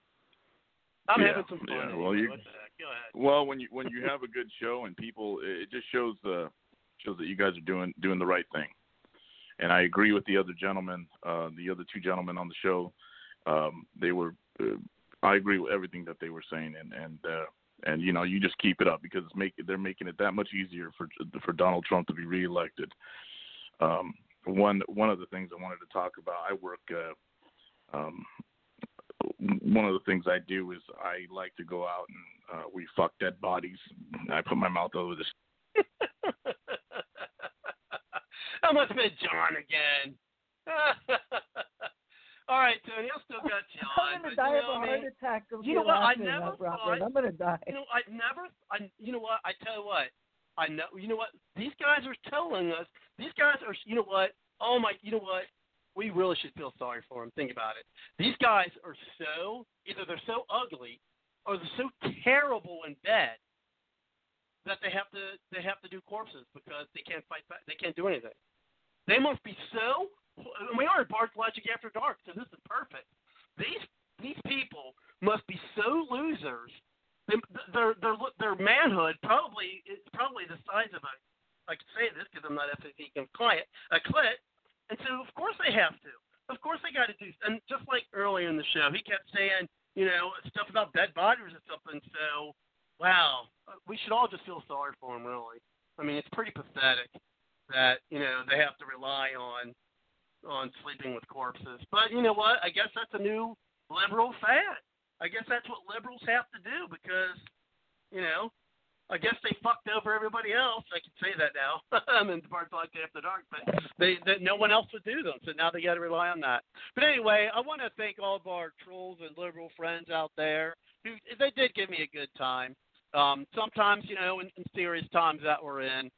I'm yeah, having some fun. yeah, well, you- What the heck? Go ahead. well, when you when you have a good show and people, it just shows uh, shows that you guys are doing doing the right thing. And I agree with the other gentlemen, uh, the other two gentlemen on the show. Um, they were, uh, I agree with everything that they were saying, and and uh, and you know, you just keep it up because it's make they're making it that much easier for for Donald Trump to be reelected. Um, one one of the things I wanted to talk about, I work uh, um, one of the things I do is I like to go out and uh, we fuck dead bodies. I put my mouth over the. that must have been John again. All right, Tony, I've still got you. I'm gonna but die you of a heart mean? attack. You know what? I never up, thought. I'm gonna die. You know, I never. I. You know what? I tell you what. I know. You know what? These guys are telling us. These guys are. You know what? Oh my. You know what? We really should feel sorry for them. Think about it. These guys are so. Either they're so ugly, or they're so terrible in bed that they have to. They have to do corpses because they can't fight back. They can't do anything. They must be so. We are at Bards Logic After Dark, so this is perfect. These these people must be so losers. Their their their manhood probably is probably the size of a. I can say this because I'm not FCC compliant. A clit, and so of course they have to. Of course they got to do. And just like earlier in the show, he kept saying, you know, stuff about dead bodies or something. So, wow, we should all just feel sorry for him, really. I mean, it's pretty pathetic that you know they have to rely on on sleeping with corpses. But you know what? I guess that's a new liberal fad. I guess that's what liberals have to do because, you know, I guess they fucked over everybody else. I can say that now. I'm in Bart Talk After Dark, but they, they no one else would do them, so now they got to rely on that. But anyway, I want to thank all of our trolls and liberal friends out there who they did give me a good time. Um, sometimes, you know, in, in serious times that we're in,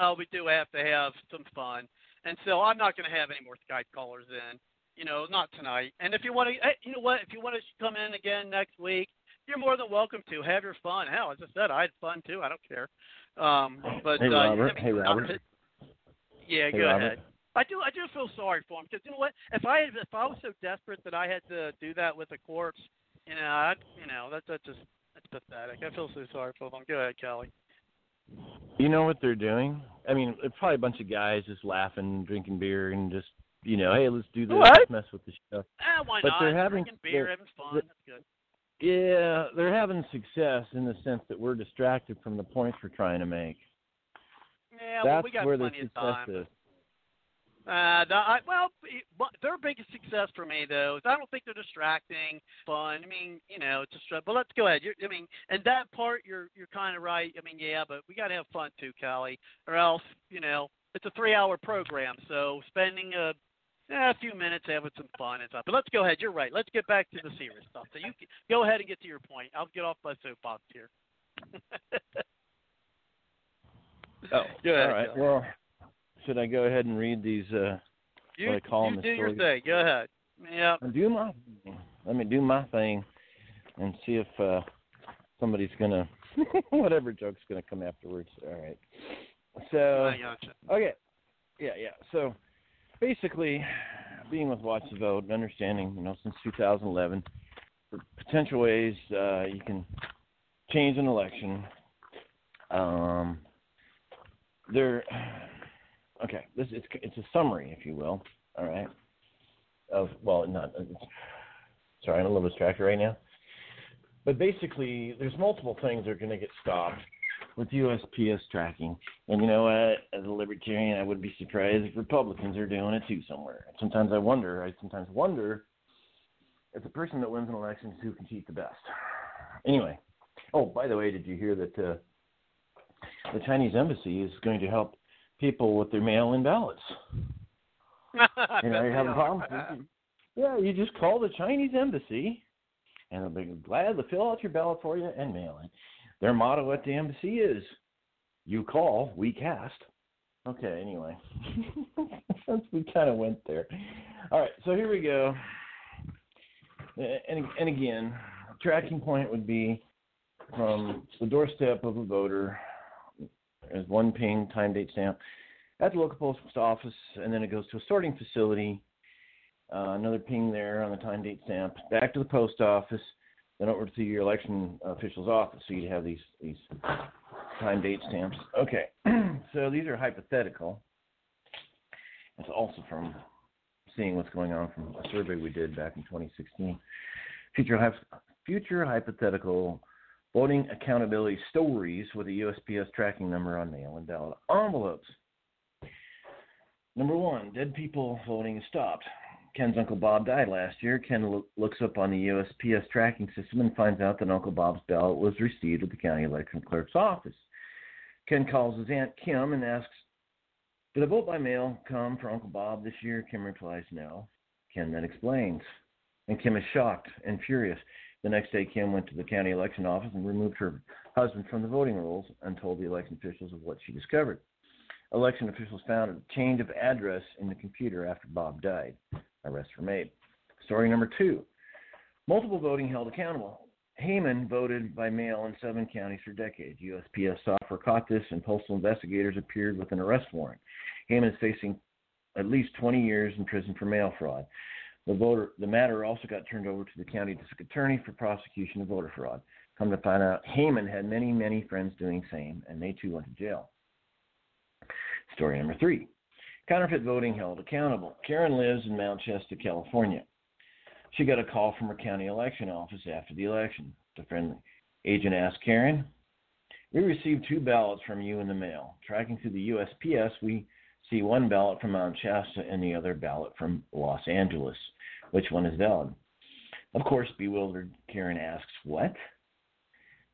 uh, we do have to have some fun. And so I'm not going to have any more Skype callers in, you know, not tonight. And if you want to, you know what, if you want to come in again next week, you're more than welcome to. Have your fun. Hell, as I said, I had fun too. I don't care. Um, but Hey, uh, Robert. Hey, Robert. Yeah, Hey, go Robert. ahead. I do. I do feel sorry for him because you know what? If I had, if I was so desperate that I had to do that with a corpse, you know, I, you know, that's that's just that's pathetic. I feel so sorry for them. Go ahead, Kelly. You know what they're doing? I mean, it's probably a bunch of guys just laughing, drinking beer, and just you know, hey, let's do this, What? let's mess with the show. Ah, why But not? they're having- Drinking beer, they're- having fun. That's good. Yeah, they're having success in the sense that we're distracted from the points we're trying to make. Yeah, well, That's we got where the plenty of success time. is. Uh, the, I, well, it- their biggest success for me though is I don't think they're distracting, fun. I mean, you know, it's just. But let's go ahead. You're, I mean, and that part you're you're kind of right. I mean, yeah, but we got to have fun too, Callie, or else you know it's a three-hour program. So spending a a few minutes having some fun and stuff. But let's go ahead. You're right. Let's get back to the serious stuff. So you can- go ahead and get to your point. I'll get off my soapbox here. Oh, Go ahead, all right. Kelly. Well, should I go ahead and read these? uh You, what I call you them do your thing. Go ahead. Yeah. Do my let me do my thing and see if uh somebody's gonna whatever joke's gonna come afterwards. All right. So I gotcha. okay. Yeah, yeah. So basically being with Watch the Vote and understanding, you know, since two thousand eleven potential ways uh you can change an election. Um there okay, this it's it's a summary, if you will. All right. Of well, not. Sorry, I'm a little distracted right now. But basically, there's multiple things that are going to get stopped with USPS tracking. And you know what? As a libertarian, I would be surprised if Republicans are doing it too somewhere. Sometimes I wonder. I sometimes wonder if the person that wins an election is who can cheat the best. Anyway. Oh, by the way, did you hear that uh, the Chinese embassy is going to help people with their mail-in ballots? You know, you have a problem. Yeah, you just call the Chinese embassy, and they'll be glad to fill out your ballot for you and mail it. Their motto at the embassy is, "You call, we cast." Okay, anyway, since we kind of went there. All right, so here we go. And and again, tracking point would be from the doorstep of a voter as one ping time date stamp at the local post office, and then it goes to a sorting facility. Uh, another ping there on the time date stamp, back to the post office, then over to your election official's office. So you'd have these these time date stamps. Okay, so these are hypothetical. It's also from seeing what's going on from a survey we did back in 2016. Future future hypothetical voting accountability stories with a USPS tracking number on mail-in ballot envelopes. Number one, dead people voting stopped. Ken's Uncle Bob died last year, Ken lo- looks up on the USPS tracking system and finds out that Uncle Bob's ballot was received at the county election clerk's office. Ken calls his Aunt Kim and asks, Did a vote by mail come for Uncle Bob this year? Kim replies, No. Ken then explains, and Kim is shocked and furious. The next day, Kim went to the county election office and removed her husband from the voting rolls and told the election officials of what she discovered. Election officials found a change of address in the computer after Bob died. Arrests were made. Story number two multiple voting held accountable. Heyman voted by mail in seven counties for decades. USPS software caught this, and postal investigators appeared with an arrest warrant. Heyman is facing at least 20 years in prison for mail fraud. The voter, the matter also got turned over to the county district attorney for prosecution of voter fraud. Come to find out, Heyman had many, many friends doing same, and they too went to jail. Story number three counterfeit voting held accountable. Karen lives in Mount Shasta, California. She got a call from her county election office after the election. The friendly agent asked Karen, We received two ballots from you in the mail. Tracking through the USPS, we see one ballot from Mount Shasta and the other ballot from Los Angeles. Which one is valid? Of course, bewildered, Karen asks, What?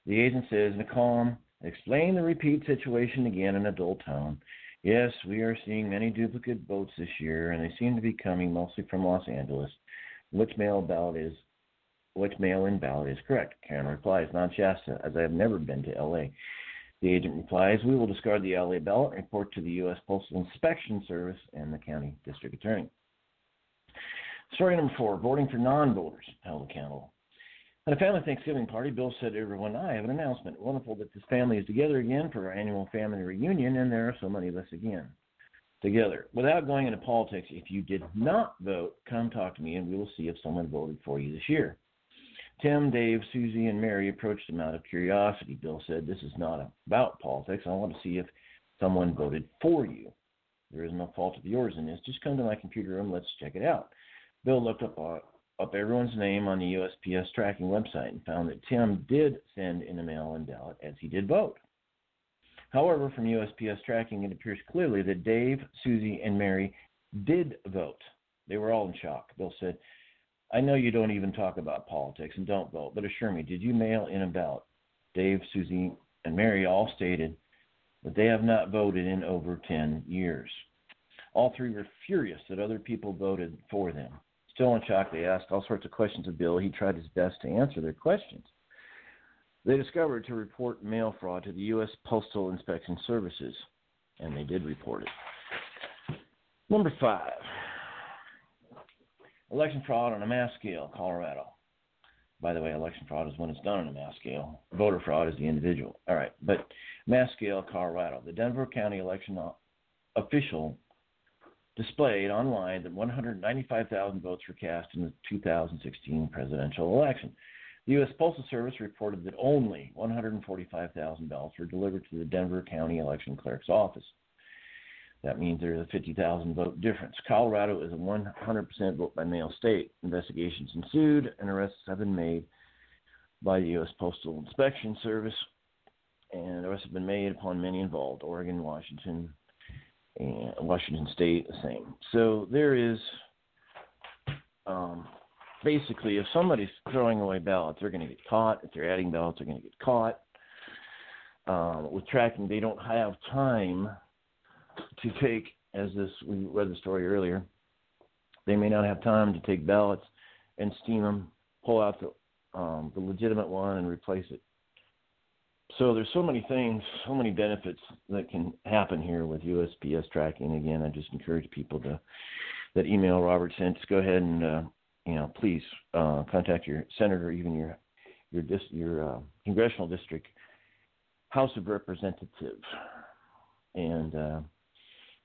The agent says in a calm, explain the repeat situation again in a dull tone. Yes, we are seeing many duplicate votes this year, and they seem to be coming mostly from Los Angeles. Which mail ballot is which mail-in ballot is correct? Karen replies, Mount Shasta, as I have never been to LA. The agent replies, We will discard the LA ballot and report to the U.S. Postal Inspection Service and the county district attorney. Story number four voting for non voters held accountable. At a family Thanksgiving party, Bill said to everyone, I have an announcement. Wonderful that this family is together again for our annual family reunion, and there are so many of us again together. Without going into politics, if you did not vote, come talk to me and we will see if someone voted for you this year. Tim, Dave, Susie, and Mary approached him out of curiosity. Bill said, This is not about politics. I want to see if someone voted for you. There is no fault of yours in this. Just come to my computer room. Let's check it out. Bill looked up uh, up everyone's name on the USPS tracking website and found that Tim did send in a mail-in ballot as he did vote. However, from USPS tracking, it appears clearly that Dave, Susie, and Mary did vote. They were all in shock. Bill said, I know you don't even talk about politics and don't vote, but assure me, did you mail in a ballot? Dave, Susie, and Mary all stated that they have not voted in over 10 years. All three were furious that other people voted for them. Still in shock, they asked all sorts of questions of Bill. He tried his best to answer their questions. They discovered to report mail fraud to the U.S. Postal Inspection Services, and they did report it. Number five election fraud on a mass scale, Colorado. By the way, election fraud is when it's done on a mass scale. Voter fraud is the individual. All right, but mass scale, Colorado. The Denver County election official displayed online that 195,000 votes were cast in the 2016 presidential election. The U.S. Postal Service reported that only 145,000 ballots were delivered to the Denver County Election Clerk's office. That means there's a 50,000 vote difference. Colorado is a 100% vote by mail state. Investigations ensued and arrests have been made by the U.S. Postal Inspection Service, and arrests have been made upon many involved Oregon, Washington, and Washington State, the same. So there is um, basically, if somebody's throwing away ballots, they're going to get caught. If they're adding ballots, they're going to get caught. Um, with tracking, they don't have time to take, as this we read the story earlier. They may not have time to take ballots and steam them, pull out the um, the legitimate one, and replace it. So there's so many things, so many benefits that can happen here with USPS tracking. Again, I just encourage people to that email Robert sent. Just go ahead and uh, you know, please uh, contact your senator, even your your dis, your uh, congressional district House of Representatives, and uh,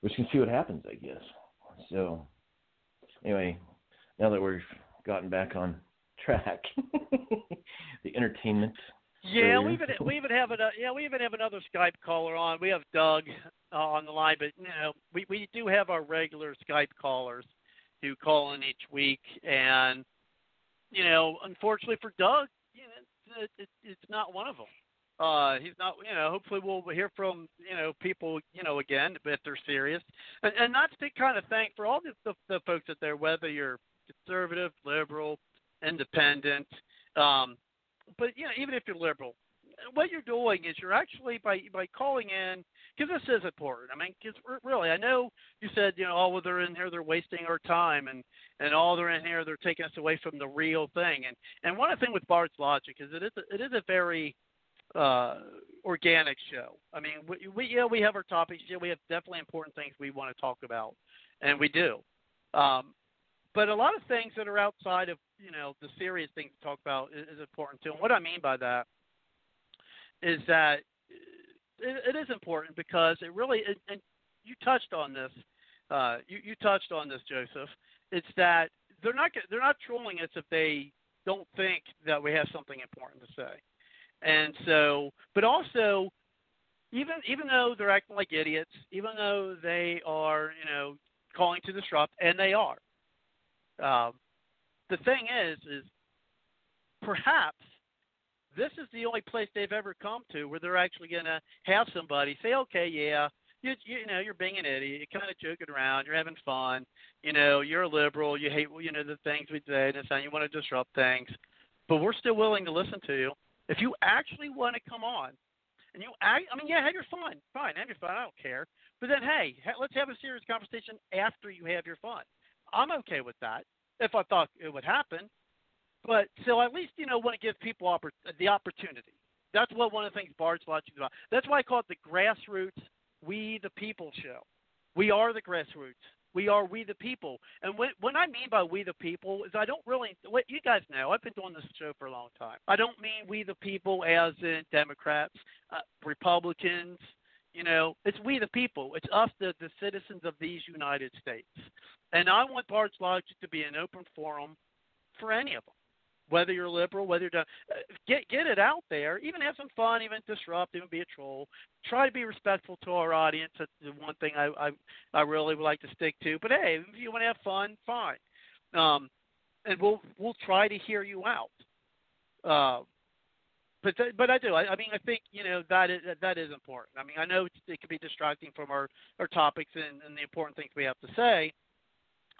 we can see what happens, I guess. So, anyway, now that we've gotten back on track, the entertainment. Yeah, we even we even have a yeah we even have another Skype caller on. We have Doug uh, on the line, but you know we we do have our regular Skype callers who call in each week, and you know unfortunately for Doug, you know, it's, it's it's not one of them. Uh, he's not, you know. Hopefully, we'll hear from you know people, you know, again if they're serious, and, and that's the kind of thing for all the, the, the folks out there, whether you're conservative, liberal, independent, um, but you know, even if you're liberal, what you're doing is you're actually by by calling in because this is important. I mean, because really, I know you said you know, oh, well, they're in here, they're wasting our time, and and all they're in here, they're taking us away from the real thing. And and one of the thing with Bards Logic is it is a, it is a very uh, organic show. I mean, we, we yeah we have our topics. Yeah, we have definitely important things we want to talk about, and we do. Um, but a lot of things that are outside of you know the serious things to talk about is, is important too. And what I mean by that is that it, it is important because it really it, and you touched on this. Uh, you, you touched on this, Joseph. It's that they're not they're not trolling us if they don't think that we have something important to say. And so, but also, even even though they're acting like idiots, even though they are, you know, calling to disrupt, and they are. Um, the thing is, is perhaps this is the only place they've ever come to where they're actually going to have somebody say, okay, yeah, you, you know, you're being an idiot, you're kind of joking around, you're having fun, you know, you're a liberal, you hate, you know, the things we say, and you want to disrupt things, but we're still willing to listen to you. If you actually want to come on, and you, act, I mean, yeah, have your fun, fine, have your fun, I don't care. But then, hey, let's have a serious conversation after you have your fun. I'm okay with that if I thought it would happen. But so at least you know want to give people oppor- the opportunity. That's what one of the things Bards Logic is about. That's why I call it the grassroots We the People show. We are the grassroots. We are we the people. And what, what I mean by we the people is I don't really, what you guys know, I've been doing this show for a long time. I don't mean we the people as in Democrats, uh, Republicans, you know, it's we the people. It's us, the, the citizens of these United States. And I want Bards Logic to be an open forum for any of them whether you're liberal, whether you're uh, get get it out there. Even have some fun, even disrupt, even be a troll. Try to be respectful to our audience. That's the one thing I I, I really would like to stick to. But hey, if you want to have fun, fine. Um, and we'll we'll try to hear you out. Uh, but uh, but I do. I, I mean, I think you know that is that is important. I mean, I know it can be distracting from our our topics and, and the important things we have to say.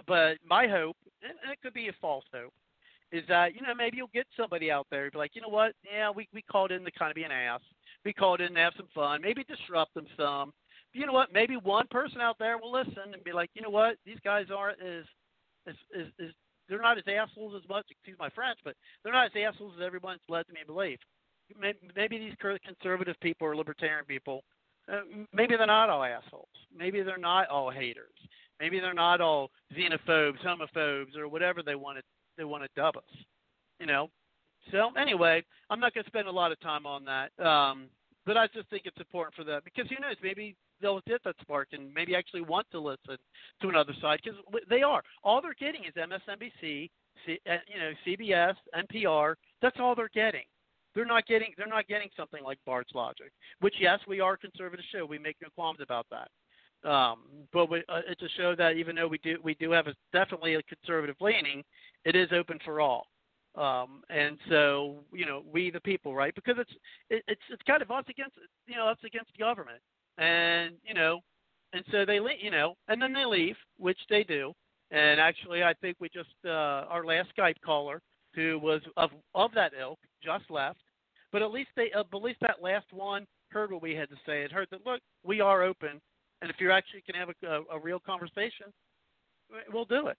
But my hope, and it could be a false hope, is that you know maybe you'll get somebody out there be like, you know what? Yeah, we we called in to kind of be an ass. We called in to have some fun, maybe disrupt them some. But you know what? Maybe one person out there will listen and be like, you know what? These guys aren't as as is, is they're not as assholes as much. Excuse my French, but they're not as assholes as everyone's led me to believe. Maybe these conservative people or libertarian people, uh, maybe they're not all assholes. Maybe they're not all haters. Maybe they're not all xenophobes, homophobes, or whatever they want to they want to dub us. You know. So anyway, I'm not going to spend a lot of time on that. Um, but I just think it's important for that because who knows? Maybe they'll get that spark and maybe actually want to listen to another side because they are. All they're getting is MSNBC, C, uh, you know, CBS, NPR. That's all they're getting. They're not getting. They're not getting something like Bards Logic, which yes, we are a conservative show. We make no qualms about that. Um, but we, uh, it's a show that even though we do we do have a definitely a conservative leaning, it is open for all. Um, and so you know we the people, right? Because it's it, it's it's kind of us against you know us against government, and you know, and so they leave, you know, and then they leave, which they do. And actually, I think we just uh, our last Skype caller who was of of that ilk just left, but at least they at least that last one heard what we had to say and heard that look we are open and if you actually can have a, a, a real conversation, we'll do it.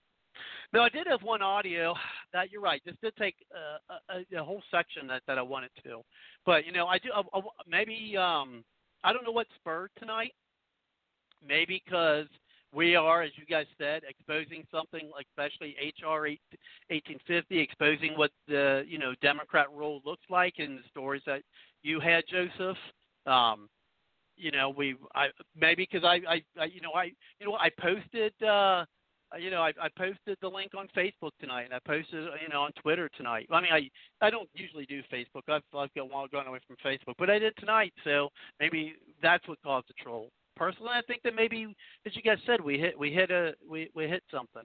Now, I did have one audio that you're right. This did take uh, a, a whole section that, that I wanted to, but you know, I do I, I, maybe um, I don't know what spurred tonight. Maybe because we are, as you guys said, exposing something like especially HR 8, 1850, exposing what the you know Democrat rule looks like in the stories that you had, Joseph. Um, you know we I maybe because I, I I you know I you know I posted uh you know I I posted the link on Facebook tonight and I posted you know on Twitter tonight. I mean I I don't usually do Facebook. I've I've got gone away from Facebook, but I did tonight. So maybe that's what caused the troll. Personally, I think that maybe as you guys said we hit we hit a we we hit something,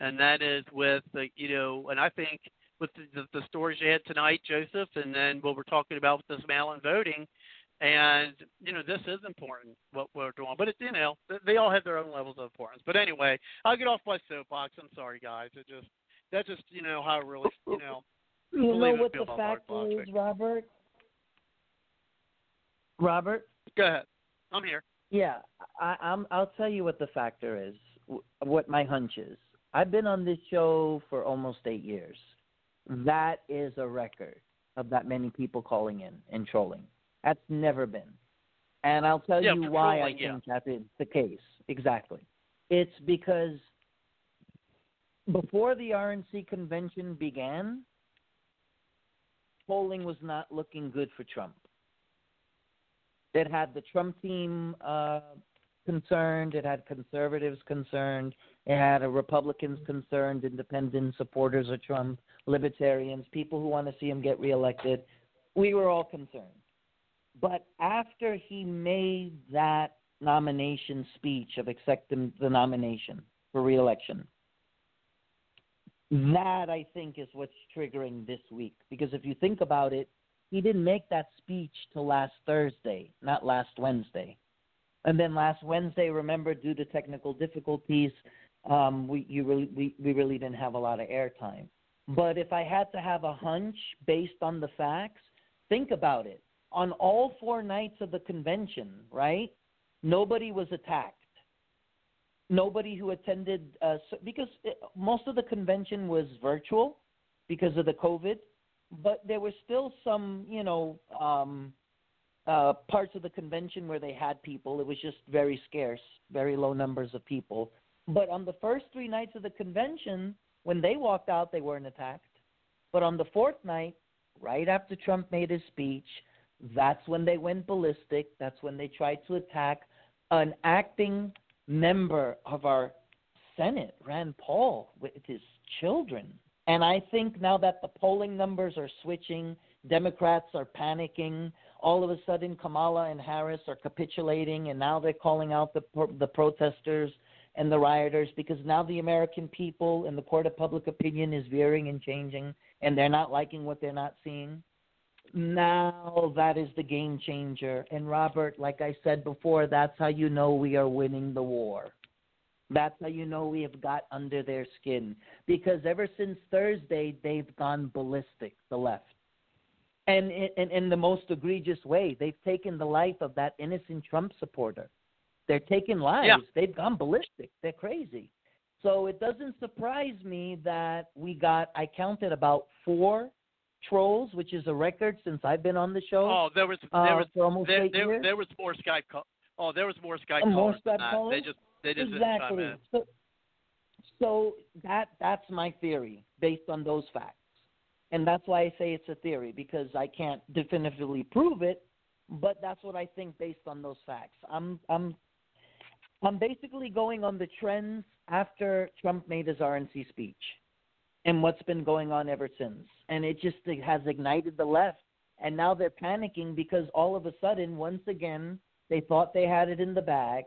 and that is with the you know and I think with the, the, the stories you had tonight, Joseph, and then what we're talking about with this mail-in voting. And you know, this is important what we're doing, but it's you know they- all have their own levels of importance. But anyway, I'll get off my soapbox. I'm sorry, guys. It just that's just you know how I really you know. You know what the fact is, Robert? Robert? Go ahead. I'm here. Yeah, I, I'm. I'll tell you what the factor is. What my hunch is. I've been on this show for almost eight years. Mm-hmm. That is a record of that many people calling in and trolling. That's never been. And I'll tell Yeah, you why I yeah. think that is the case. Exactly. It's because before the RNC convention began, polling was not looking good for Trump. It had the Trump team uh, concerned. It had conservatives concerned. It had Republicans concerned, independent supporters of Trump, libertarians, people who want to see him get reelected. We were all concerned. But after he made that nomination speech of accepting the nomination for reelection, that I think is what's triggering this week. Because if you think about it, he didn't make that speech till last Thursday, not last Wednesday. And then last Wednesday, remember, due to technical difficulties, um, we you really we, we really didn't have a lot of airtime. But if I had to have a hunch based on the facts, think about it. On all four nights of the convention, right? Nobody was attacked. Nobody who attended, uh, because it, most of the convention was virtual because of the COVID, but there were still some, you know, um, uh, parts of the convention where they had people. It was just very scarce, very low numbers of people. But on the first three nights of the convention, when they walked out, they weren't attacked. But on the fourth night, right after Trump made his speech, that's when they went ballistic. That's when they tried to attack an acting member of our Senate, Rand Paul, with his children. And I think now that the polling numbers are switching, Democrats are panicking. All of a sudden, Kamala and Harris are capitulating, and now they're calling out the the protesters and the rioters because now the American people and the court of public opinion is veering and changing, and they're not liking what they're not seeing. Now that is the game changer. And Robert, like I said before, that's how you know we are winning the war. That's how you know we have got under their skin. Because ever since Thursday, they've gone ballistic, the left. And in, the most egregious way, they've taken the life of that innocent Trump supporter. They're taking lives. Yeah. They've gone ballistic. They're crazy. So it doesn't surprise me that we got, I counted about four trolls, which is a record since I've been on the show. Oh, there was uh, there was for almost there, there, there was more Skype call. Oh, there was more Skype Oh, more callers Skype callers? They just they just exactly. So, so that that's my theory based on those facts, and that's why I say it's a theory because I can't definitively prove it, but that's what I think based on those facts. I'm I'm I'm basically going on the trends after Trump made his RNC speech and what's been going on ever since. And it just it has ignited the left. And now they're panicking because all of a sudden, once again, they thought they had it in the bag.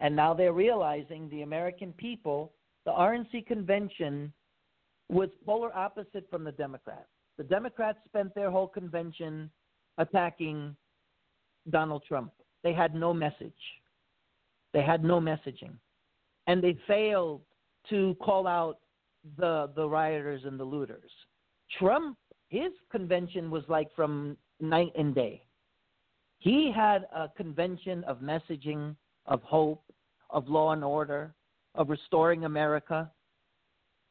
And now they're realizing the American people, the RNC convention was polar opposite from the Democrats. The Democrats spent their whole convention attacking Donald Trump. They had no message. They had no messaging. And they failed to call out the the rioters and the looters. Trump, his convention was like from night and day. He had a convention of messaging, of hope, of law and order, of restoring America,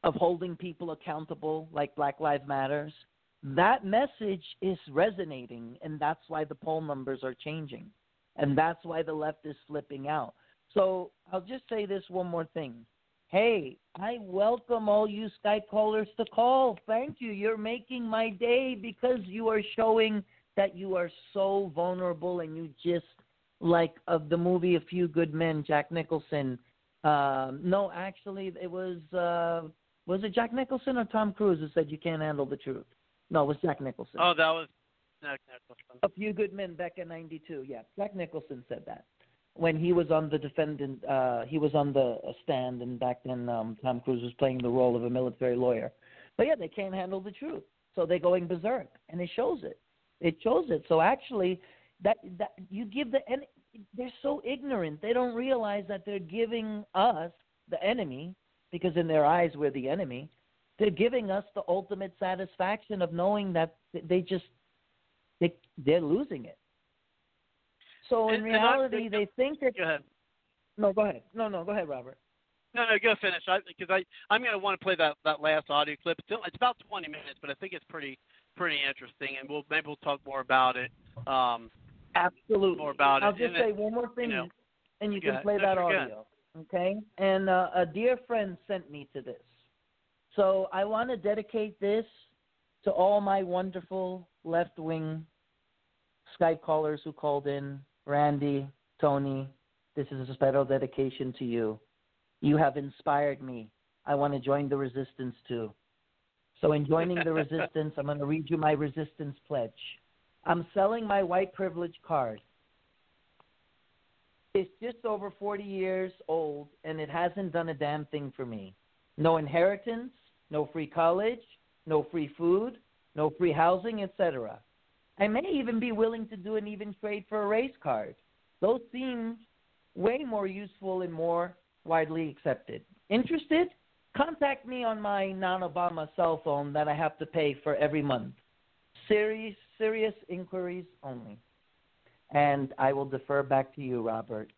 of holding people accountable like Black Lives Matters. That message is resonating, and that's why the poll numbers are changing. And that's why the left is flipping out. So I'll just say this one more thing. Hey, I welcome all you Skype callers to call. Thank you. You're making my day because you are showing that you are so vulnerable and you just like of the movie A Few Good Men, Jack Nicholson. Um, no, actually, it was uh, was it Jack Nicholson or Tom Cruise who said you can't handle the truth? No, it was Jack Nicholson. Oh, that was Jack Nicholson. A Few Good Men back in '92. Yeah, Jack Nicholson said that when he was on the defendant. Uh, he was on the uh, stand, and back then um, Tom Cruise was playing the role of a military lawyer. But yeah, they can't handle the truth, so they're going berserk, and it shows it. It shows it. So actually, that that you give the and they're so ignorant. They don't realize that they're giving us the enemy because in their eyes we're the enemy. They're giving us the ultimate satisfaction of knowing that they just they they're losing it. So in And- and I- reality, they think that. Go ahead. No, go ahead. No, no, go ahead, Robert. No, no, go finish. I because I I'm gonna want to play that that last audio clip. It's, it's about 20 minutes, but I think it's pretty pretty interesting, and we'll maybe we'll talk more about it. Um, Absolutely. More about I'll it. just And say it- one more thing, you know, and you go can play that audio. Okay? And uh, a dear friend sent me to this. So I want to dedicate this to all my wonderful left wing Skype callers who called in. Randy, Tony, this is a special dedication to you. You have inspired me. I want to join the resistance too. So, in joining the resistance, I'm going to read you my resistance pledge. I'm selling my white privilege card. It's just over 40 years old, and it hasn't done a damn thing for me. No inheritance, no free college, no free food, no free housing, etc. I may even be willing to do an even trade for a race card. Those seem way more useful and more widely accepted. Interested? Contact me on my non-Obama cell phone that I have to pay for every month. Serious, serious inquiries only. And I will defer back to you, Robert.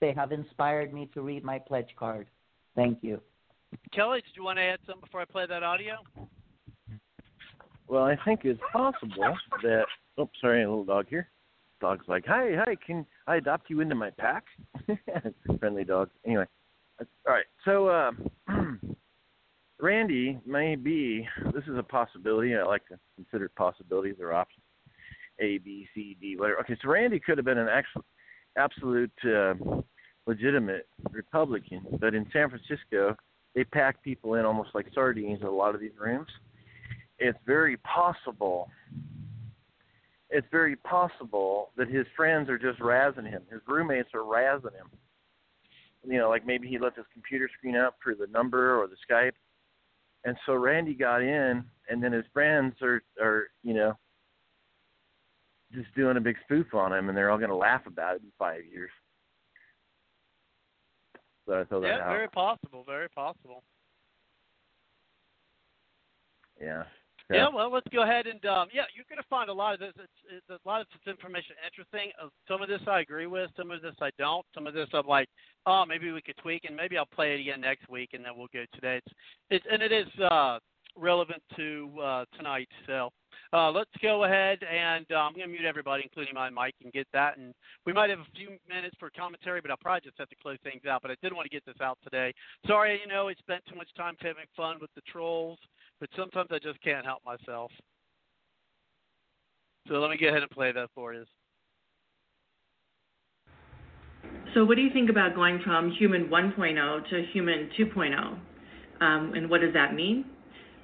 They have inspired me to read my pledge card. Thank you. Kelly, did you want to add something before I play that audio? Well, I think it's possible that. Oh, sorry, a little dog here. Dog's like, "Hi, hi, can I adopt you into my pack?" Friendly dog. Anyway, all right. So, um, Randy may be. This is a possibility. I like to consider possibilities or options. A, B, C, D, whatever. Okay, so Randy could have been an excellent, absolute, uh, legitimate Republican, but in San Francisco, they pack people in almost like sardines in a lot of these rooms it's very possible it's very possible that his friends are just razzing him. His roommates are razzing him. You know, like maybe he left his computer screen up for the number or the Skype. And so Randy got in and then his friends are are, you know, just doing a big spoof on him and they're all gonna laugh about it in five years. So I throw that yeah, out. very possible. Very possible. Yeah. Yeah, well, let's go ahead and um, yeah, you're going to find a lot of this. It's, it's a lot of this information interesting. Uh, some of this I agree with, some of this I don't. Some of this I'm like, oh, maybe we could tweak, and maybe I'll play it again next week, and then we'll go today. It's, it's and it is uh, relevant to uh, tonight. So uh, let's go ahead and uh, I'm going to mute everybody, including my mic, and get that. And we might have a few minutes for commentary, but I'll probably just have to close things out. But I did want to get this out today. Sorry, you know, I spent too much time having fun with the trolls but sometimes I just can't help myself. So let me go ahead and play that for you. So, what do you think about going from human 1.0 to human 2.0? Um, and what does that mean?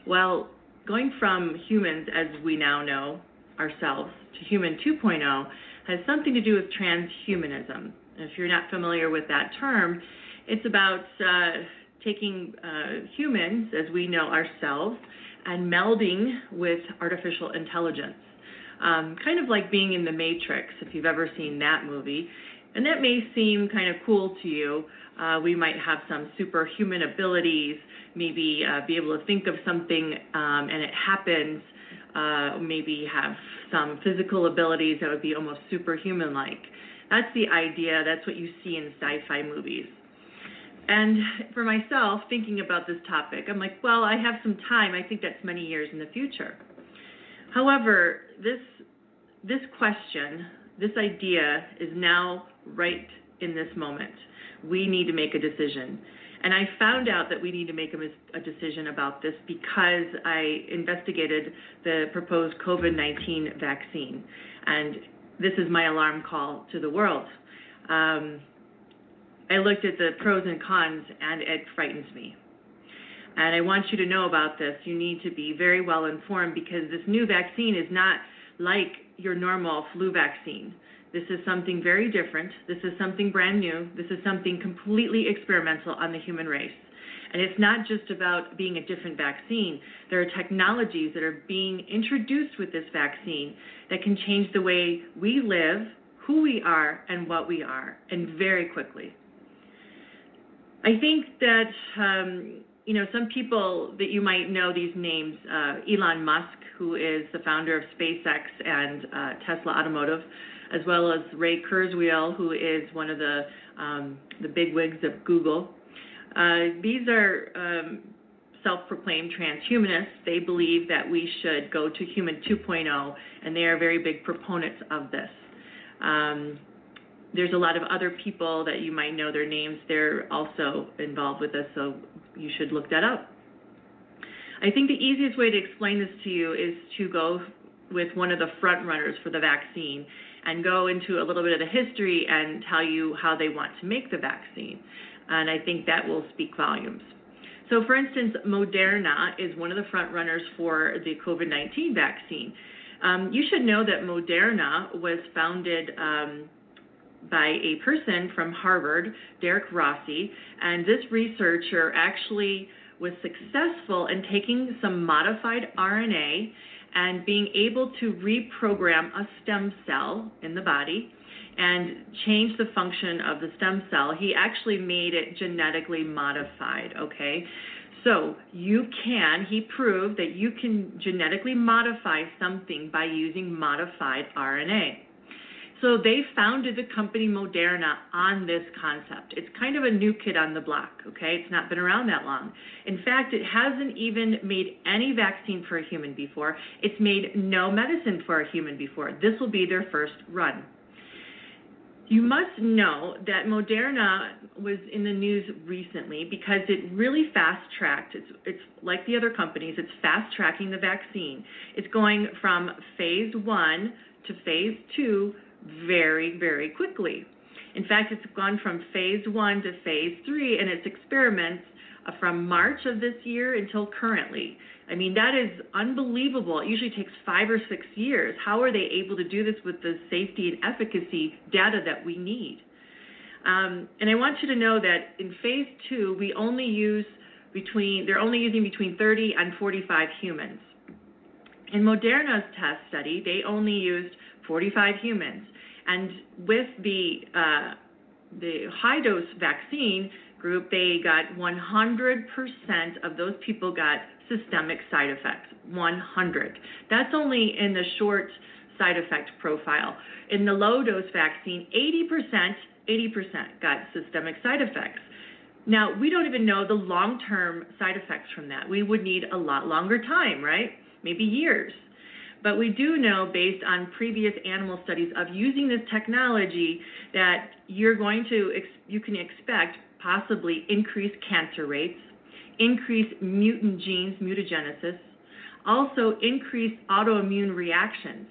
Well, going from humans, as we now know ourselves, to human 2.0 has something to do with transhumanism. If you're not familiar with that term, it's about uh, taking uh, humans, as we know ourselves, and melding with artificial intelligence. Um, kind of like being in the Matrix, if you've ever seen that movie. And that may seem kind of cool to you. Uh, we might have some superhuman abilities, maybe uh, be able to think of something um, and it happens, uh, maybe have some physical abilities that would be almost superhuman like. That's the idea, that's what you see in sci fi movies. And for myself, thinking about this topic, I'm like, well, I have some time. I think that's many years in the future. However, this this question, this idea is now right in this moment. We need to make a decision. And I found out that we need to make a, a decision about this because I investigated the proposed COVID 19 vaccine. And this is my alarm call to the world. Um, I looked at the pros and cons, and it frightens me. And I want you to know about this. You need to be very well informed because this new vaccine is not like your normal flu vaccine. This is something very different. This is something brand new. This is something completely experimental on the human race. And it's not just about being a different vaccine. There are technologies that are being introduced with this vaccine that can change the way we live, who we are, and what we are, and very quickly. I think that um, you know some people that you might know these names: uh, Elon Musk, who is the founder of SpaceX and uh, Tesla Automotive, as well as Ray Kurzweil, who is one of the um, the bigwigs of Google. Uh, these are um, self-proclaimed transhumanists. They believe that we should go to human 2.0, and they are very big proponents of this. Um, there's a lot of other people that you might know their names. They're also involved with this, so you should look that up. I think the easiest way to explain this to you is to go with one of the front runners for the vaccine and go into a little bit of the history and tell you how they want to make the vaccine. And I think that will speak volumes. So, for instance, Moderna is one of the front runners for the COVID 19 vaccine. Um, you should know that Moderna was founded um, by a person from Harvard, Derek Rossi, and this researcher actually was successful in taking some modified RNA and being able to reprogram a stem cell in the body and change the function of the stem cell. He actually made it genetically modified, okay? So you can, he proved that you can genetically modify something by using modified RNA. So they founded the company Moderna on this concept. It's kind of a new kid on the block, okay? It's not been around that long. In fact, it hasn't even made any vaccine for a human before. It's made no medicine for a human before. This will be their first run. You must know that Moderna was in the news recently because it really fast tracked. It's, it's like the other companies, it's fast tracking the vaccine. It's going from phase one to phase two very, very quickly. In fact, it's gone from phase one to phase three in its experiments uh, from March of this year until currently. I mean, that is unbelievable. It usually takes five or six years. How are they able to do this with the safety and efficacy data that we need? Um, and I want you to know that in phase two, we only use between, they're only using between 30 and 45 humans. In Moderna's test study, they only used 45 humans. And with the, uh, the high dose vaccine group, they got 100% of those people got systemic side effects. 100. That's only in the short side effect profile. In the low dose vaccine, 80%, 80% got systemic side effects. Now, we don't even know the long term side effects from that. We would need a lot longer time, right? Maybe years. But we do know, based on previous animal studies of using this technology, that you're going to, you can expect possibly increased cancer rates, increased mutant genes, mutagenesis, also increased autoimmune reactions.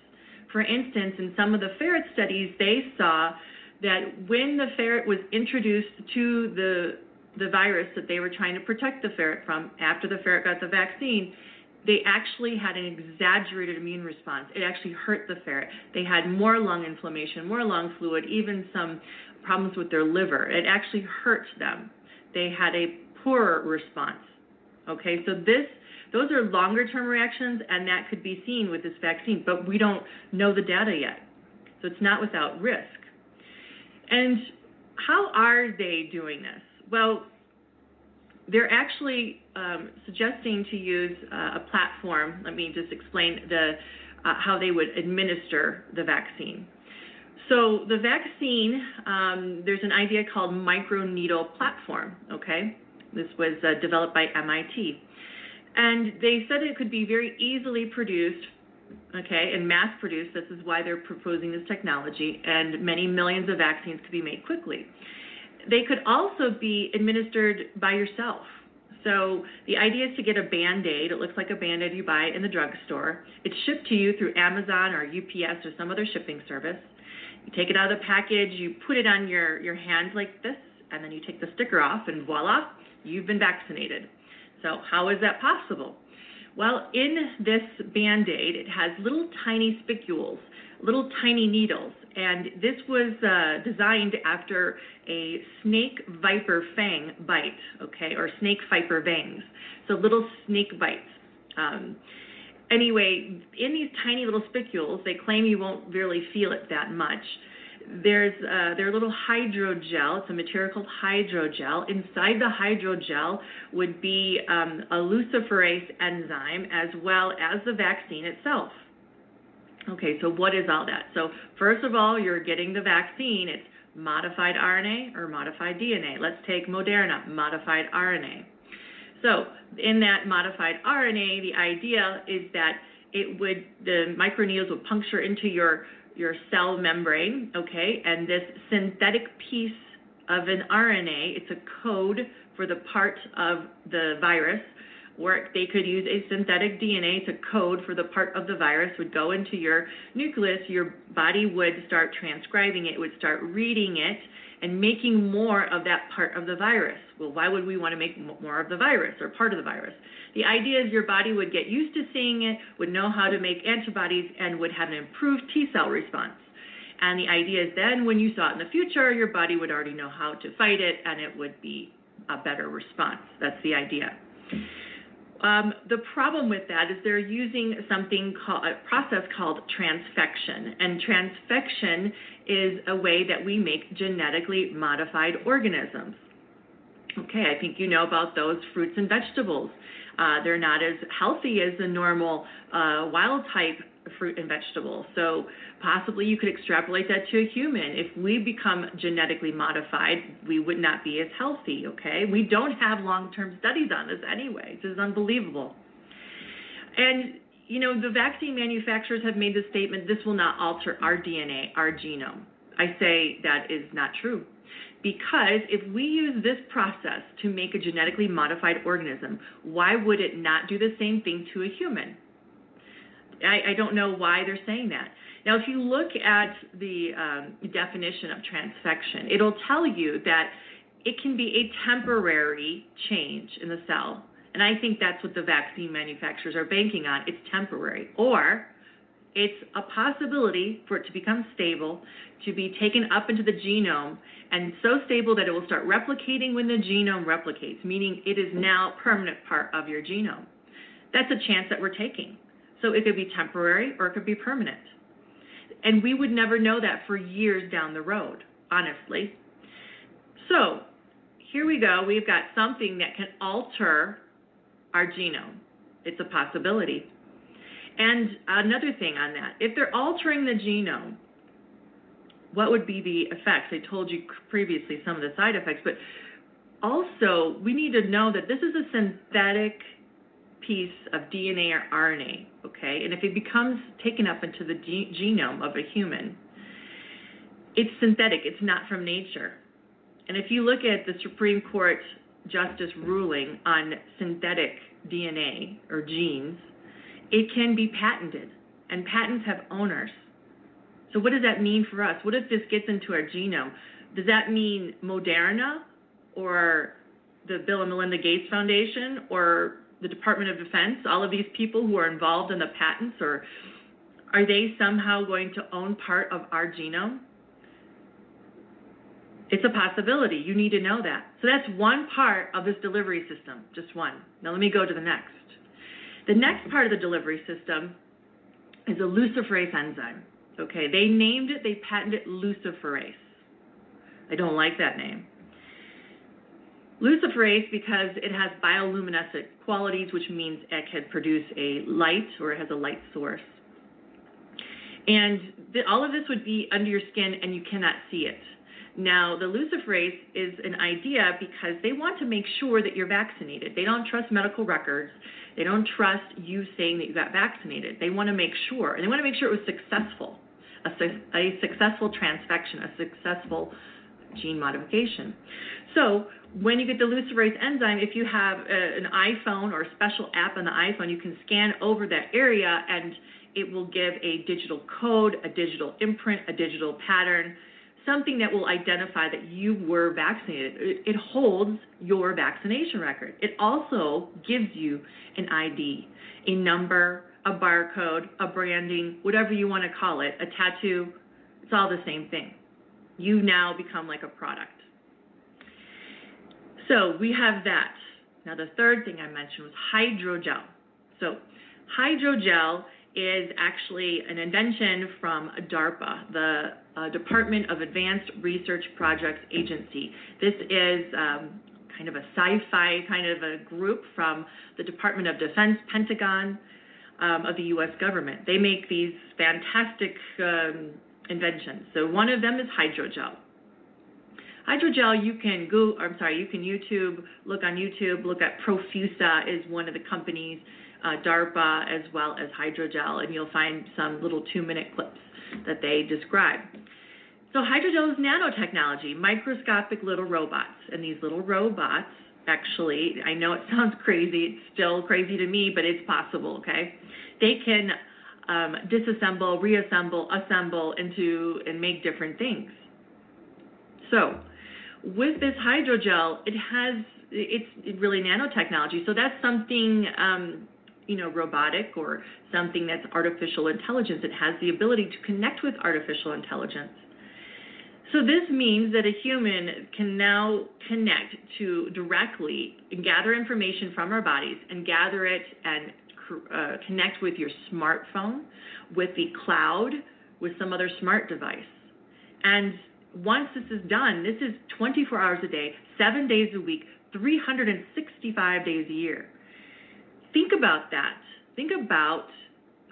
For instance, in some of the ferret studies, they saw that when the ferret was introduced to the the virus that they were trying to protect the ferret from after the ferret got the vaccine, they actually had an exaggerated immune response. It actually hurt the ferret. They had more lung inflammation, more lung fluid, even some problems with their liver. It actually hurt them. They had a poorer response. Okay, so this those are longer term reactions and that could be seen with this vaccine, but we don't know the data yet. So it's not without risk. And how are they doing this? Well, they're actually um, suggesting to use uh, a platform. Let me just explain the uh, how they would administer the vaccine. So the vaccine, um, there's an idea called microneedle platform. Okay, this was uh, developed by MIT, and they said it could be very easily produced. Okay, and mass produced. This is why they're proposing this technology, and many millions of vaccines could be made quickly. They could also be administered by yourself. So the idea is to get a Band-Aid. It looks like a Band-Aid you buy in the drugstore. It's shipped to you through Amazon or UPS or some other shipping service. You take it out of the package, you put it on your, your hand like this, and then you take the sticker off, and voila, you've been vaccinated. So how is that possible? Well, in this band aid, it has little tiny spicules, little tiny needles, and this was uh, designed after a snake viper fang bite, okay, or snake viper fangs. So little snake bites. Um, anyway, in these tiny little spicules, they claim you won't really feel it that much. There's uh, their little hydrogel. It's a material called hydrogel. Inside the hydrogel would be um, a luciferase enzyme as well as the vaccine itself. Okay, so what is all that? So first of all, you're getting the vaccine. It's modified RNA or modified DNA. Let's take Moderna, modified RNA. So in that modified RNA, the idea is that it would the microneedles would puncture into your your cell membrane, okay, and this synthetic piece of an RNA, it's a code for the part of the virus where they could use a synthetic DNA to code for the part of the virus would go into your nucleus, your body would start transcribing it, would start reading it and making more of that part of the virus. Well, why would we want to make more of the virus or part of the virus? The idea is your body would get used to seeing it, would know how to make antibodies, and would have an improved T cell response. And the idea is then when you saw it in the future, your body would already know how to fight it and it would be a better response. That's the idea. Um, the problem with that is they're using something called a process called transfection, and transfection is a way that we make genetically modified organisms. Okay, I think you know about those fruits and vegetables. Uh, they're not as healthy as the normal uh, wild type fruit and vegetable. So possibly you could extrapolate that to a human. If we become genetically modified, we would not be as healthy, okay? We don't have long-term studies on this anyway. This is unbelievable. And you know, the vaccine manufacturers have made the statement this will not alter our DNA, our genome. I say that is not true. Because if we use this process to make a genetically modified organism, why would it not do the same thing to a human? I, I don't know why they're saying that. Now, if you look at the um, definition of transfection, it'll tell you that it can be a temporary change in the cell. And I think that's what the vaccine manufacturers are banking on. It's temporary. Or it's a possibility for it to become stable, to be taken up into the genome, and so stable that it will start replicating when the genome replicates, meaning it is now a permanent part of your genome. That's a chance that we're taking. So it could be temporary or it could be permanent. And we would never know that for years down the road, honestly. So here we go. We've got something that can alter our genome. It's a possibility. And another thing on that, if they're altering the genome, what would be the effects? I told you previously some of the side effects, but also we need to know that this is a synthetic piece of DNA or RNA, okay? And if it becomes taken up into the ge- genome of a human, it's synthetic, it's not from nature. And if you look at the Supreme Court justice ruling on synthetic DNA or genes, it can be patented, and patents have owners. So, what does that mean for us? What if this gets into our genome? Does that mean Moderna or the Bill and Melinda Gates Foundation or the Department of Defense, all of these people who are involved in the patents, or are they somehow going to own part of our genome? It's a possibility. You need to know that. So that's one part of this delivery system, just one. Now let me go to the next. The next part of the delivery system is a luciferase enzyme. Okay, they named it, they patented luciferase. I don't like that name. Luciferase because it has bioluminescent qualities, which means it can produce a light or it has a light source. And the, all of this would be under your skin and you cannot see it. Now, the luciferase is an idea because they want to make sure that you're vaccinated. They don't trust medical records. They don't trust you saying that you got vaccinated. They want to make sure, and they want to make sure it was successful, a, a successful transfection, a successful gene modification. So when you get the luciferase enzyme, if you have a, an iPhone or a special app on the iPhone, you can scan over that area and it will give a digital code, a digital imprint, a digital pattern something that will identify that you were vaccinated. It, it holds your vaccination record. It also gives you an ID, a number, a barcode, a branding, whatever you want to call it, a tattoo. It's all the same thing. You now become like a product. So we have that. Now, the third thing I mentioned was hydrogel. So, hydrogel is actually an invention from DARPA, the uh, Department of Advanced Research Projects Agency. This is um, kind of a sci fi kind of a group from the Department of Defense, Pentagon um, of the US government. They make these fantastic um, inventions. So, one of them is hydrogel. Hydrogel, you can go, I'm sorry, you can YouTube, look on YouTube, look at Profusa is one of the companies, uh, DARPA as well as hydrogel, and you'll find some little two minute clips that they describe. So hydrogel is nanotechnology, microscopic little robots, and these little robots actually, I know it sounds crazy, it's still crazy to me, but it's possible, okay? They can um, disassemble, reassemble, assemble into, and make different things. So, with this hydrogel, it has it's really nanotechnology. So that's something um, you know robotic or something that's artificial intelligence. It has the ability to connect with artificial intelligence. So this means that a human can now connect to directly and gather information from our bodies and gather it and uh, connect with your smartphone, with the cloud, with some other smart device. And once this is done, this is 24 hours a day, seven days a week, 365 days a year. Think about that. Think about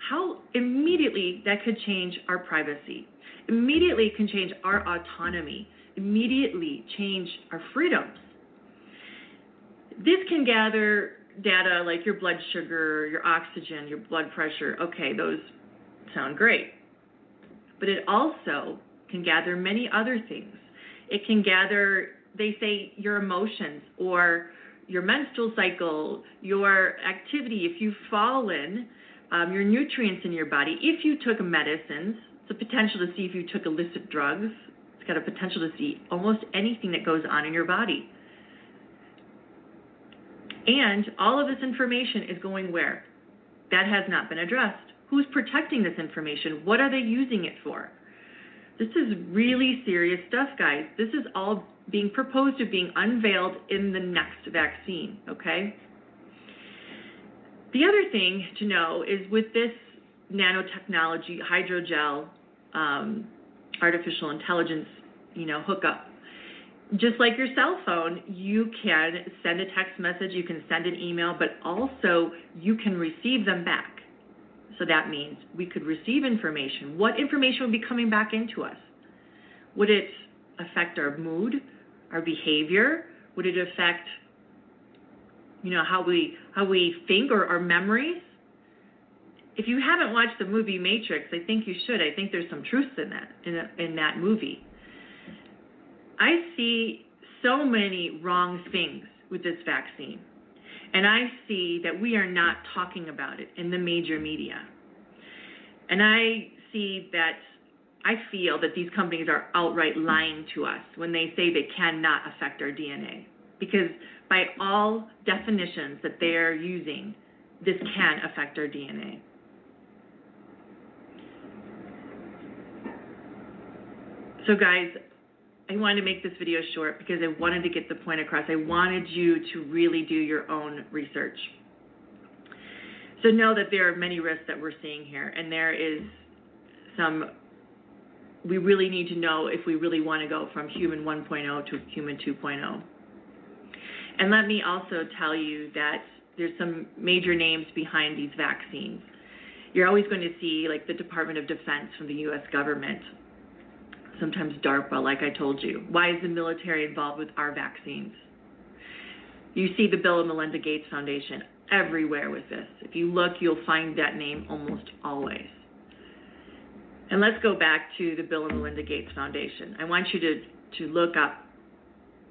how immediately that could change our privacy, immediately can change our autonomy, immediately change our freedoms. This can gather data like your blood sugar, your oxygen, your blood pressure. Okay, those sound great. But it also can gather many other things. It can gather, they say, your emotions or your menstrual cycle, your activity, if you've fallen, um, your nutrients in your body. If you took medicines, it's a potential to see if you took illicit drugs. It's got a potential to see almost anything that goes on in your body. And all of this information is going where? That has not been addressed. Who's protecting this information? What are they using it for? This is really serious stuff, guys. This is all being proposed to being unveiled in the next vaccine, okay? The other thing to know is with this nanotechnology, hydrogel, um, artificial intelligence, you know, hookup, just like your cell phone, you can send a text message, you can send an email, but also you can receive them back. So that means we could receive information. What information would be coming back into us? Would it affect our mood, our behavior? Would it affect you know how we how we think or our memories? If you haven't watched the movie Matrix, I think you should. I think there's some truths in that in, in that movie. I see so many wrong things with this vaccine. And I see that we are not talking about it in the major media. And I see that I feel that these companies are outright lying to us when they say they cannot affect our DNA. Because by all definitions that they are using, this can affect our DNA. So, guys, I wanted to make this video short because I wanted to get the point across. I wanted you to really do your own research. So know that there are many risks that we're seeing here, and there is some. We really need to know if we really want to go from human 1.0 to human 2.0. And let me also tell you that there's some major names behind these vaccines. You're always going to see like the Department of Defense from the U.S. government sometimes DARPA, like I told you. Why is the military involved with our vaccines? You see the Bill and Melinda Gates Foundation everywhere with this. If you look, you'll find that name almost always. And let's go back to the Bill and Melinda Gates Foundation. I want you to, to look up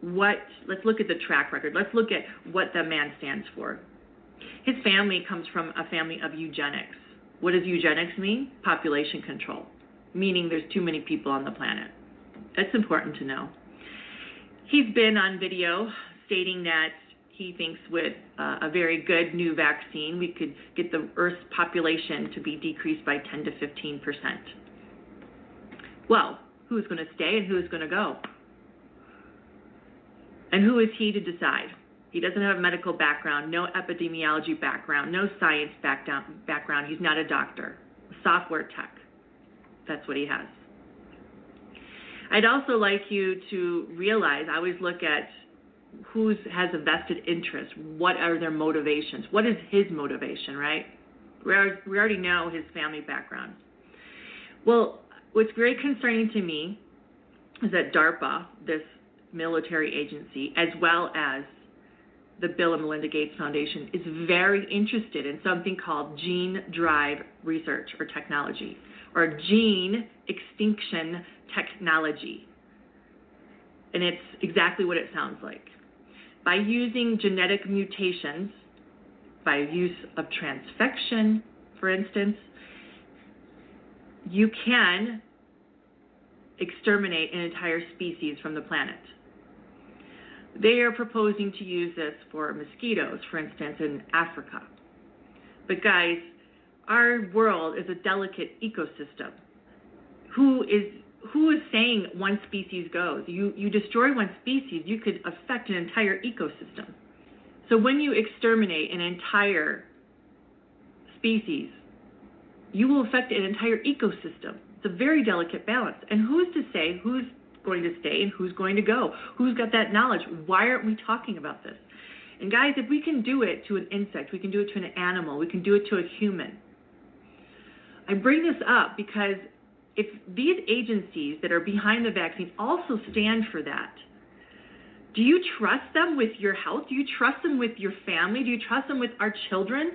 what, let's look at the track record. Let's look at what the man stands for. His family comes from a family of eugenics. What does eugenics mean? Population control meaning there's too many people on the planet. It's important to know. He's been on video stating that he thinks with uh, a very good new vaccine, we could get the Earth's population to be decreased by 10 to 15 percent. Well, who's going to stay and who's going to go? And who is he to decide? He doesn't have a medical background, no epidemiology background, no science background. He's not a doctor, software tech. That's what he has. I'd also like you to realize I always look at who has a vested interest. What are their motivations? What is his motivation, right? We already know his family background. Well, what's very concerning to me is that DARPA, this military agency, as well as the Bill and Melinda Gates Foundation, is very interested in something called gene drive research or technology, or gene extinction technology. And it's exactly what it sounds like. By using genetic mutations, by use of transfection, for instance, you can exterminate an entire species from the planet. They are proposing to use this for mosquitoes, for instance, in Africa. But guys, our world is a delicate ecosystem. Who is who is saying one species goes? You you destroy one species, you could affect an entire ecosystem. So when you exterminate an entire species, you will affect an entire ecosystem. It's a very delicate balance. And who's to say who's going to stay and who's going to go? Who's got that knowledge? Why aren't we talking about this? And guys, if we can do it to an insect, we can do it to an animal, we can do it to a human. I bring this up because if these agencies that are behind the vaccine also stand for that, do you trust them with your health? Do you trust them with your family? Do you trust them with our children?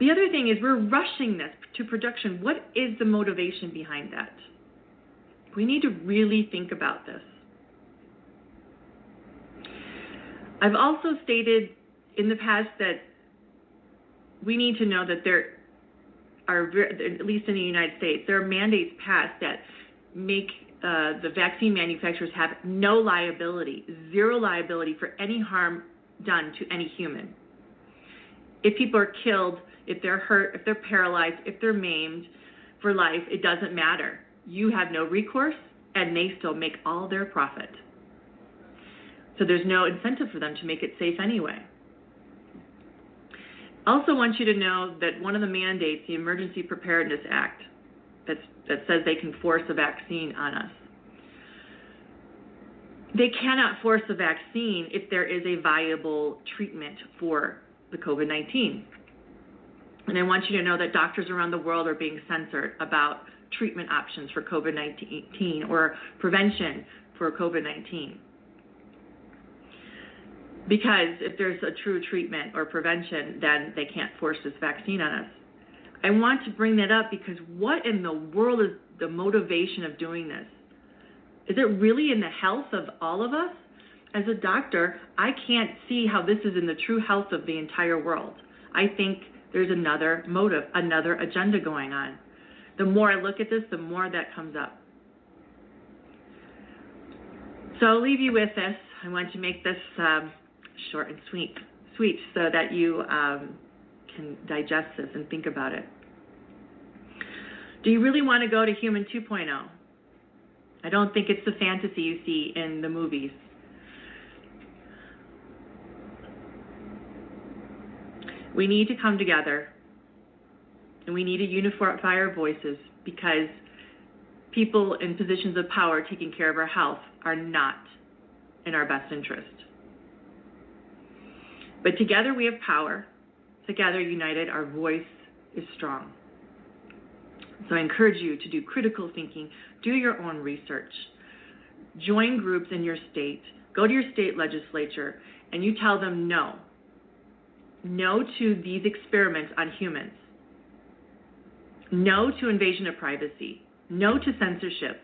The other thing is we're rushing this to production. What is the motivation behind that? We need to really think about this. I've also stated in the past that we need to know that there are, at least in the United States, there are mandates passed that make uh, the vaccine manufacturers have no liability, zero liability for any harm done to any human. If people are killed, if they're hurt, if they're paralyzed, if they're maimed for life, it doesn't matter. You have no recourse, and they still make all their profit. So there's no incentive for them to make it safe anyway. Also, want you to know that one of the mandates, the Emergency Preparedness Act, that says they can force a vaccine on us. They cannot force a vaccine if there is a viable treatment for the COVID 19. And I want you to know that doctors around the world are being censored about treatment options for COVID 19 or prevention for COVID 19. Because if there's a true treatment or prevention, then they can't force this vaccine on us. I want to bring that up because what in the world is the motivation of doing this? Is it really in the health of all of us? As a doctor, I can't see how this is in the true health of the entire world. I think there's another motive, another agenda going on. The more I look at this, the more that comes up. So I'll leave you with this. I want to make this um, short and sweet, sweet, so that you um, can digest this and think about it. Do you really want to go to Human 2.0? I don't think it's the fantasy you see in the movies. We need to come together and we need to unify our voices because people in positions of power taking care of our health are not in our best interest. But together we have power. Together, united, our voice is strong. So I encourage you to do critical thinking, do your own research, join groups in your state, go to your state legislature, and you tell them no. No to these experiments on humans. No to invasion of privacy. No to censorship.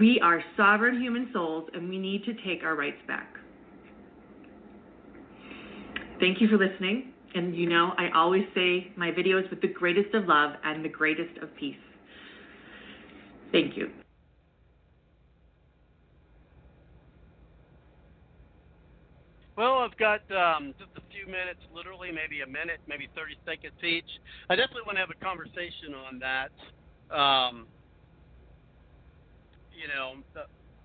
We are sovereign human souls and we need to take our rights back. Thank you for listening. And you know, I always say my videos with the greatest of love and the greatest of peace. Thank you. Well, I've got um, just a few minutes, literally maybe a minute, maybe 30 seconds each. I definitely want to have a conversation on that. Um, you know, the,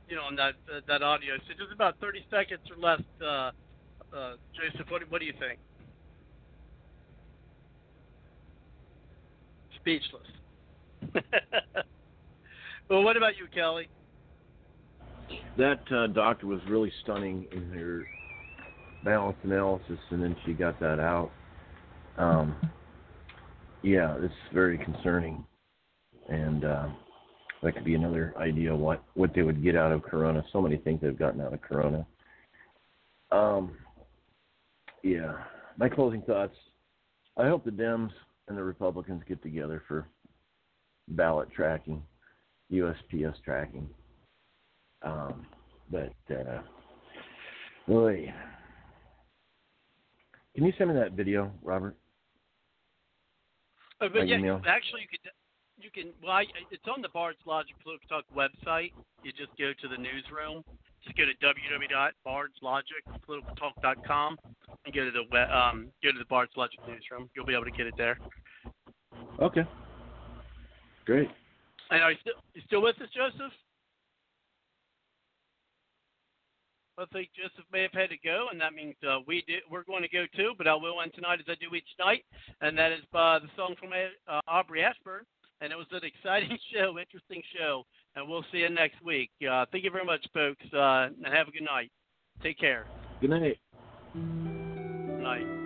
you know, on that uh, that audio. So just about 30 seconds or less. Uh, uh, Joseph, what, what do you think? Speechless. well, what about you, Kelly? That uh, doctor was really stunning in her balance analysis, and then she got that out. Um, yeah, it's very concerning, and uh, that could be another idea what what they would get out of Corona. So many things they've gotten out of Corona. Um, yeah, my closing thoughts. I hope the Dems and the Republicans get together for ballot tracking, USPS tracking. Um, but uh, boy, can you send me that video, Robert? Uh, but yeah, email? actually, you could. You can. Well, I, it's on the Bard's Logic Political Talk website. You just go to the newsroom. Just go to www.bardslogicpoliticaltalk.com and go to the um go to the Bard's Logic newsroom. You'll be able to get it there. Okay. Great. And are you still you still with us, Joseph? I think Joseph may have had to go, and that means uh, we do, we're going to go too. But I will end tonight as I do each night, and that is by the song from uh, Aubrey Ashburn. And it was an exciting show, interesting show, and we'll see you next week. Uh, thank you very much, folks, uh, and have a good night. Take care. Good night. Good night.